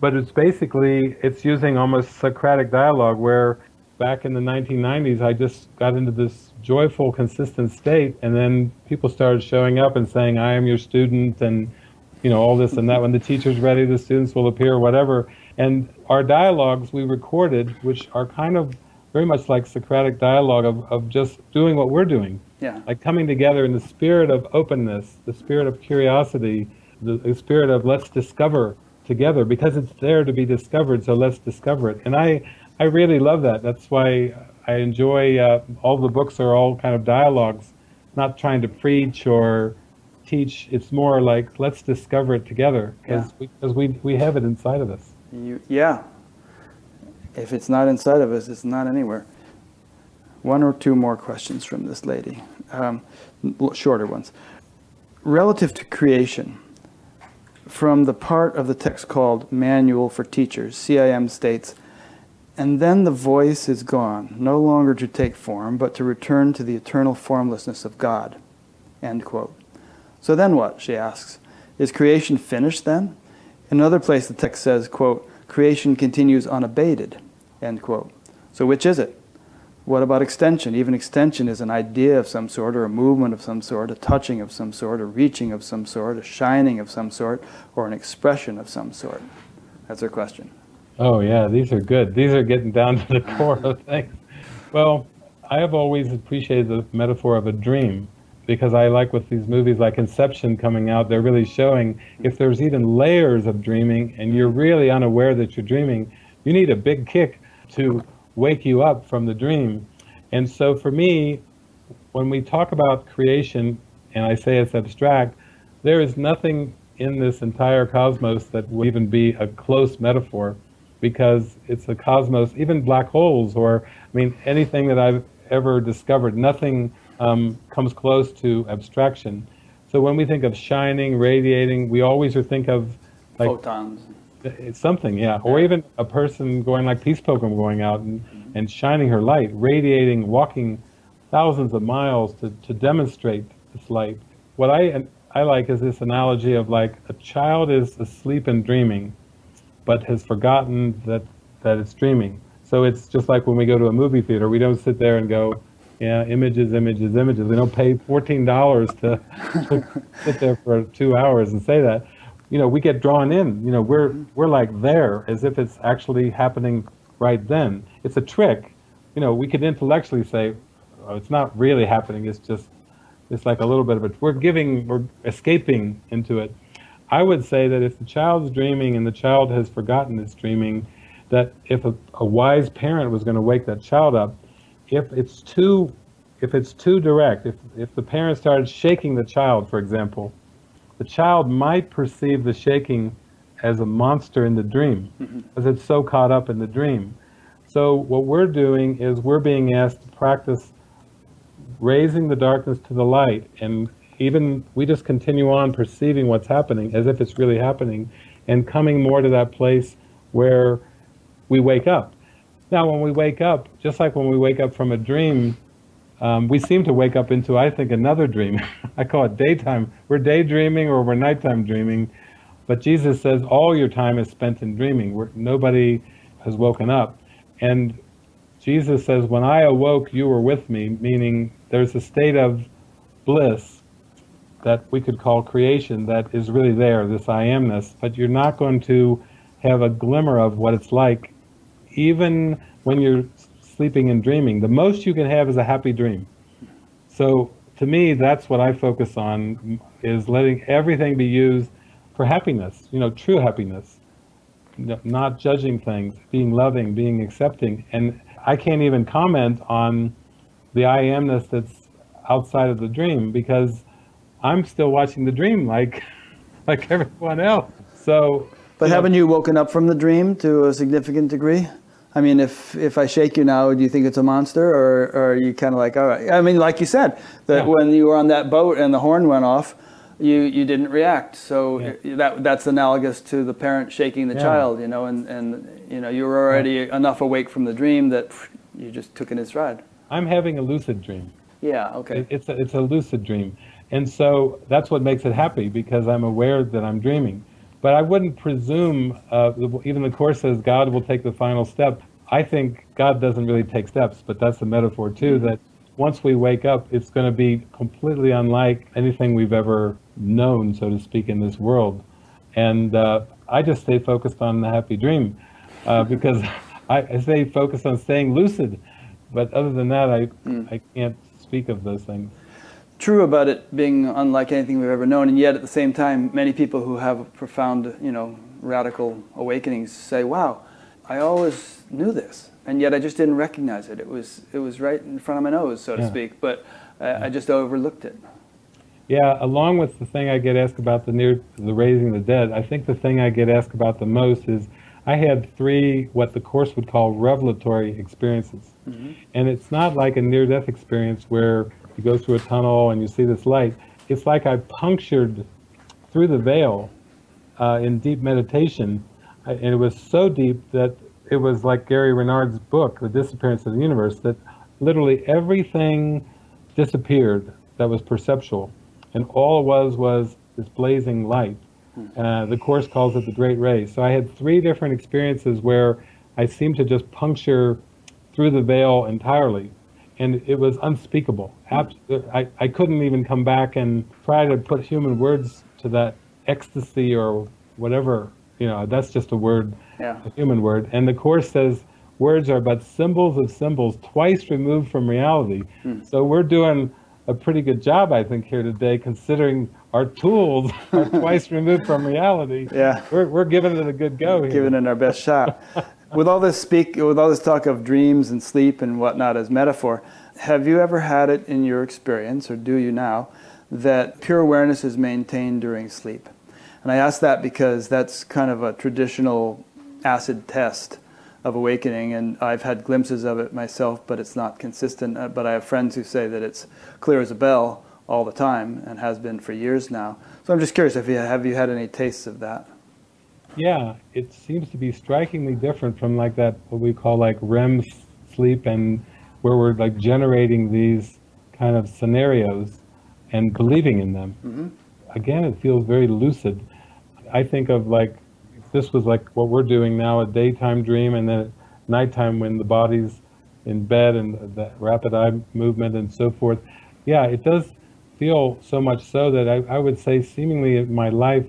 But it's basically, it's using almost Socratic dialogue where back in the 1990s, I just got into this joyful, consistent state. And then people started showing up and saying, I am your student and, you know, all this and that. When the teacher's ready, the students will appear, whatever. And our dialogues we recorded, which are kind of very much like Socratic dialogue of, of just doing what we're doing Yeah. like coming together in the spirit of openness, the spirit of curiosity, the, the spirit of let's discover together because it's there to be discovered. So let's discover it. And I, I really love that. That's why I enjoy uh, all the books are all kind of dialogues, not trying to preach or teach. It's more like let's discover it together because we, 'cause we, we have it inside of us. You, yeah. If it's not inside of us, it's not anywhere. One or two more questions from this lady, um, shorter ones. Relative to creation, from the part of the text called Manual for Teachers, CIM states, and then the voice is gone, no longer to take form, but to return to the eternal formlessness of God. End quote. So then what? She asks. Is creation finished then? In another place, the text says, quote, creation continues unabated, end quote. So which is it? What about extension? Even extension is an idea of some sort, or a movement of some sort, a touching of some sort, a reaching of some sort, a shining of some sort, or an expression of some sort. That's her question. Oh yeah, these are good. These are getting down to the core of *laughs* things. Well, I have always appreciated the metaphor of a dream because I like with these movies like Inception coming out, they're really showing if there's even layers of dreaming and you're really unaware that you're dreaming, you need a big kick to wake you up from the dream. And so for me, when we talk about creation and I say it's abstract, there is nothing in this entire cosmos that would even be a close metaphor because it's a cosmos, even black holes, or I mean, anything that I've ever discovered, nothing um, comes close to abstraction. So when we think of shining, radiating, we always think of like Photons. It's something, yeah. Or even a person going like Peace Pilgrim going out and, and shining her light, radiating, walking thousands of miles to, to demonstrate this light. What I I like is this analogy of like a child is asleep and dreaming, but has forgotten that that it's dreaming. So it's just like when we go to a movie theater, we don't sit there and go, yeah, images, images, images. We don't pay fourteen dollars to, to *laughs* sit there for two hours and say that. You know, we get drawn in. You know, we're mm-hmm. we're like there as if it's actually happening right then. It's a trick. You know, we could intellectually say, oh, it's not really happening. It's just it's like a little bit of a we're giving we're escaping into it. I would say that if the child's dreaming and the child has forgotten it's dreaming, that if a, a wise parent was going to wake that child up, if it's too if it's too direct, if if the parent started shaking the child, for example, the child might perceive the shaking as a monster in the dream, because it's so caught up in the dream. So what we're doing is we're being asked to practice raising the darkness to the light and even we just continue on perceiving what's happening as if it's really happening and coming more to that place where we wake up. Now, when we wake up, just like when we wake up from a dream, um, we seem to wake up into, I think, another dream. *laughs* I call it daytime. We're daydreaming or we're nighttime dreaming. But Jesus says all your time is spent in dreaming. We're, nobody has woken up. And Jesus says, When I awoke, you were with me, meaning there's a state of bliss that we could call creation that is really there, this I amness, but you're not going to have a glimmer of what it's like, even when you're sleeping and dreaming. The most you can have is a happy dream. So to me, that's what I focus on is letting everything be used for happiness, you know, true happiness, not judging things, being loving, being accepting. And I can't even comment on the I amness that's outside of the dream because I'm still watching the dream like *laughs* like everyone else. So But haven't you woken up from the dream to a significant degree? I mean, if if I shake you now, do you think it's a monster, or, or are you kind of like, all right? I mean, like you said, that Yeah. when you were on that boat and the horn went off, you you didn't react. So Yeah. that that's analogous to the parent shaking the Yeah. child, you know, and and you know you were already enough awake from the dream that you just took in its stride. I'm having a lucid dream. Yeah. Okay. It- It's a, it's a lucid dream. And so that's what makes it happy because I'm aware that I'm dreaming. But I wouldn't presume, uh, even the Course says God will take the final step. I think God doesn't really take steps, but that's the metaphor too, that once we wake up, it's going to be completely unlike anything we've ever known, so to speak, in this world. And uh, I just stay focused on the happy dream uh, *laughs* because I, I stay focused on staying lucid. But other than that, I, I can't speak of those things. True about it being unlike anything we've ever known, and yet at the same time, many people who have profound, you know, radical awakenings say, "Wow, I always knew this, and yet I just didn't recognize it. It was it was right in front of my nose, so to Yeah. speak, but uh, I just overlooked it." Yeah, along with the thing I get asked about the near the raising the dead, I think the thing I get asked about the most is I had three what the course would call revelatory experiences. And it's not like a near death experience where you go through a tunnel and you see this light. It's like I punctured through the veil uh, in deep meditation. I- And it was so deep that it was like Gary Renard's book, The Disappearance of the Universe, that literally everything disappeared that was perceptual. And all it was was this blazing light. Uh, the Course calls it the Great Ray. So I had three different experiences where I seemed to just puncture through the veil entirely. And it was unspeakable. I, I couldn't even come back and try to put human words to that ecstasy or whatever. You know, that's just a word, Yeah. a human word. And the Course says words are but symbols of symbols twice removed from reality. Hmm. So we're doing a pretty good job, I think, here today, considering our tools are twice removed from reality. *laughs* Yeah. We're, we're giving it a good go here. giving it our best shot. *laughs* with all this speak, with all this talk of dreams and sleep and whatnot as metaphor, have you ever had it in your experience, or do you now, that pure awareness is maintained during sleep? And I ask that because that's kind of a traditional acid test of awakening, and I've had glimpses of it myself, but it's not consistent. Uh, But I have friends who say that it's clear as a bell all the time and has been for years now. So I'm just curious if you have you had any tastes of that? Yeah, it seems to be strikingly different from like that what we call like REM sleep and where we're like generating these kind of scenarios and believing in them. Mm-hmm. Again, it feels very lucid. I think of like if this was like what we're doing now, a daytime dream, and then at nighttime when the body's in bed and the rapid eye movement and so forth. Yeah, it does feel so much so that I, I would say seemingly in my life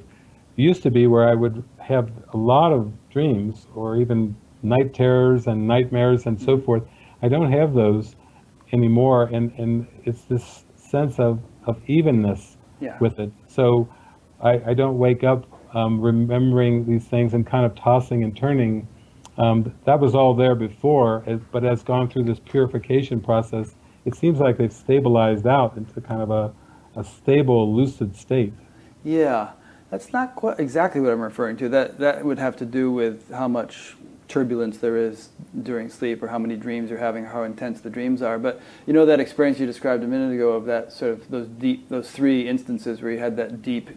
used to be where I would have a lot of dreams or even night terrors and nightmares and so forth. I don't have those anymore, and, and it's this sense of, of evenness Yeah. with it. So I, I don't wake up um, remembering these things and kind of tossing and turning. Um, that was all there before, as, but as gone through this purification process, it seems like they've stabilized out into kind of a, a stable, lucid state. Yeah, that's not quite exactly what I'm referring to. That that would have to do with how much turbulence there is during sleep or how many dreams you're having or how intense the dreams are. But you know that experience you described a minute ago of that sort of those deep, those three instances where you had that deep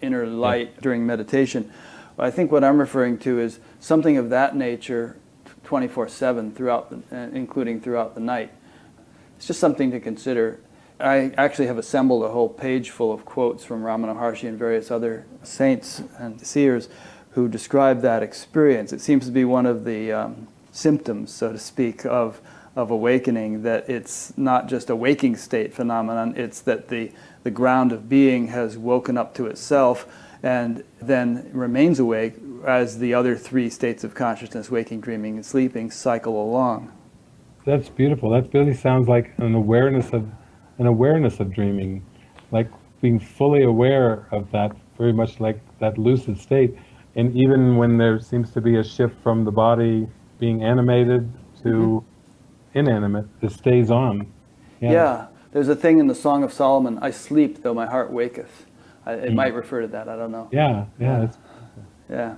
inner light yeah. during meditation. I think what I'm referring to is something of that nature 24/7 throughout the, uh, including throughout the night. It's just something to consider. I actually have assembled a whole page full of quotes from Ramana Maharshi and various other saints and seers who describe that experience. It seems to be one of the um, symptoms, so to speak, of of awakening. That it's not just a waking state phenomenon; it's that the the ground of being has woken up to itself and then remains awake as the other three states of consciousness, waking, dreaming, and sleeping, cycle along. That's beautiful. That really sounds like an awareness of an awareness of dreaming, like being fully aware of that, very much like that lucid state. And even when there seems to be a shift from the body being animated to mm-hmm. inanimate, it stays on. Yeah. yeah. There's a thing in the Song of Solomon I sleep though my heart waketh. I, it mm. might refer to that. I don't know. Yeah, yeah. Yeah.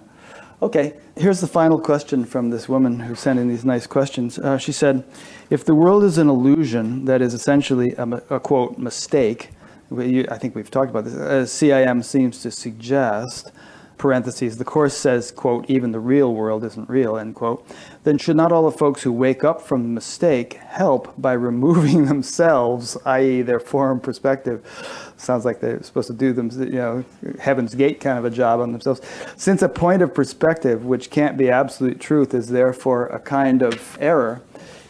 Okay, here's the final question from this woman who sent in these nice questions. Uh, she said, If the world is an illusion that is essentially a, a quote, mistake, we, I think we've talked about this, as CIM seems to suggest, parentheses, the Course says, quote, even the real world isn't real, end quote, then should not all the folks who wake up from the mistake help by removing *laughs* themselves, i.e., their form perspective? Sounds like they're supposed to do them, you know, Heaven's Gate kind of a job on themselves. Since a point of perspective, which can't be absolute truth, is therefore a kind of error,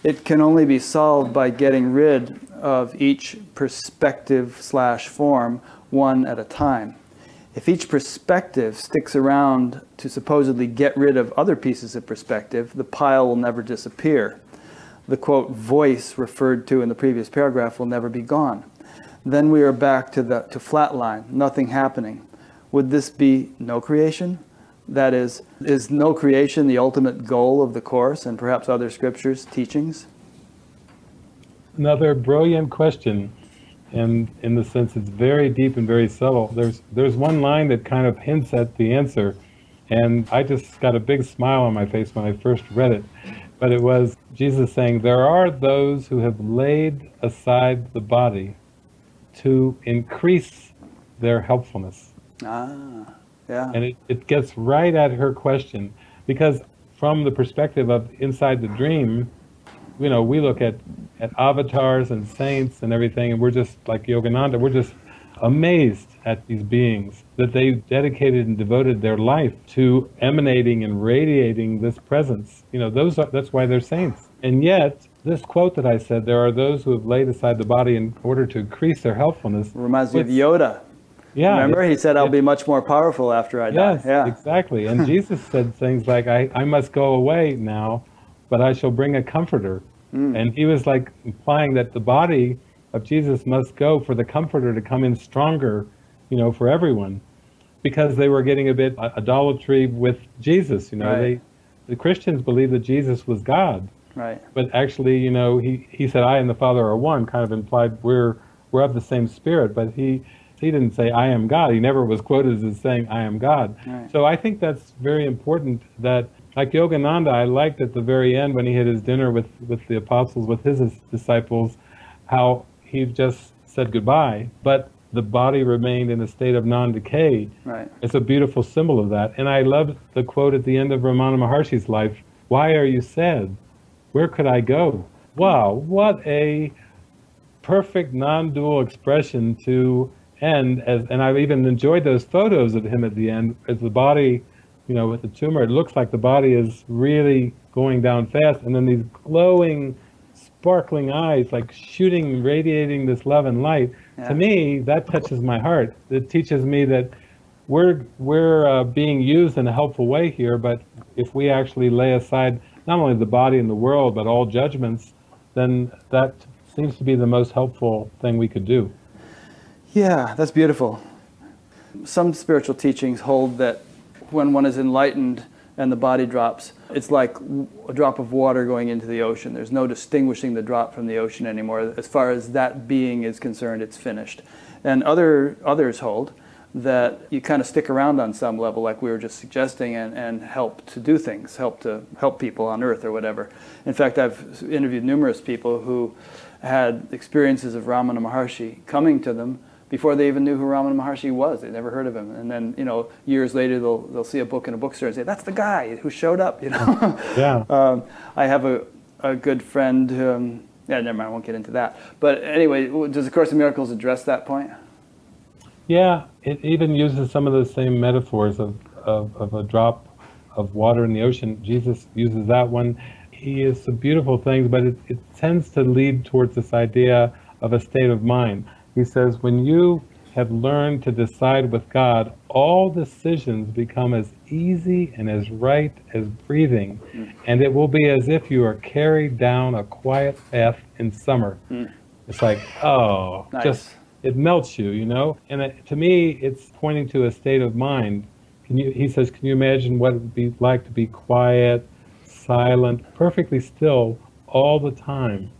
it can only be solved by getting rid of each perspective slash form one at a time if each perspective sticks around to supposedly get rid of other pieces of perspective, the pile will never disappear. The quote voice referred to in the previous paragraph will never be gone. Then we are back to the to flat line, nothing happening. Would this be no creation? That is, is no creation the ultimate goal of the Course and perhaps other scriptures, teachings? Another brilliant question and in the sense it's very deep and very subtle. There's there's one line that kind of hints at the answer, and I just got a big smile on my face when I first read it. But it was Jesus saying, "There are those who have laid aside the body to increase their helpfulness." Ah, yeah. And it, it gets right at her question because from the perspective of inside the dream, you know, we look at, at avatars and saints and everything, and we're just like Yogananda, we're just amazed at these beings that they dedicated and devoted their life to emanating and radiating this presence. You know, those are, that's why they're saints. And yet, this quote that I said, there are those who have laid aside the body in order to increase their healthfulness. Reminds me of Yoda. Yeah. Remember, he said, I'll it, be much more powerful after I yes, die. Yeah. Exactly. And *laughs* Jesus said things like, I, I must go away now, but I shall bring a comforter. Mm. And he was like implying that the body of Jesus must go for the comforter to come in stronger, you know, for everyone. Because they were getting a bit idolatry with Jesus, you know. Right. They the Christians believed that Jesus was God. Right. But actually, you know, he, he said I and the Father are one, kind of implied we're we're of the same spirit, but he he didn't say I am God. He never was quoted as saying I am God. Right. So I think that's very important that like Yogananda, I liked at the very end when he had his dinner with, with the apostles, with his disciples, how he just said goodbye, but the body remained in a state of non-decay. Right. It's a beautiful symbol of that. And I love the quote at the end of Ramana Maharshi's life, why are you sad? Where could I go? Wow, what a perfect non-dual expression to end as and I've even enjoyed those photos of him at the end as the body you know, with the tumor, it looks like the body is really going down fast, and then these glowing, sparkling eyes, like shooting, radiating this love and light. Yeah. To me, that touches my heart. It teaches me that we're we're uh, being used in a helpful way here, but if we actually lay aside not only the body and the world, but all judgments, then that seems to be the most helpful thing we could do. Yeah, that's beautiful. Some spiritual teachings hold that when one is enlightened and the body drops, it's like a drop of water going into the ocean. There's no distinguishing the drop from the ocean anymore. As far as that being is concerned, it's finished. And other others hold that you kind of stick around on some level, like we were just suggesting, and, and help to do things, help to help people on Earth or whatever. In fact, I've interviewed numerous people who had experiences of Ramana Maharshi coming to them before they even knew who Ramana Maharshi was. They'd never heard of him. And then, you know, years later, they'll, they'll see a book in a bookstore and say, that's the guy who showed up, *laughs* you know. Yeah. um, I have a, a good friend, um, yeah, never mind, I won't get into that. But anyway, does the Course in Miracles address that point? Yeah, it even uses some of the same metaphors of, of, of a drop of water in the ocean. Jesus uses that one. He is some beautiful things, but it, it tends to lead towards this idea of a state of mind. He says, when you have learned to decide with God, all decisions become as easy and as right as breathing, mm. and it will be as if you are carried down a quiet path in summer. Mm. It's like, oh, nice. just it melts you, you know. And it, to me, it's pointing to a state of mind. Can you? He says, can you imagine what it would be like to be quiet, silent, perfectly still all the time?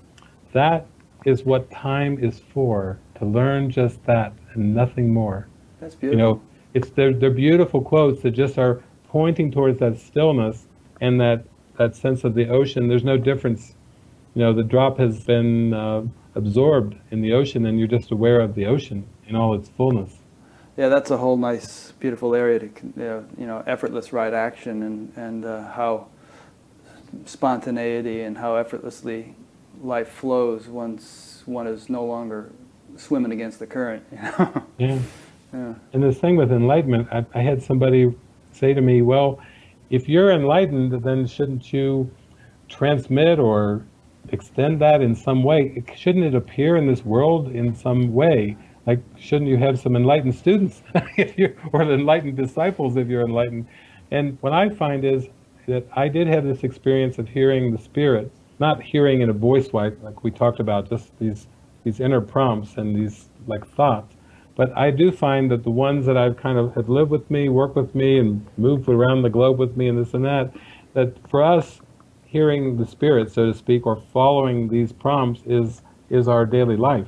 That is what time is for. To learn just that and nothing more. That's beautiful. You know, it's they're, they're beautiful quotes that just are pointing towards that stillness and that that sense of the ocean. There's no difference. You know, the drop has been. Uh, absorbed in the ocean and you're just aware of the ocean in all its fullness. Yeah, that's a whole nice, beautiful area to, you know, effortless right action and, and uh, how spontaneity and how effortlessly life flows once one is no longer swimming against the current. You know? yeah. *laughs* yeah. And the thing with enlightenment, I, I had somebody say to me, well, if you're enlightened, then shouldn't you transmit or extend that in some way. Shouldn't it appear in this world in some way? Like, shouldn't you have some enlightened students *laughs* if you're, or enlightened disciples if you're enlightened? And what I find is that I did have this experience of hearing the Spirit, not hearing in a voice like, like we talked about, just these, these inner prompts and these like thoughts. But I do find that the ones that I've kind of have lived with me, worked with me, and moved around the globe with me, and this and that, that for us, hearing the spirit, so to speak, or following these prompts is is our daily life.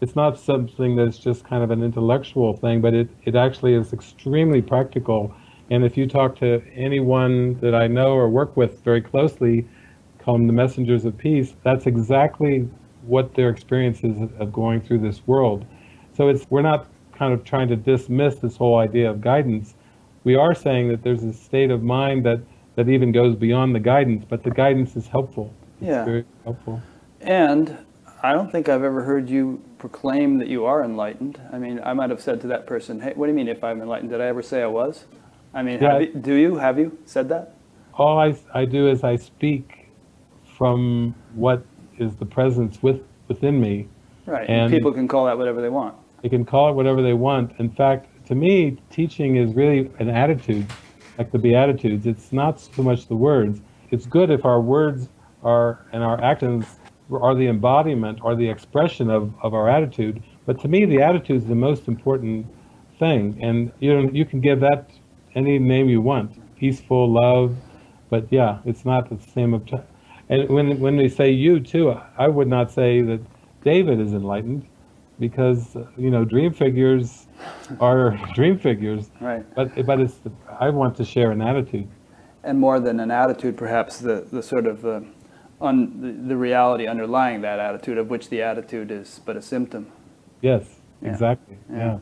It's not something that's just kind of an intellectual thing, but it, it actually is extremely practical. And if you talk to anyone that I know or work with very closely, call them the messengers of peace, that's exactly what their experience is of going through this world. So it's we're not kind of trying to dismiss this whole idea of guidance. We are saying that there's a state of mind that that even goes beyond the guidance, but the guidance is helpful. It's yeah. very helpful. And I don't think I've ever heard you proclaim that you are enlightened. I mean, I might have said to that person, "Hey, what do you mean if I'm enlightened? Did I ever say I was?" I mean, yeah, you, do you have you said that? All I, I do is I speak from what is the presence with within me. Right. And, and people can call that whatever they want. They can call it whatever they want. In fact, to me, teaching is really an attitude like the Beatitudes, it's not so much the words. It's good if our words are and our actions are the embodiment or the expression of, of our attitude. But to me, the attitude is the most important thing. And you know, you can give that any name you want peaceful, love. But yeah, it's not the same. Ob- and when, when they say you too, I would not say that David is enlightened because, you know, dream figures are dream figures. Right. But but it's the, I want to share an attitude. And more than an attitude, perhaps the the sort of uh, un, the, the, reality underlying that attitude, of which the attitude is but a symptom. Yes. Yeah. Exactly. Yeah. yeah.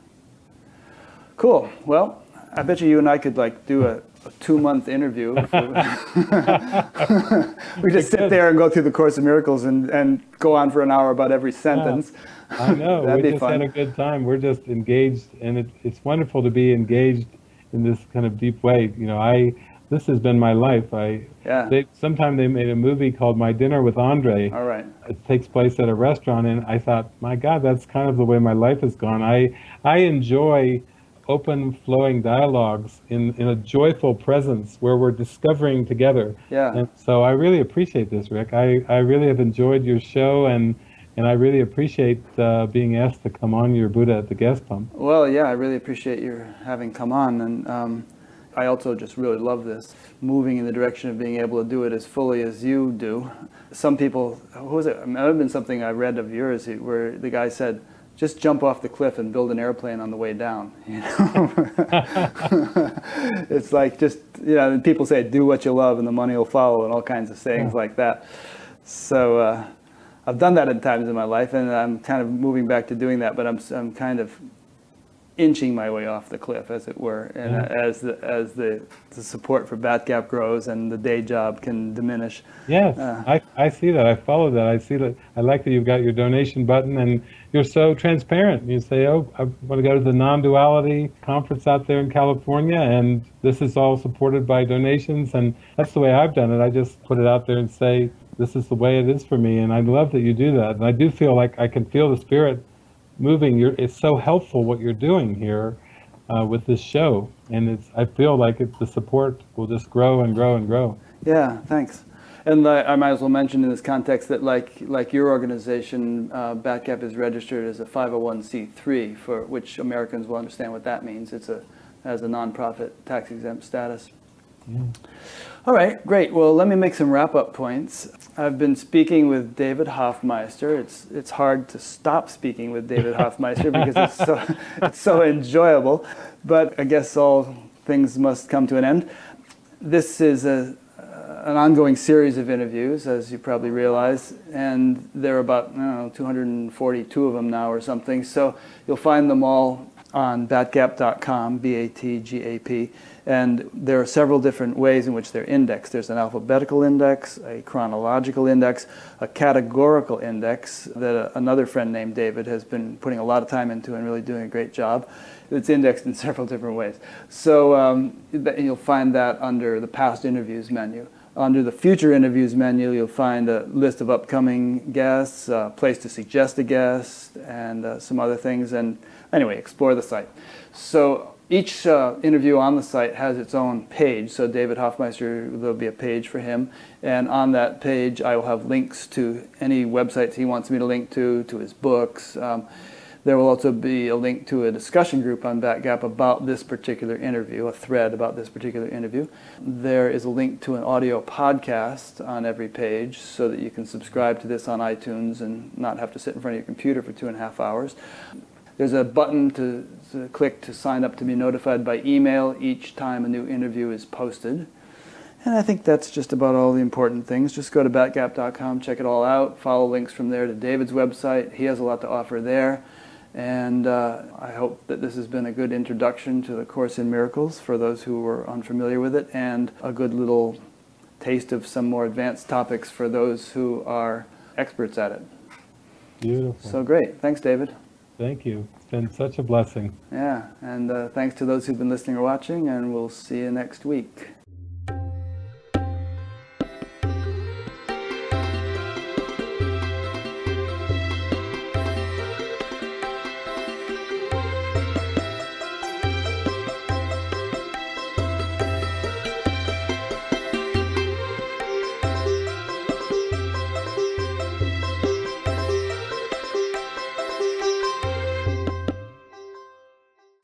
Cool. Well, I bet you you and I could like do a, a two month interview. *laughs* *laughs* we just sit there and go through the Course of Miracles and, and go on for an hour about every sentence. Yeah. I know. *laughs* we just fun. had a good time. We're just engaged, and it, it's wonderful to be engaged in this kind of deep way. You know, I this has been my life. I yeah. They, sometime they made a movie called My Dinner with Andre. All right. It takes place at a restaurant, and I thought, my God, that's kind of the way my life has gone. I I enjoy open flowing dialogues in, in a joyful presence where we're discovering together. Yeah. And so I really appreciate this, Rick. I, I really have enjoyed your show and and I really appreciate uh, being asked to come on your Buddha at the gas pump. Well, yeah, I really appreciate your having come on, and um, I also just really love this moving in the direction of being able to do it as fully as you do. Some people, who was it? It might have been something I read of yours where the guy said, just jump off the cliff and build an airplane on the way down. *laughs* You know? *laughs* it's like just you know people say do what you love and the money will follow and all kinds of sayings Yeah. like that. So uh, I've done that at times in my life and I'm kind of moving back to doing that, but I'm I'm kind of inching my way off the cliff, as it were, and Yeah. as the as the, the support for Batgap grows and the day job can diminish. Yes, Uh. I, I see that. I follow that. I see that. I like that you've got your donation button and you're so transparent. You say, oh, I want to go to the non duality conference out there in California, and this is all supported by donations. And that's the way I've done it. I just put it out there and say, this is the way it is for me. And I love that you do that. And I do feel like I can feel the spirit moving. You're, it's so helpful what you're doing here. Uh, with this show, and it's, I feel like it, the support will just grow and grow and grow. Yeah, thanks. And I might as well mention in this context that, like like your organization, uh, Batgap is registered as a 501c3, for which Americans will understand what that means. It's a has a nonprofit tax exempt status. All right, great. Well, let me make some wrap up points. I've been speaking with David Hoffmeister. It's it's hard to stop speaking with David *laughs* Hoffmeister because it's so *laughs* it's so enjoyable. But I guess all things must come to an end. This is a an ongoing series of interviews, as you probably realize, and there are about know, 242 of them now or something. So you'll find them all on batgap.com, B-A-T-G-A-P, and there are several different ways in which they're indexed. There's an alphabetical index, a chronological index, a categorical index that a, another friend named David has been putting a lot of time into and really doing a great job. It's indexed in *laughs* several different ways. So um, you'll find that under the past interviews menu. Under the future interviews menu, you'll find a list of upcoming guests, a place to suggest a guest, and uh, some other things. And anyway, explore the site. So each uh, interview on the site has its own page. So David Hoffmeister, there'll be a page for him, and on that page, I will have links to any websites he wants me to link to, to his books. Um, there will also be a link to a discussion group on Batgap about this particular interview, a thread about this particular interview. There is a link to an audio podcast on every page so that you can subscribe to this on iTunes and not have to sit in front of your computer for two and a half hours. There's a button to, to click to sign up to be notified by email each time a new interview is posted. And I think that's just about all the important things. Just go to batgap.com, check it all out, follow links from there to David's website. He has a lot to offer there. And uh, I hope that this has been a good introduction to the Course in Miracles for those who were unfamiliar with it, and a good little taste of some more advanced topics for those who are experts at it. Beautiful. So great. Thanks, David. Thank you. It's been such a blessing. Yeah, and uh, thanks to those who've been listening or watching, and we'll see you next week.